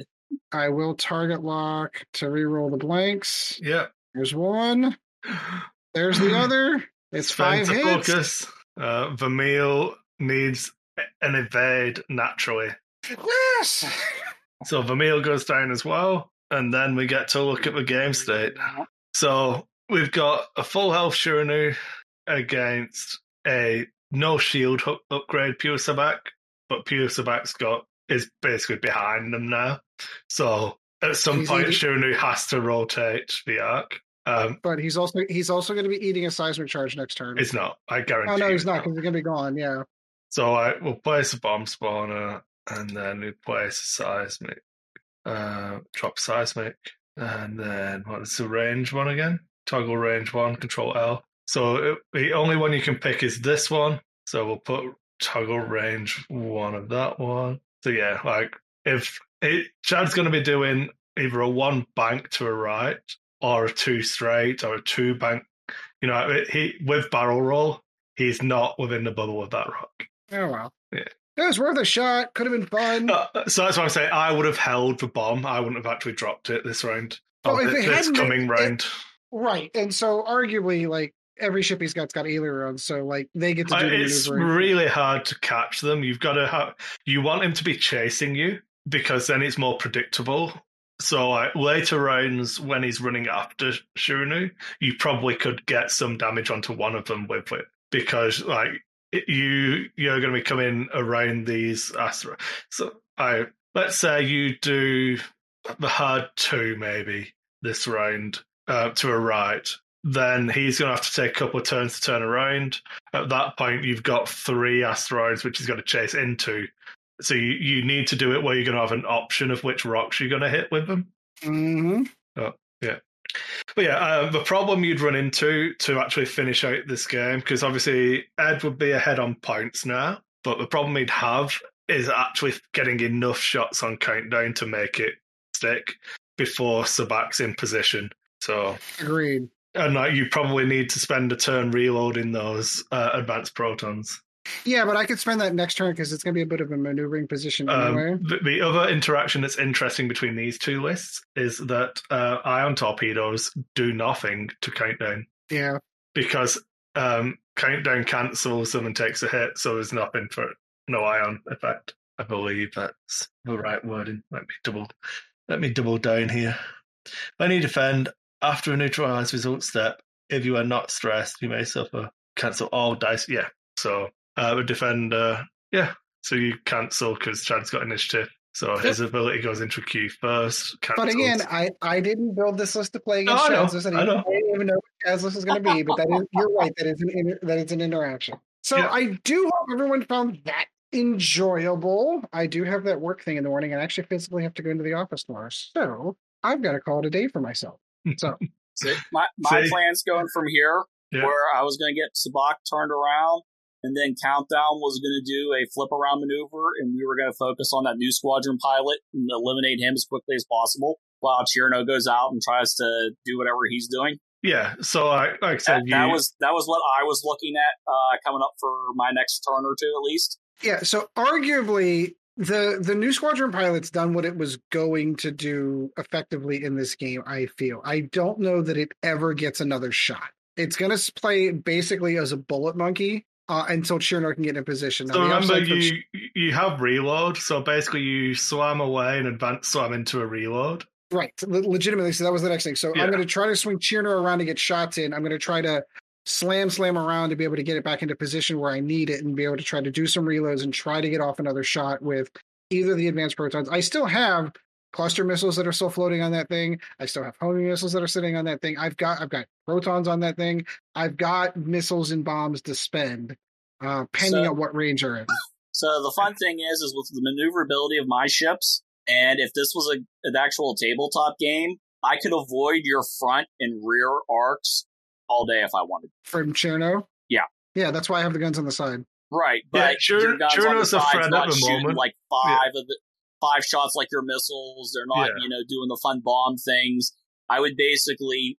Speaker 1: I will target lock to reroll the blanks.
Speaker 3: Yep.
Speaker 1: There's one. There's the other. It's
Speaker 3: Spend
Speaker 1: five
Speaker 3: to
Speaker 1: hits.
Speaker 3: focus. Uh, Vermeil needs an evade naturally.
Speaker 1: Yes.
Speaker 3: So Vermeil goes down as well. And then we get to look at the game state. So we've got a full health Chiraneau against a no shield upgrade Pure Sabacc, but Pure Sabacc's got is basically behind them now. So at some
Speaker 1: He's
Speaker 3: point,
Speaker 1: eating-
Speaker 3: Chiraneau has to rotate the arc. Um,
Speaker 1: But he's also he's also going to be eating a seismic charge next turn.
Speaker 3: it's not. I guarantee.
Speaker 1: oh no, he's not because he's going to be gone. Yeah.
Speaker 3: So I will place a bomb spawner and then we place a seismic, uh, drop seismic, and then what is the range one again? Toggle range one, control L. So it, the only one you can pick is this one. So we'll put toggle range one of that one. So yeah, like if it, Chad's going to be doing either a one bank to a right or a two straight or a two bank, you know, he with barrel roll, he's not within the bubble of that rock.
Speaker 1: Oh well.
Speaker 3: Yeah.
Speaker 1: It was worth a shot. Could have been fun.
Speaker 3: Uh, so that's why I'm saying. I would have held the bomb. I wouldn't have actually dropped it this round.
Speaker 1: Well,
Speaker 3: Or
Speaker 1: if
Speaker 3: thi-
Speaker 1: it
Speaker 3: this coming
Speaker 1: it-
Speaker 3: round.
Speaker 1: Right. And so arguably, like every ship he's got's got ailerons, so like they get to
Speaker 3: Uh,
Speaker 1: do the
Speaker 3: it's really hard to catch them. You've got to have. You want him to be chasing you because then it's more predictable. So like, later rounds when he's running after Chiraneau, you probably could get some damage onto one of them with it because like you you're going to be coming around these astro. So I let's say you do the hard two maybe this round uh, to a right. Then he's going to have to take a couple of turns to turn around. At that point, you've got three asteroids which he's going to chase into. So you, you need to do it where you're going to have an option of which rocks you're going to hit with them.
Speaker 1: hmm
Speaker 3: But yeah, uh, the problem you'd run into to actually finish out this game, because obviously Ed would be ahead on points now, but the problem he'd have is actually getting enough shots on countdown to make it stick before Sabacc's in position. So,
Speaker 1: Agreed.
Speaker 3: and like, you probably need to spend a turn reloading those uh, advanced protons.
Speaker 1: Yeah, but I could spend that next turn because it's going to be a bit of a maneuvering position
Speaker 3: Um,
Speaker 1: anyway.
Speaker 3: the, the other interaction that's interesting between these two lists is that uh, ion torpedoes do nothing to countdown
Speaker 1: Yeah.
Speaker 3: because um, countdown cancels them and takes a hit, so there's nothing for no ion effect. I believe that's the right wording. Let me double. Let me double down here. When you defend after a neutralized result step, if you are not stressed, you may suffer. Cancel all dice. Yeah. So uh, the defender. Yeah. So you cancel because Chad's got initiative. So his ability goes into a queue first.
Speaker 1: But again, I, I didn't build this list to play
Speaker 3: No,
Speaker 1: against
Speaker 3: I know,
Speaker 1: Chad's list.
Speaker 3: I
Speaker 1: didn't even know what Chad's list is going to be. But that is you're right. That is an inter, that is an interaction. So
Speaker 3: Yeah.
Speaker 1: I do hope everyone found that enjoyable. I do have that work thing in the morning, and I actually physically have to go into the office tomorrow. So I've got to call it a day for myself. So
Speaker 2: So my my
Speaker 3: See?
Speaker 2: plan's going from here,
Speaker 3: Yeah.
Speaker 2: where I was going to get Sabacc turned around, and then Countdown was going to do a flip around maneuver, and we were going to focus on that Nu Squadron pilot and eliminate him as quickly as possible, while Chiraneau goes out and tries to do whatever he's doing.
Speaker 3: Yeah. So I, like I
Speaker 2: That,
Speaker 3: said,
Speaker 2: that
Speaker 3: you,
Speaker 2: was that was what I was looking at uh, coming up for my next turn or two at least.
Speaker 1: yeah, so arguably the the Nu Squadron pilot's done what it was going to do effectively in this game. I feel I don't know that it ever gets another shot. It's going to play basically as a bullet monkey uh, until Chiraneau can get in position.
Speaker 3: So remember,
Speaker 1: upside for
Speaker 3: you you have reload. So basically, you swam away and advance swam into a reload.
Speaker 1: Right, le- legitimately. So that was the next thing. So
Speaker 3: Yeah.
Speaker 1: I'm going to try to swing Chiraneau around to get shots in. I'm going to try to slam, slam around to be able to get it back into position where I need it, and be able to try to do some reloads and try to get off another shot with either the advanced protons. I still have cluster missiles that are still floating on that thing. I still have homing missiles that are sitting on that thing. I've got I've got protons on that thing. I've got missiles and bombs to spend, uh, pending
Speaker 2: So-
Speaker 1: on what range are in.
Speaker 2: So the fun thing is, is with the maneuverability of my ships, and if this was a, an actual tabletop game, I could avoid your front and rear arcs all day if I wanted.
Speaker 1: From Chiraneau.
Speaker 2: Yeah.
Speaker 1: Yeah, that's why I have the guns on the side.
Speaker 2: Right,
Speaker 3: Yeah,
Speaker 2: but
Speaker 3: Chir-
Speaker 2: your guns on the
Speaker 3: Chiraneau's a
Speaker 2: side's not
Speaker 3: at the
Speaker 2: shooting
Speaker 3: moment.
Speaker 2: like five of the five shots like your missiles. They're not,
Speaker 3: Yeah.
Speaker 2: you know, doing the fun bomb things. I would basically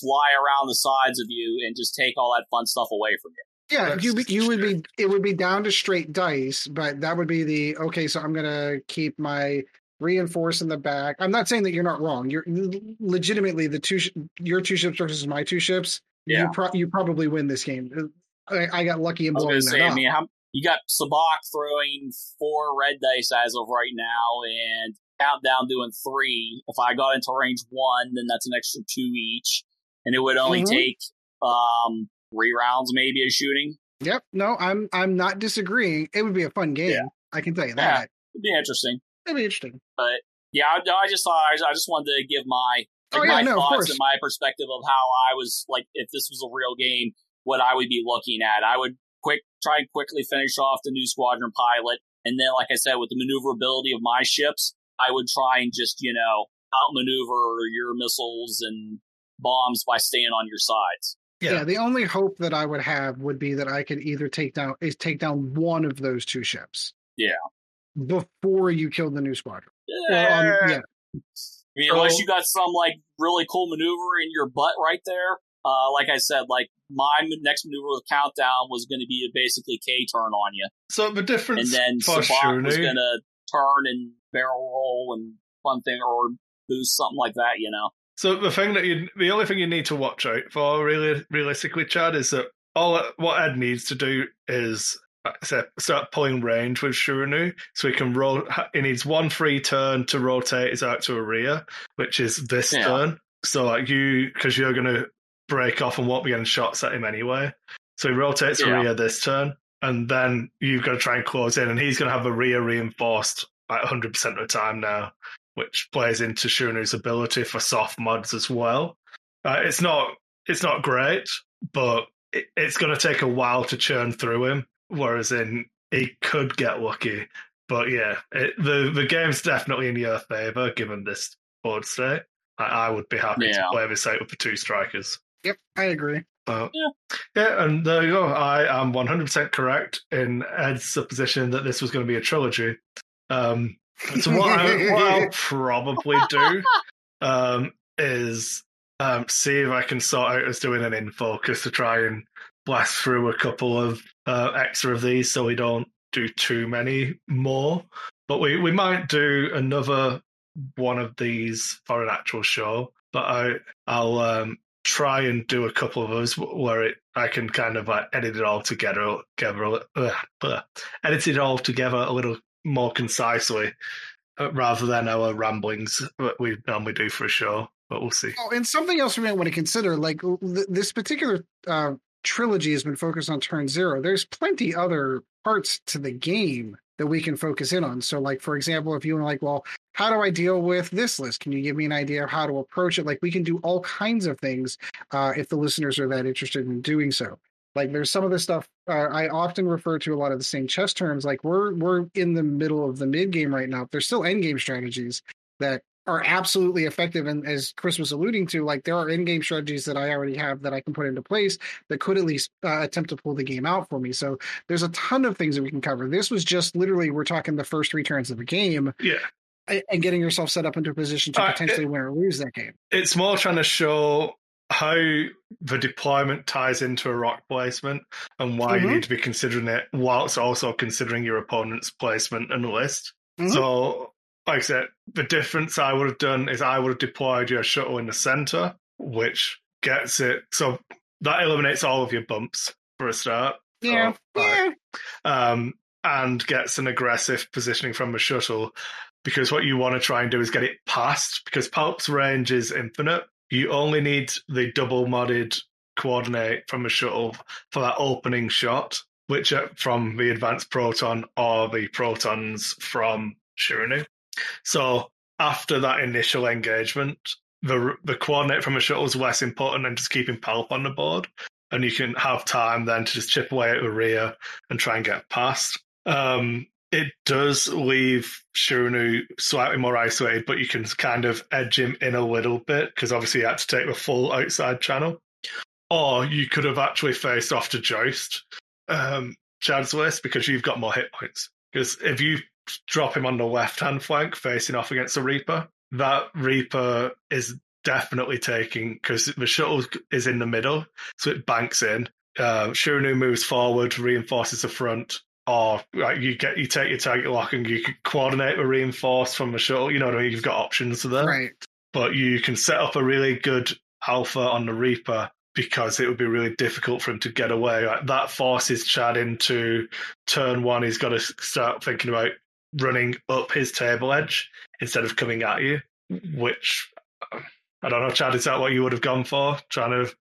Speaker 2: fly around the sides of you and just take all that fun stuff away from you.
Speaker 1: Yeah, you you would be it would be down to straight dice, but that would be the okay. So I'm gonna keep my reinforce in the back. I'm not saying that you're not wrong. You're legitimately the two sh- your two ships versus my two ships.
Speaker 2: Yeah.
Speaker 1: you, pro- you probably win this game. I, I got lucky in
Speaker 2: I was
Speaker 1: blowing
Speaker 2: going to
Speaker 1: that
Speaker 2: say, I
Speaker 1: up.
Speaker 2: mean, how, you got Sabacc throwing four red dice as of right now, and Countdown doing three. If I got into range one, then that's an extra two each, and it would only
Speaker 1: Mhm.
Speaker 2: take um three rounds maybe of shooting.
Speaker 1: Yep. No, I'm I'm not disagreeing. It would be a fun game.
Speaker 2: Yeah.
Speaker 1: I can tell you
Speaker 2: Yeah.
Speaker 1: that.
Speaker 2: It'd be interesting.
Speaker 1: It'd be interesting.
Speaker 2: But yeah, I, I just thought I, I just wanted to give my
Speaker 1: Oh, yeah,
Speaker 2: my
Speaker 1: no,
Speaker 2: thoughts and my perspective of how I was like if this was a real game, what I would be looking at. I would try and quickly finish off the Nu Squadron pilot, and then like I said, with the maneuverability of my ships, I would try and just you know outmaneuver your missiles and bombs by staying on your sides.
Speaker 1: Yeah.
Speaker 3: Yeah.
Speaker 1: the only hope that I would have would be that I could either take down is take down one of those two ships.
Speaker 2: Yeah.
Speaker 1: Before you kill the Nu Squadron. Or um,
Speaker 2: Yeah.
Speaker 1: on, yeah.
Speaker 2: I mean, unless you got some like really cool maneuver in your butt right there. Uh, like I said, like my next maneuver with countdown was going to be a basically K turn on you,
Speaker 3: So the difference, and
Speaker 2: then
Speaker 3: for
Speaker 2: Sabacc was going to turn and barrel roll and fun thing or boost something like that. You know,
Speaker 3: So the thing that you, the only thing you need to watch out for, really, realistically, Chad, is that all what Ed needs to do is start pulling range with Chiraneau, so he can roll. He needs one free turn to rotate his out to a rear, which is this
Speaker 2: Yeah.
Speaker 3: turn. So like you, because you're going to break off and won't be getting shots at him anyway. So he rotates
Speaker 2: Yeah.
Speaker 3: rear this turn, and then you've got to try and close in, and he's going to have a rear reinforced like 100% of the time now which plays into Chiraneau's ability for soft mods as well. Uh, it's not it's not great, but it, it's going to take a while to churn through him. Whereas in he could get lucky, but yeah, it, the the game's definitely in your favor given this board state. I, I would be happy to play this out with the two strikers.
Speaker 1: Yep, I agree.
Speaker 3: Uh,
Speaker 2: Yeah.
Speaker 3: yeah, and there you go. I am 100% correct in Ed's supposition that this was going to be a trilogy. Um, so what, I, what I'll probably do um, is um, see if I can sort out us doing an in focus to try and blast through a couple of uh, extra of these so we don't do too many more. But we, we might do another one of these for an actual show. But I I'll um, try and do a couple of those where it I can kind of like edit it all together, together uh, edit it all together a little more concisely uh, rather than our ramblings that we normally do for a show. But we'll see.
Speaker 1: Oh, and something else we might want to consider, like th- this particular uh, trilogy has been focused on turn zero. There's plenty other parts to the game that we can focus in on. So, like for example, if you want, like, well, how do I deal with this list? Can you give me an idea of how to approach it? Like, we can do all kinds of things uh, if the listeners are that interested in doing so. Like, there's some of the stuff uh, I often refer to a lot of the same chess terms. Like, we're we're in the middle of the mid game right now. There's still end game strategies that are absolutely effective. And as Chris was alluding to, like there are in-game strategies that I already have that I can put into place that could at least uh, attempt to pull the game out for me. So there's a ton of things that we can cover. This was just literally we're talking the first three turns of a game
Speaker 3: Yeah,
Speaker 1: and getting yourself set up into a position to
Speaker 3: Uh,
Speaker 1: potentially win or lose that game.
Speaker 3: it's more trying to show how the deployment ties into a rock placement and why
Speaker 1: Mhm.
Speaker 3: you need to be considering it whilst also considering your opponent's placement and list.
Speaker 1: Mhm.
Speaker 3: So, like I said, the difference I would have done is I would have deployed your shuttle in the center, which gets it. So that eliminates all of your bumps for a start.
Speaker 1: Yeah, yeah.
Speaker 3: um, and gets an aggressive positioning from a shuttle. Because what you want to try and do is get it past, because Pulp's range is infinite. You only need the double modded coordinate from a shuttle for that opening shot, which are from the advanced proton or the protons from Chiraneau. So after that initial engagement, the the coordinate from a shuttle is less important than just keeping Pulp on the board and you can have time then to just chip away at the rear and try and get past. Um, it does leave Chiraneau slightly more isolated, but you can kind of edge him in a little bit because obviously you had to take the full outside channel. Or you could have actually faced off to Joust um, Chad's list because you've got more hit points. Because if you drop him on the left hand flank facing off against the Reaper, that Reaper is definitely taking because the shuttle is in the middle, so it banks in. Uh, moves forward, reinforces the front, or like you get you take your target lock and you can coordinate a reinforce from the shuttle. You know what I mean? You've got options there,
Speaker 1: Right.
Speaker 3: but you can set up a really good alpha on the Reaper because it would be really difficult for him to get away. Like, that forces Chad into turn one. He's got to start thinking about running up his table edge instead of coming at you, which I don't know, Chad, is that what you would have gone for? Trying to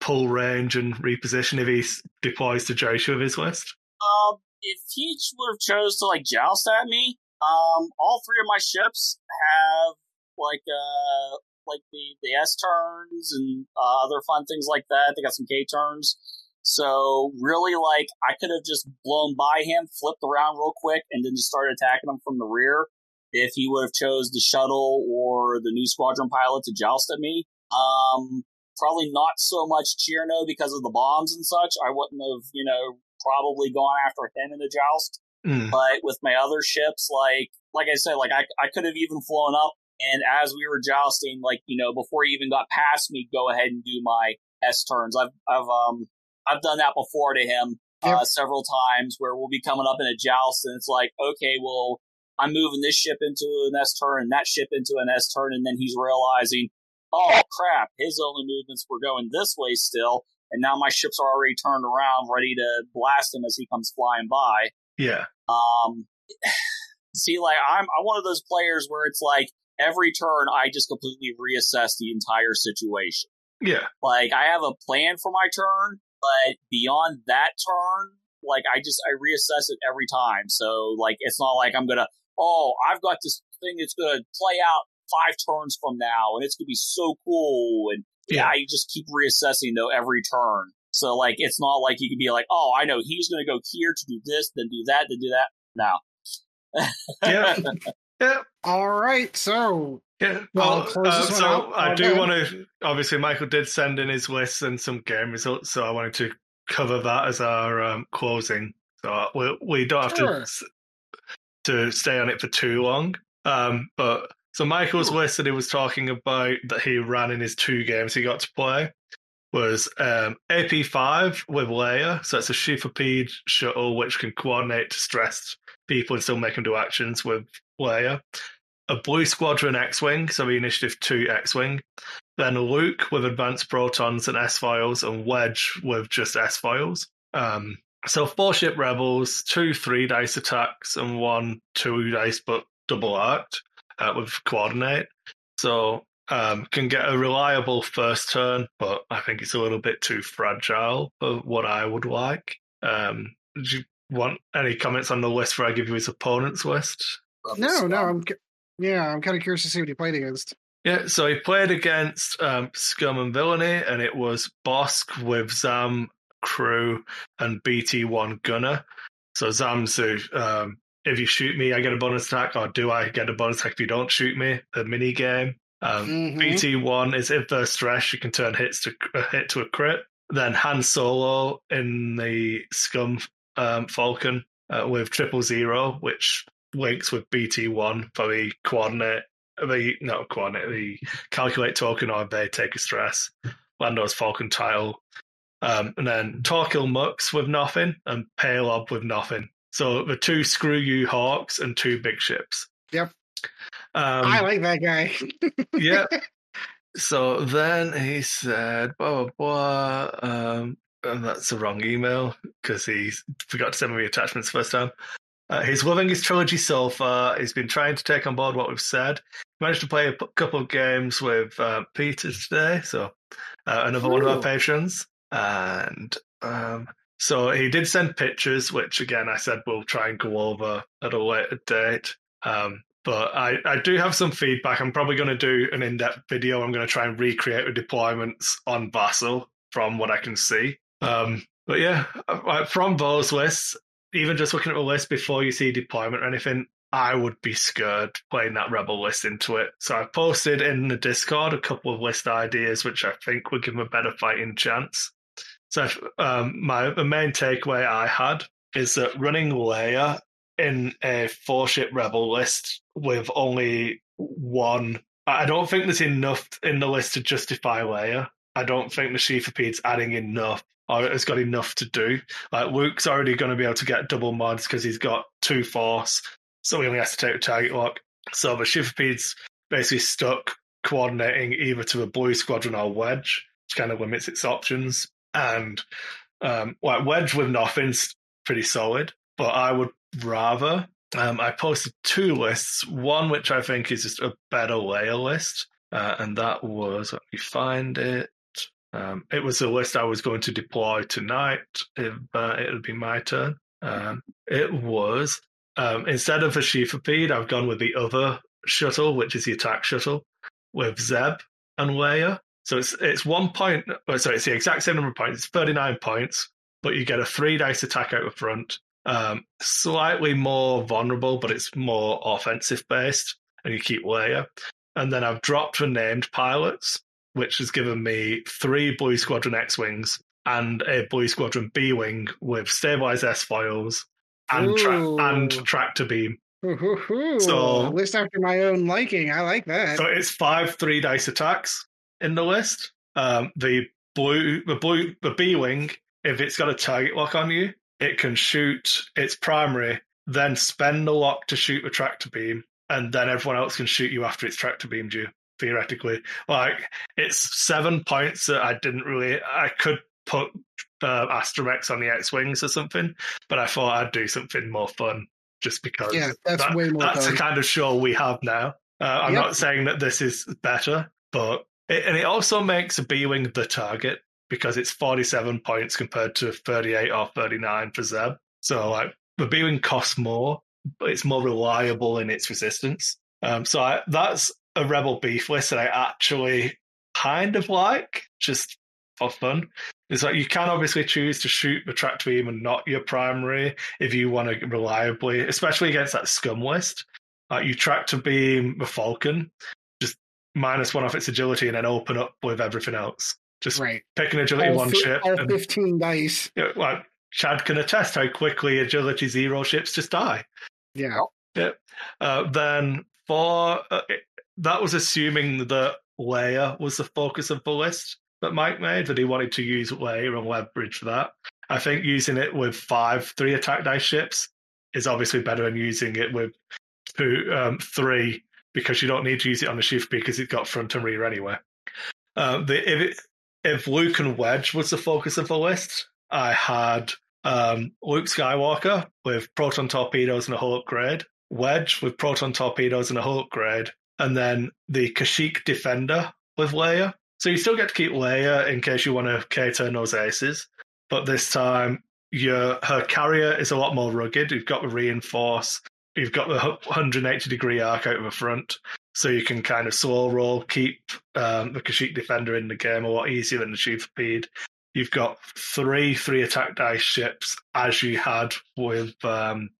Speaker 3: pull range and reposition if he deploys to Joshua with his list?
Speaker 2: Um, if he would have chose to like joust at me, um, all three of my ships have like uh like the the S turns and uh, other fun things like that. They got some K turns. So really, like I could have just blown by him, flipped around real quick, and then just started attacking him from the rear. If he would have chose the shuttle or the Nu Squadron pilot to joust at me, um, probably not so much Chiraneau because of the bombs and such. I wouldn't have, you know, probably gone after him in the joust.
Speaker 3: Mm.
Speaker 2: But with my other ships, like like I said, like I I could have even flown up and as we were jousting, like you know, before he even got past me, go ahead and do my S turns. I've I've um I've done that before to him uh,
Speaker 1: Yep.
Speaker 2: several times where we'll be coming up in a joust and it's like, okay, well, I'm moving this ship into an S turn and that ship into an S turn, and then he's realizing, oh crap, his only movements were going this way still, and now my ships are already turned around, ready to blast him as he comes flying by.
Speaker 3: Yeah.
Speaker 2: Um, see, like I'm, I'm one of those players where it's like every turn I just completely reassess the entire situation.
Speaker 3: Yeah.
Speaker 2: Like I have a plan for my turn, but beyond that turn, like I just I reassess it every time. So like it's not like I'm gonna oh I've got this thing that's gonna play out five turns from now and it's gonna be so cool and yeah,
Speaker 3: Yeah.
Speaker 2: you just keep reassessing though every turn. So like it's not like you can be like oh I know he's gonna go here to do this, then do that, then do that. No.
Speaker 3: Yeah. Yeah.
Speaker 1: All right, so
Speaker 3: Yeah.
Speaker 1: Well,
Speaker 3: uh, so. I do want to. Obviously, Michael did send in his list and some game results, so I wanted to cover that as our um, closing. So we we don't have
Speaker 1: Sure.
Speaker 3: to to stay on it for too long. Um, but so Michael's list that he was talking about that he ran in his two games he got to play was um, AP5 with Leia. So it's a Sheathipede shuttle which can coordinate to stress people and still make them do actions with Leia. A Blue Squadron X Wing, so the Initiative 2 X Wing. Then Luke with advanced protons and S foils, and Wedge with just S foils. Um, so four ship rebels, two three dice attacks, and one two dice but double arced uh, with coordinate. So um, can get a reliable first turn, but I think it's a little bit too fragile for what I would like. Um, do you want any comments on the list before I give you his opponent's list?
Speaker 1: no, no, I'm yeah, I'm kind of curious to see what he played against.
Speaker 3: Yeah, so he played against um, Scum and Villainy, and it was Bossk with Zam, Crew, and BT1 Gunner. So Zam's the, um, if you shoot me, I get a bonus attack, or do I get a bonus attack if you don't shoot me? The mini game. Um,
Speaker 1: Mhm.
Speaker 3: BT1 is if there's stress, you can turn hits to a hit to a crit. Then Han Solo in the Scum um, Falcon uh, with triple zero, which links with BT1 for the coordinate, the not coordinate, the calculate token or they take a stress. Lando's Falcon title. Um, and then Torkil Mux with nothing and Palob with nothing. So the two screw you hawks and two big ships.
Speaker 1: Yep.
Speaker 3: Um,
Speaker 1: I like that guy.
Speaker 3: yeah. So then he said, blah, blah, blah. Um, and that's the wrong email because he forgot to send me the attachments first time. Uh, he's loving his trilogy so far. He's been trying to take on board what we've said. Managed to play a p- couple of games with uh, Peter today, so uh, another one of our
Speaker 1: Ooh.
Speaker 3: patrons. And um, so he did send pictures, which again I said we'll try and go over at a later date. Um, but I, I do have some feedback. I'm probably going to do an in depth video. I'm going to try and recreate the deployments on Vassal from what I can see. Um, but yeah, uh, from those lists, even just looking at the list before you see deployment or anything, I would be scared playing that rebel list into it. So I posted in the Discord a couple of list ideas, which I think would give them a better fighting chance. So um, my the main takeaway I had is that running Leia in a four ship rebel list with only one. I don't think there's enough in the list to justify Leia. I don't think the Sheathipede's adding enough has got enough to do. Like Luke's already going to be able to get double mods because he's got two force, so he only has to take a target lock. So the Sheathipede's basically stuck coordinating either to a blue squadron or wedge. which kind of limits its options. And um, like Wedge with nothing's pretty solid, but I would rather. Um, I posted two lists, one which I think is just a better Leia list, uh, and that was let me find it. Um, it was the list I was going to deploy tonight uh, it would be my turn. Um, it was um, instead of a Sheathipede, I've gone with the other shuttle, which is the attack shuttle, with Zeb and Leia. So it's it's one point. Oh, sorry, it's the exact same number of points. It's thirty nine points, but you get a three dice attack out the front. Um, slightly more vulnerable, but it's more offensive based, and you keep Leia. And then I've dropped the named pilots, which has given me three Blue Squadron X wings and a Blue Squadron B wing with stabilized S foils and tra- and tractor beam.
Speaker 1: Ooh,
Speaker 3: So-
Speaker 1: list after my own liking. I like that.
Speaker 3: So it's five three dice attacks in the list. Um, the blue, the blue, the B wing, if it's got a target lock on you, it can shoot its primary, then spend the lock to shoot the tractor beam, and then everyone else can shoot you after it's tractor beamed you. Theoretically, like it's seven points that I didn't really. I could put uh, Astromechs on the X wings or something, but I thought I'd do something more fun just because.
Speaker 1: yeah, that's
Speaker 3: that-
Speaker 1: way more
Speaker 3: that's
Speaker 1: fun.
Speaker 3: the kind of show we have now. Uh, I'm
Speaker 1: Yep.
Speaker 3: not saying that this is better, but it, and it also makes a B wing the target because it's 47 points compared to 38 or 39 for Zeb. So like the B wing costs more, but it's more reliable in its resistance. Um, so I, that's a Rebel beef list that I actually kind of like, just for fun. Is that you can obviously choose to shoot the tractor beam and not your primary if you want to reliably, especially against that scum list. Like you tractor beam the Falcon, just minus one off its agility and then open up with everything else. Just
Speaker 1: right.
Speaker 3: pick an agility
Speaker 1: All,
Speaker 3: one
Speaker 1: fi-
Speaker 3: ship.
Speaker 1: all
Speaker 3: And,
Speaker 1: 15 dice.
Speaker 3: you know, like Chad can attest how quickly agility zero ships just die.
Speaker 1: Yeah.
Speaker 3: Uh, then for uh, that was assuming that Leia was the focus of the list that Mike made, that he wanted to use Leia and leverage for that. I think using it with five three attack dice ships is obviously better than using it with two um, three because you don't need to use it on the shift because it's got front and rear anyway. Uh, the, if it, if Luke and Wedge was the focus of the list, I had um, Luke Skywalker with proton torpedoes and a hull upgrade, Wedge with proton torpedoes and a hull upgrade, and then the Kashyyyk Defender with Leia. So you still get to keep Leia in case you want to cater those aces, but this time your her carrier is a lot more rugged. You've got the reinforce, you've got the 180 degree arc out of the front, so you can kind of slow roll, keep um, the Kashyyyk Defender in the game a lot easier than the Sheathipede. You've got three three attack dice ships as you had with um,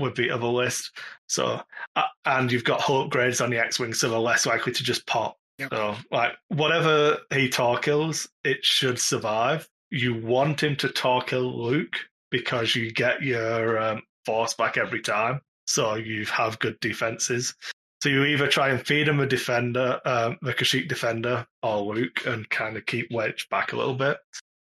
Speaker 3: with the other list. So uh, and you've got hull upgrades on the X-wing, so they're less likely to just pop.
Speaker 1: Yep.
Speaker 3: So like whatever he tor kills, it should survive. You want him to tor kill Luke because you get your um, force back every time, so you have good defenses. So you either try and feed him a defender, um, the Kashyyyk defender, or Luke, and kind of keep Wedge back a little bit.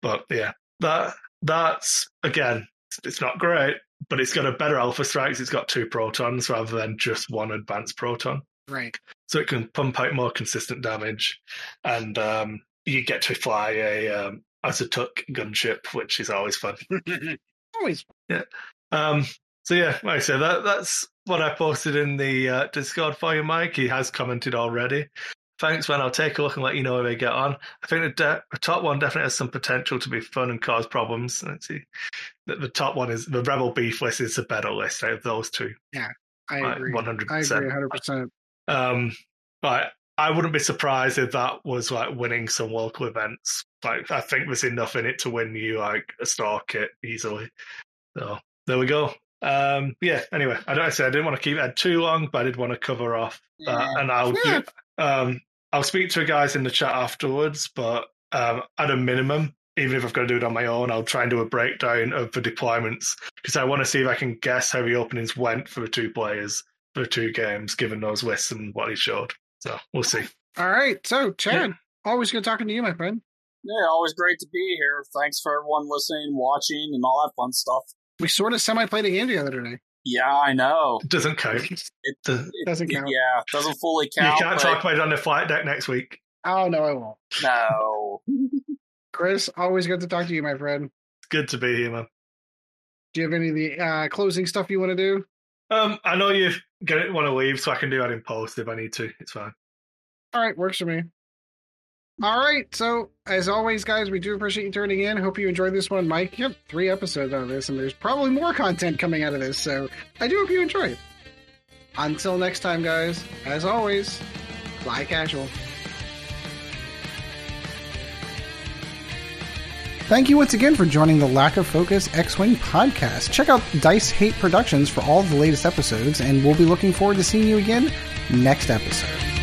Speaker 3: But yeah, that that's again, it's not great, but it's got a better alpha strikes. It's got two protons rather than just one advanced proton,
Speaker 1: Right.
Speaker 3: so it can pump out more consistent damage, and um, you get to fly a um, Auzituck gunship, which is always fun.
Speaker 1: Always. Yeah.
Speaker 3: Um, so yeah, like I said, that that's what I posted in the uh, Discord for you, Mike. He has commented already. Thanks, man. I'll take a look and let you know how they get on. I think the, de- the top one definitely has some potential to be fun and cause problems. Let's see. The, the top one is the Rebel Beef list is a better list out of those two.
Speaker 1: Yeah, I
Speaker 3: Like,
Speaker 1: agree.
Speaker 3: 100%.
Speaker 1: I agree 100%.
Speaker 3: Um, like I wouldn't be surprised if that was like winning some local events. Like I think there's enough in it to win you like a star kit easily. So there we go. Um, yeah. Anyway, I don't I said I didn't want to keep it too long, but I did want to cover off that, and I'll
Speaker 1: Yeah.
Speaker 3: um, I'll speak to the guys in the chat afterwards. But um, at a minimum, even if I've got to do it on my own, I'll try and do a breakdown of the deployments because I want to see if I can guess how the openings went for the two players for the two games, given those lists and what he showed. So we'll see.
Speaker 1: All right. So, Chad, always good talking to you, my friend.
Speaker 2: Yeah, always great to be here. Thanks for everyone listening, watching, and all that fun stuff.
Speaker 1: We sort of semi played a game together today.
Speaker 2: Yeah, I know.
Speaker 3: It doesn't count.
Speaker 2: It,
Speaker 3: Does-
Speaker 2: it-
Speaker 1: Doesn't count.
Speaker 2: Yeah, doesn't fully count.
Speaker 3: You can't
Speaker 2: but-
Speaker 3: talk about it on the flight deck next week.
Speaker 1: Oh, no, I won't.
Speaker 2: No.
Speaker 1: Chris, always good to talk to you, my friend.
Speaker 3: It's good to be here, man.
Speaker 1: Do you have any of the uh, closing stuff you want to do?
Speaker 3: Um, I know you want to leave, so I can do that in post if I need to. It's fine.
Speaker 1: All right, works for me. All right, so as always, guys, we do appreciate you tuning in. Hope you enjoyed this one, Mike. You have three episodes out of this, and there's probably more content coming out of this, so I do hope you enjoy it. Until next time, guys, as always, fly casual. Thank you once again for joining the Lack of Focus X Wing podcast. Check out Dice Hate Productions for all the latest episodes, and we'll be looking forward to seeing you again next episode.